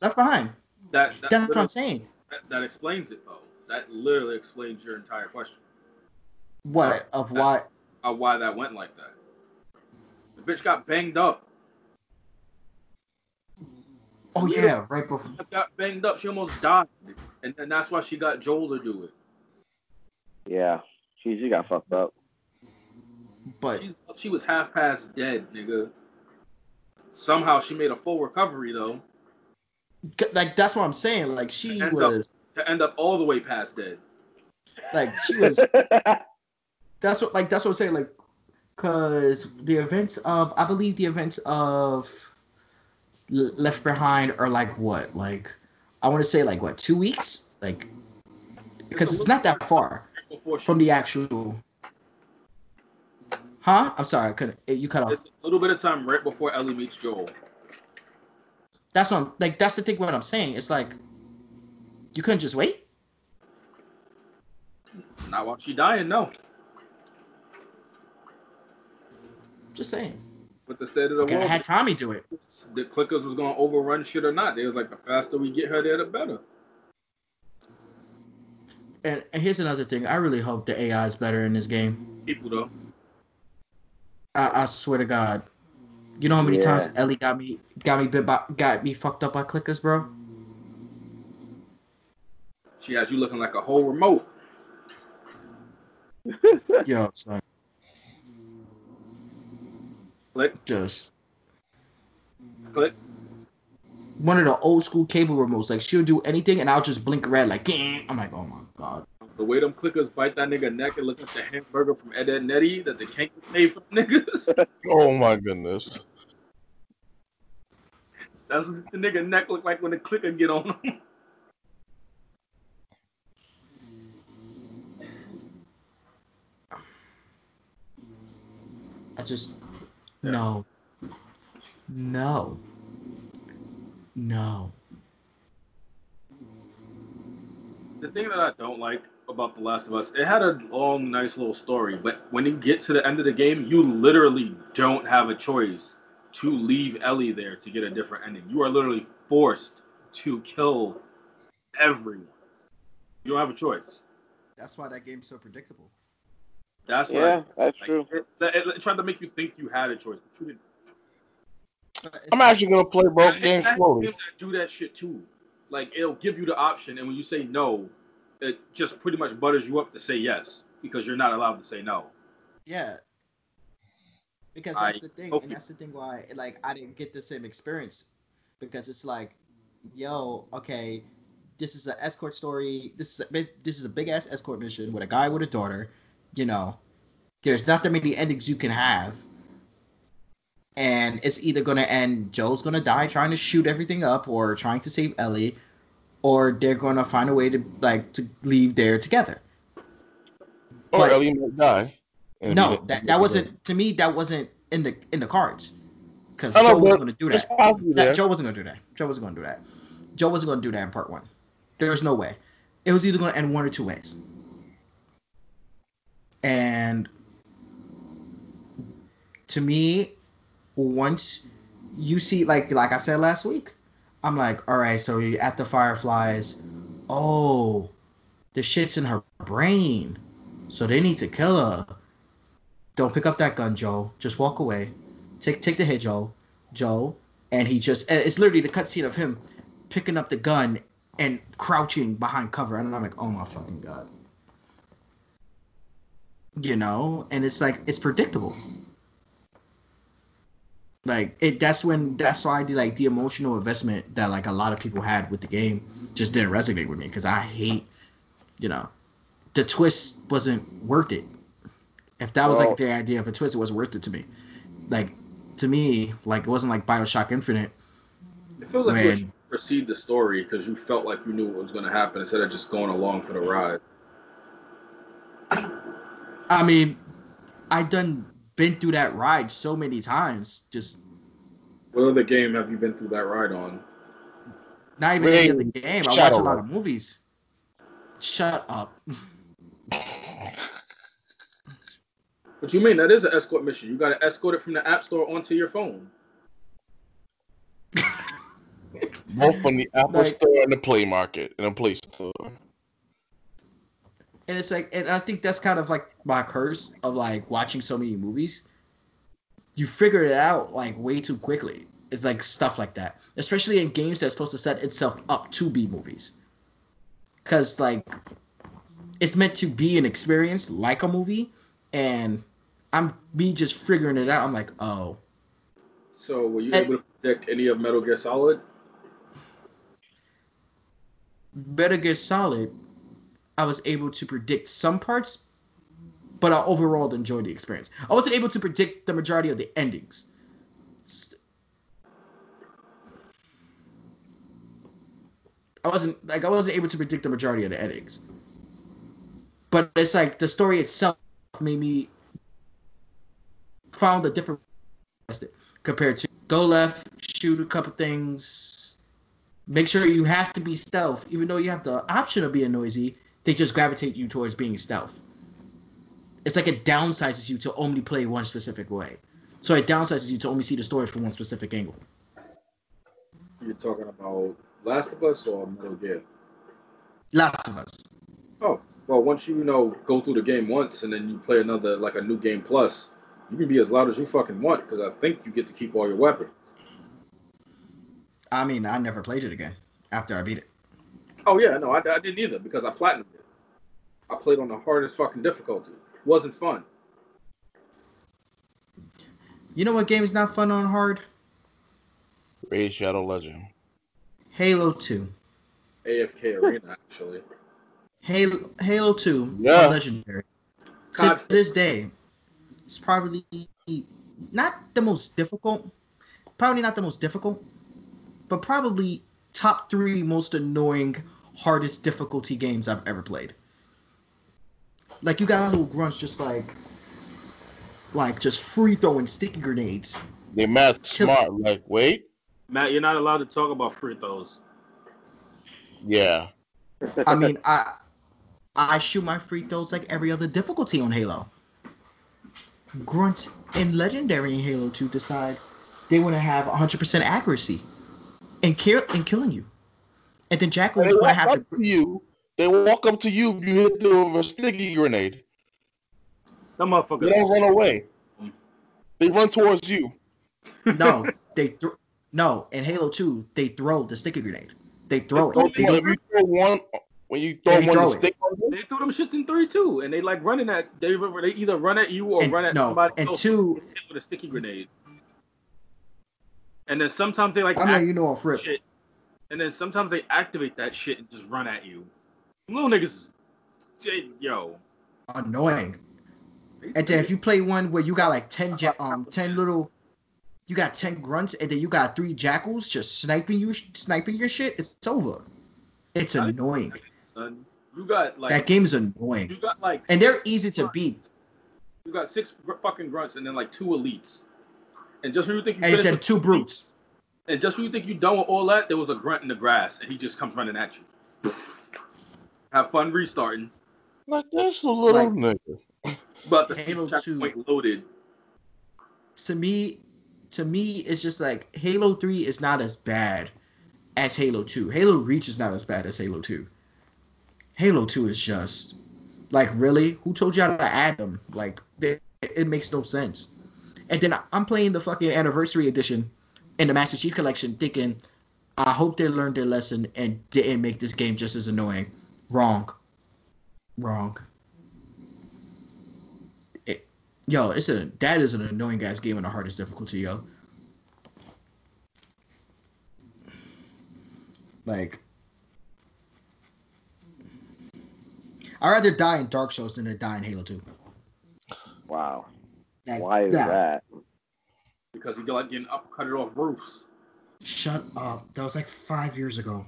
left behind That that, that's what i'm saying that, that explains it though. That literally explains your entire question What of why? of why that went like that. The bitch got banged up. Oh yeah, right before. She got banged up. She almost died, and, and that's why she got Joel to do it. Yeah. She, she got fucked up. But She's, she was half past dead, nigga. Somehow she made a full recovery though, like that's what I'm saying. Like she End up- was to end up all the way past dead. like she was. That's what like that's what I'm saying. Like, cause the events of I believe the events of L- Left Behind are like what like I want to say like what two weeks like because it's not that far from the actual. Huh? I'm sorry, I couldn't. You cut off. it's a little bit of time right before Ellie meets Joel. That's what I'm like. That's the thing. What I'm saying. It's like you couldn't just wait. Not while she dying, no. Just saying. But the state of the Could have world, had Tommy do it. the clickers was gonna overrun shit or not. They was like, the faster we get her there, the better. And, and here's another thing. I really hope the AI is better in this game. People though, I, I swear to God. You know how many Yeah. times Ellie got me got me bit by, got me fucked up by clickers, bro? she has you looking like a whole remote. Yo, son. Click, Just click. one of the old school cable remotes. Like she'll do anything and I'll just blink red like "Gah." I'm like, oh my god. The way them clickers bite that nigga neck and look at the hamburger from Ed Edd n Eddy that the can't pay for niggas. Oh my goodness. That's what the nigga neck look like when the clicker get on him. I just Yeah. no. No. No. the thing that I don't like about The Last of Us, it had a long, nice little story, but when you get to the end of the game, you literally don't have a choice to leave Ellie there to get a different ending. You are literally forced to kill everyone. You don't have a choice. That's why that game's so predictable. That's why yeah, that's like, true. It, it, it tried to make you think you had a choice, but you didn't. I'm actually gonna play both games slowly. games that do that shit too. Like it'll give you the option, and when you say no, it just pretty much butters you up to say yes because you're not allowed to say no. Yeah. Because I that's the thing, and you- that's the thing why like I didn't get the same experience. Because it's like, yo, okay, this is an escort story. This is a, this is a big ass escort mission with a guy with a daughter. You know, there's not that many endings you can have. And it's either gonna end Joe's gonna die trying to shoot everything up or trying to save Ellie, or they're gonna find a way to like to leave there together. Or But- Ellie might die. No, that, that wasn't to me. That wasn't in the in the cards because Joe wasn't going to do that. that. Joe wasn't going to do that. Joe wasn't going to do that. Joe wasn't going to do that in part one. There was no way. It was either going to end one or two ways. And to me, once you see like like I said last week, I'm like, all right, so you're at the Fireflies. Oh, the shit's in her brain. So they need to kill her. Don't pick up that gun, Joe. Just walk away. Take take the hit, Joe. Joe. And he just it's literally the cutscene of him picking up the gun and crouching behind cover. And I'm like, oh my fucking god. You know? And it's like it's predictable. Like it that's when that's why the like the emotional investment that like a lot of people had with the game just didn't resonate with me because I hate, you know, the twist wasn't worth it. If that was Well- like the idea of a twist, it wasn't worth it to me. Like to me, like it wasn't like Bioshock Infinite. It feels like you When- proceed the story because you felt like you knew what was going to happen instead of just going along for the ride. I mean, I've done been through that ride so many times. Just What other game have you been through that ride on? not even any of the game. I watch a lot of movies. Shut up. What you mean? That is an escort mission. You got to escort it from the app store onto your phone. Both from the Apple Like- Store and the Play Market and the Play Store. And it's like, and I think that's kind of like my curse of like watching so many movies. You figure it out like way too quickly. It's like stuff like that, especially in games that's supposed to set itself up to be movies. Because like, it's meant to be an experience like a movie, and I'm me just figuring it out. I'm like, oh, So were you And- able to predict any of Metal Gear Solid? Better Gear Solid, I was able to predict some parts, but I overall enjoyed the experience. I wasn't able to predict the majority of the endings. I wasn't like I wasn't able to predict the majority of the endings. But it's like the story itself made me found a different compared to go left, shoot a couple things, make sure you have to be stealth, even though you have the option of being noisy. They just gravitate you towards being stealth. It's like it downsizes you to only play one specific way. So it downsizes you to only see the story from one specific angle. You're talking about Last of Us or Metal Gear? Last of Us. Oh, well, once you, you know go through the game once and then you play another like a new game plus, you can be as loud as you fucking want because I think you get to keep all your weapons. I mean, I never played it again after I beat it. Oh yeah, no, I, I didn't either because I platinumed it. I played on the hardest fucking difficulty. wasn't fun. You know what game is not fun on hard? Raid Shadow Legend. Halo 2. AFK Arena actually. Halo Halo 2 Yeah. on Legendary. To this day, it's probably not the most difficult. Probably not the most difficult, but probably top three most annoying, hardest difficulty games I've ever played. Like you got a little grunts just like, like just free throwing sticky grenades. They mad Kill- smart. Like, wait, Matt, you're not allowed to talk about free throws. yeah. I mean, I I shoot my free throws like every other difficulty on Halo. Grunts in Legendary in Halo 2 decide they want to have 100% accuracy and kill and killing you. And then They Jackals want to have up to to you. They walk up to you if you hit them with a sticky grenade. That They don't run away. Mm. They run towards you. no, they th- no, in Halo 2 they throw the sticky grenade. They throw Don't it. They you- you throw one, when you throw They one, throw stick on They throw them shits in three too, and they like running at they they either run at you or And- run at no, somebody and else two- with with a sticky grenade. And then sometimes they like I'm letting act- you know off rip. shit, and then sometimes they activate that shit and just run at you. Little niggas, yo. Annoying. And then if you play one where you got like 10 ja- um 10 little you got 10 grunts and then you got three jackals just sniping you sniping your shit, it's over. It's annoying. you got like That game is you annoying. got like And they're easy to beat. You got six fucking grunts and then like two elites. And just when you think you And then two brutes. And just when you think you're done with all that, there was a grunt in the grass, and he just comes running at you. Have fun restarting. like that's a little Like- nigga. But the Halo Halo 2. checkpoint loaded. To me, to me, it's just like Halo 3 is not as bad as Halo 2. Halo Reach is not as bad as Halo 2. Halo 2 is just like really? Who told you how to add them? Like they, it makes no sense. And then I'm playing the fucking anniversary edition in the Master Chief Collection, thinking, I hope they learned their lesson and didn't make this game just as annoying. Wrong. Wrong. It, yo, it's a that is an annoying guy's game on the hardest difficulty, yo. Like, I'd rather die in Dark Souls than to die in Halo 2. Wow. Like, Why is yeah. that? because he like getting up, cut it off roofs. Shut up. That was like five years ago.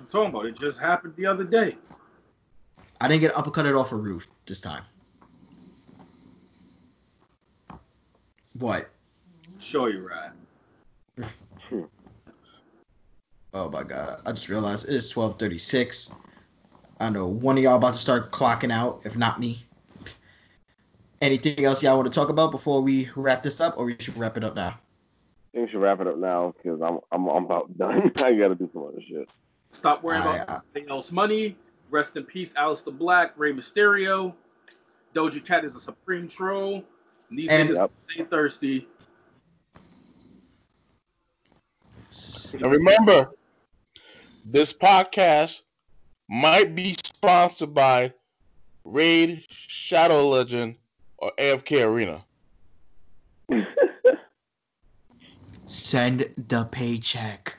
I'm talking about it just happened the other day. I didn't get uppercutted off a roof this time. What? Show you right. Oh my god! I just realized it is twelve thirty six. I know one of y'all about to start clocking out, if not me. Anything else y'all want to talk about before we wrap this up, or we should wrap it up now? I think we should wrap it up now because I'm I'm I'm about done. I gotta do some other shit. Stop worrying I- about anything else. Money. Rest in peace, Aleister Black, Rey Mysterio. Doja Cat is a supreme troll. And these And- niggas Yep. stay thirsty. S- And remember, this podcast might be sponsored by Raid, Shadow Legend, or AFK Arena. Send the paycheck.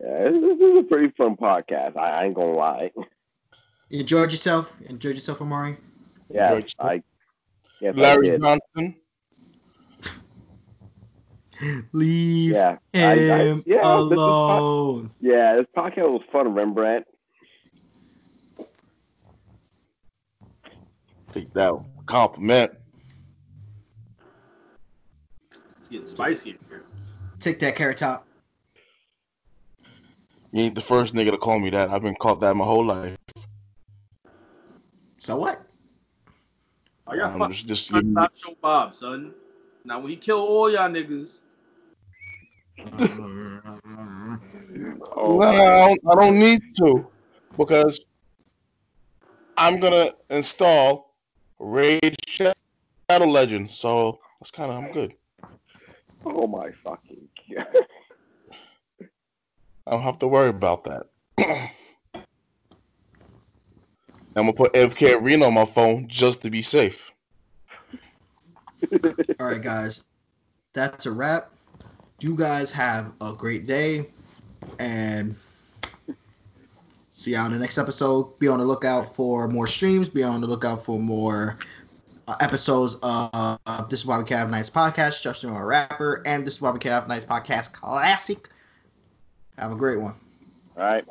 Yeah, this, this is a pretty fun podcast. I, I ain't gonna lie. You enjoyed yourself? You enjoyed yourself, Omari? Yeah, Right. I. Yes, Larry did. Johnson. Leave Yeah, I, I, him yeah, this, this, po- alone. yeah. This podcast was fun, Rembrandt. Take that compliment. It's getting spicy in here. Take that carrot top. You ain't the first nigga to call me that. I've been called that my whole life. So what? Oh, y'all I'm fuck. just, just Son, Stop show Bob, son. Now when he kill all y'all niggas, Oh, no, I don't, I don't need to because I'm gonna install Raid Shadow Legends, so that's kind of I'm good. oh my fucking god. I don't have to worry about that. I'm gonna put FK Arena on my phone just to be safe. All right, guys. That's a wrap. You guys have a great day and see you on the next episode. Be on the lookout for more streams. Be on the lookout for more uh, episodes of uh, This Is Why We Have Nice podcast, Justin a rapper, and This Is Why We Have Nice podcast classic. Have a great one. All right.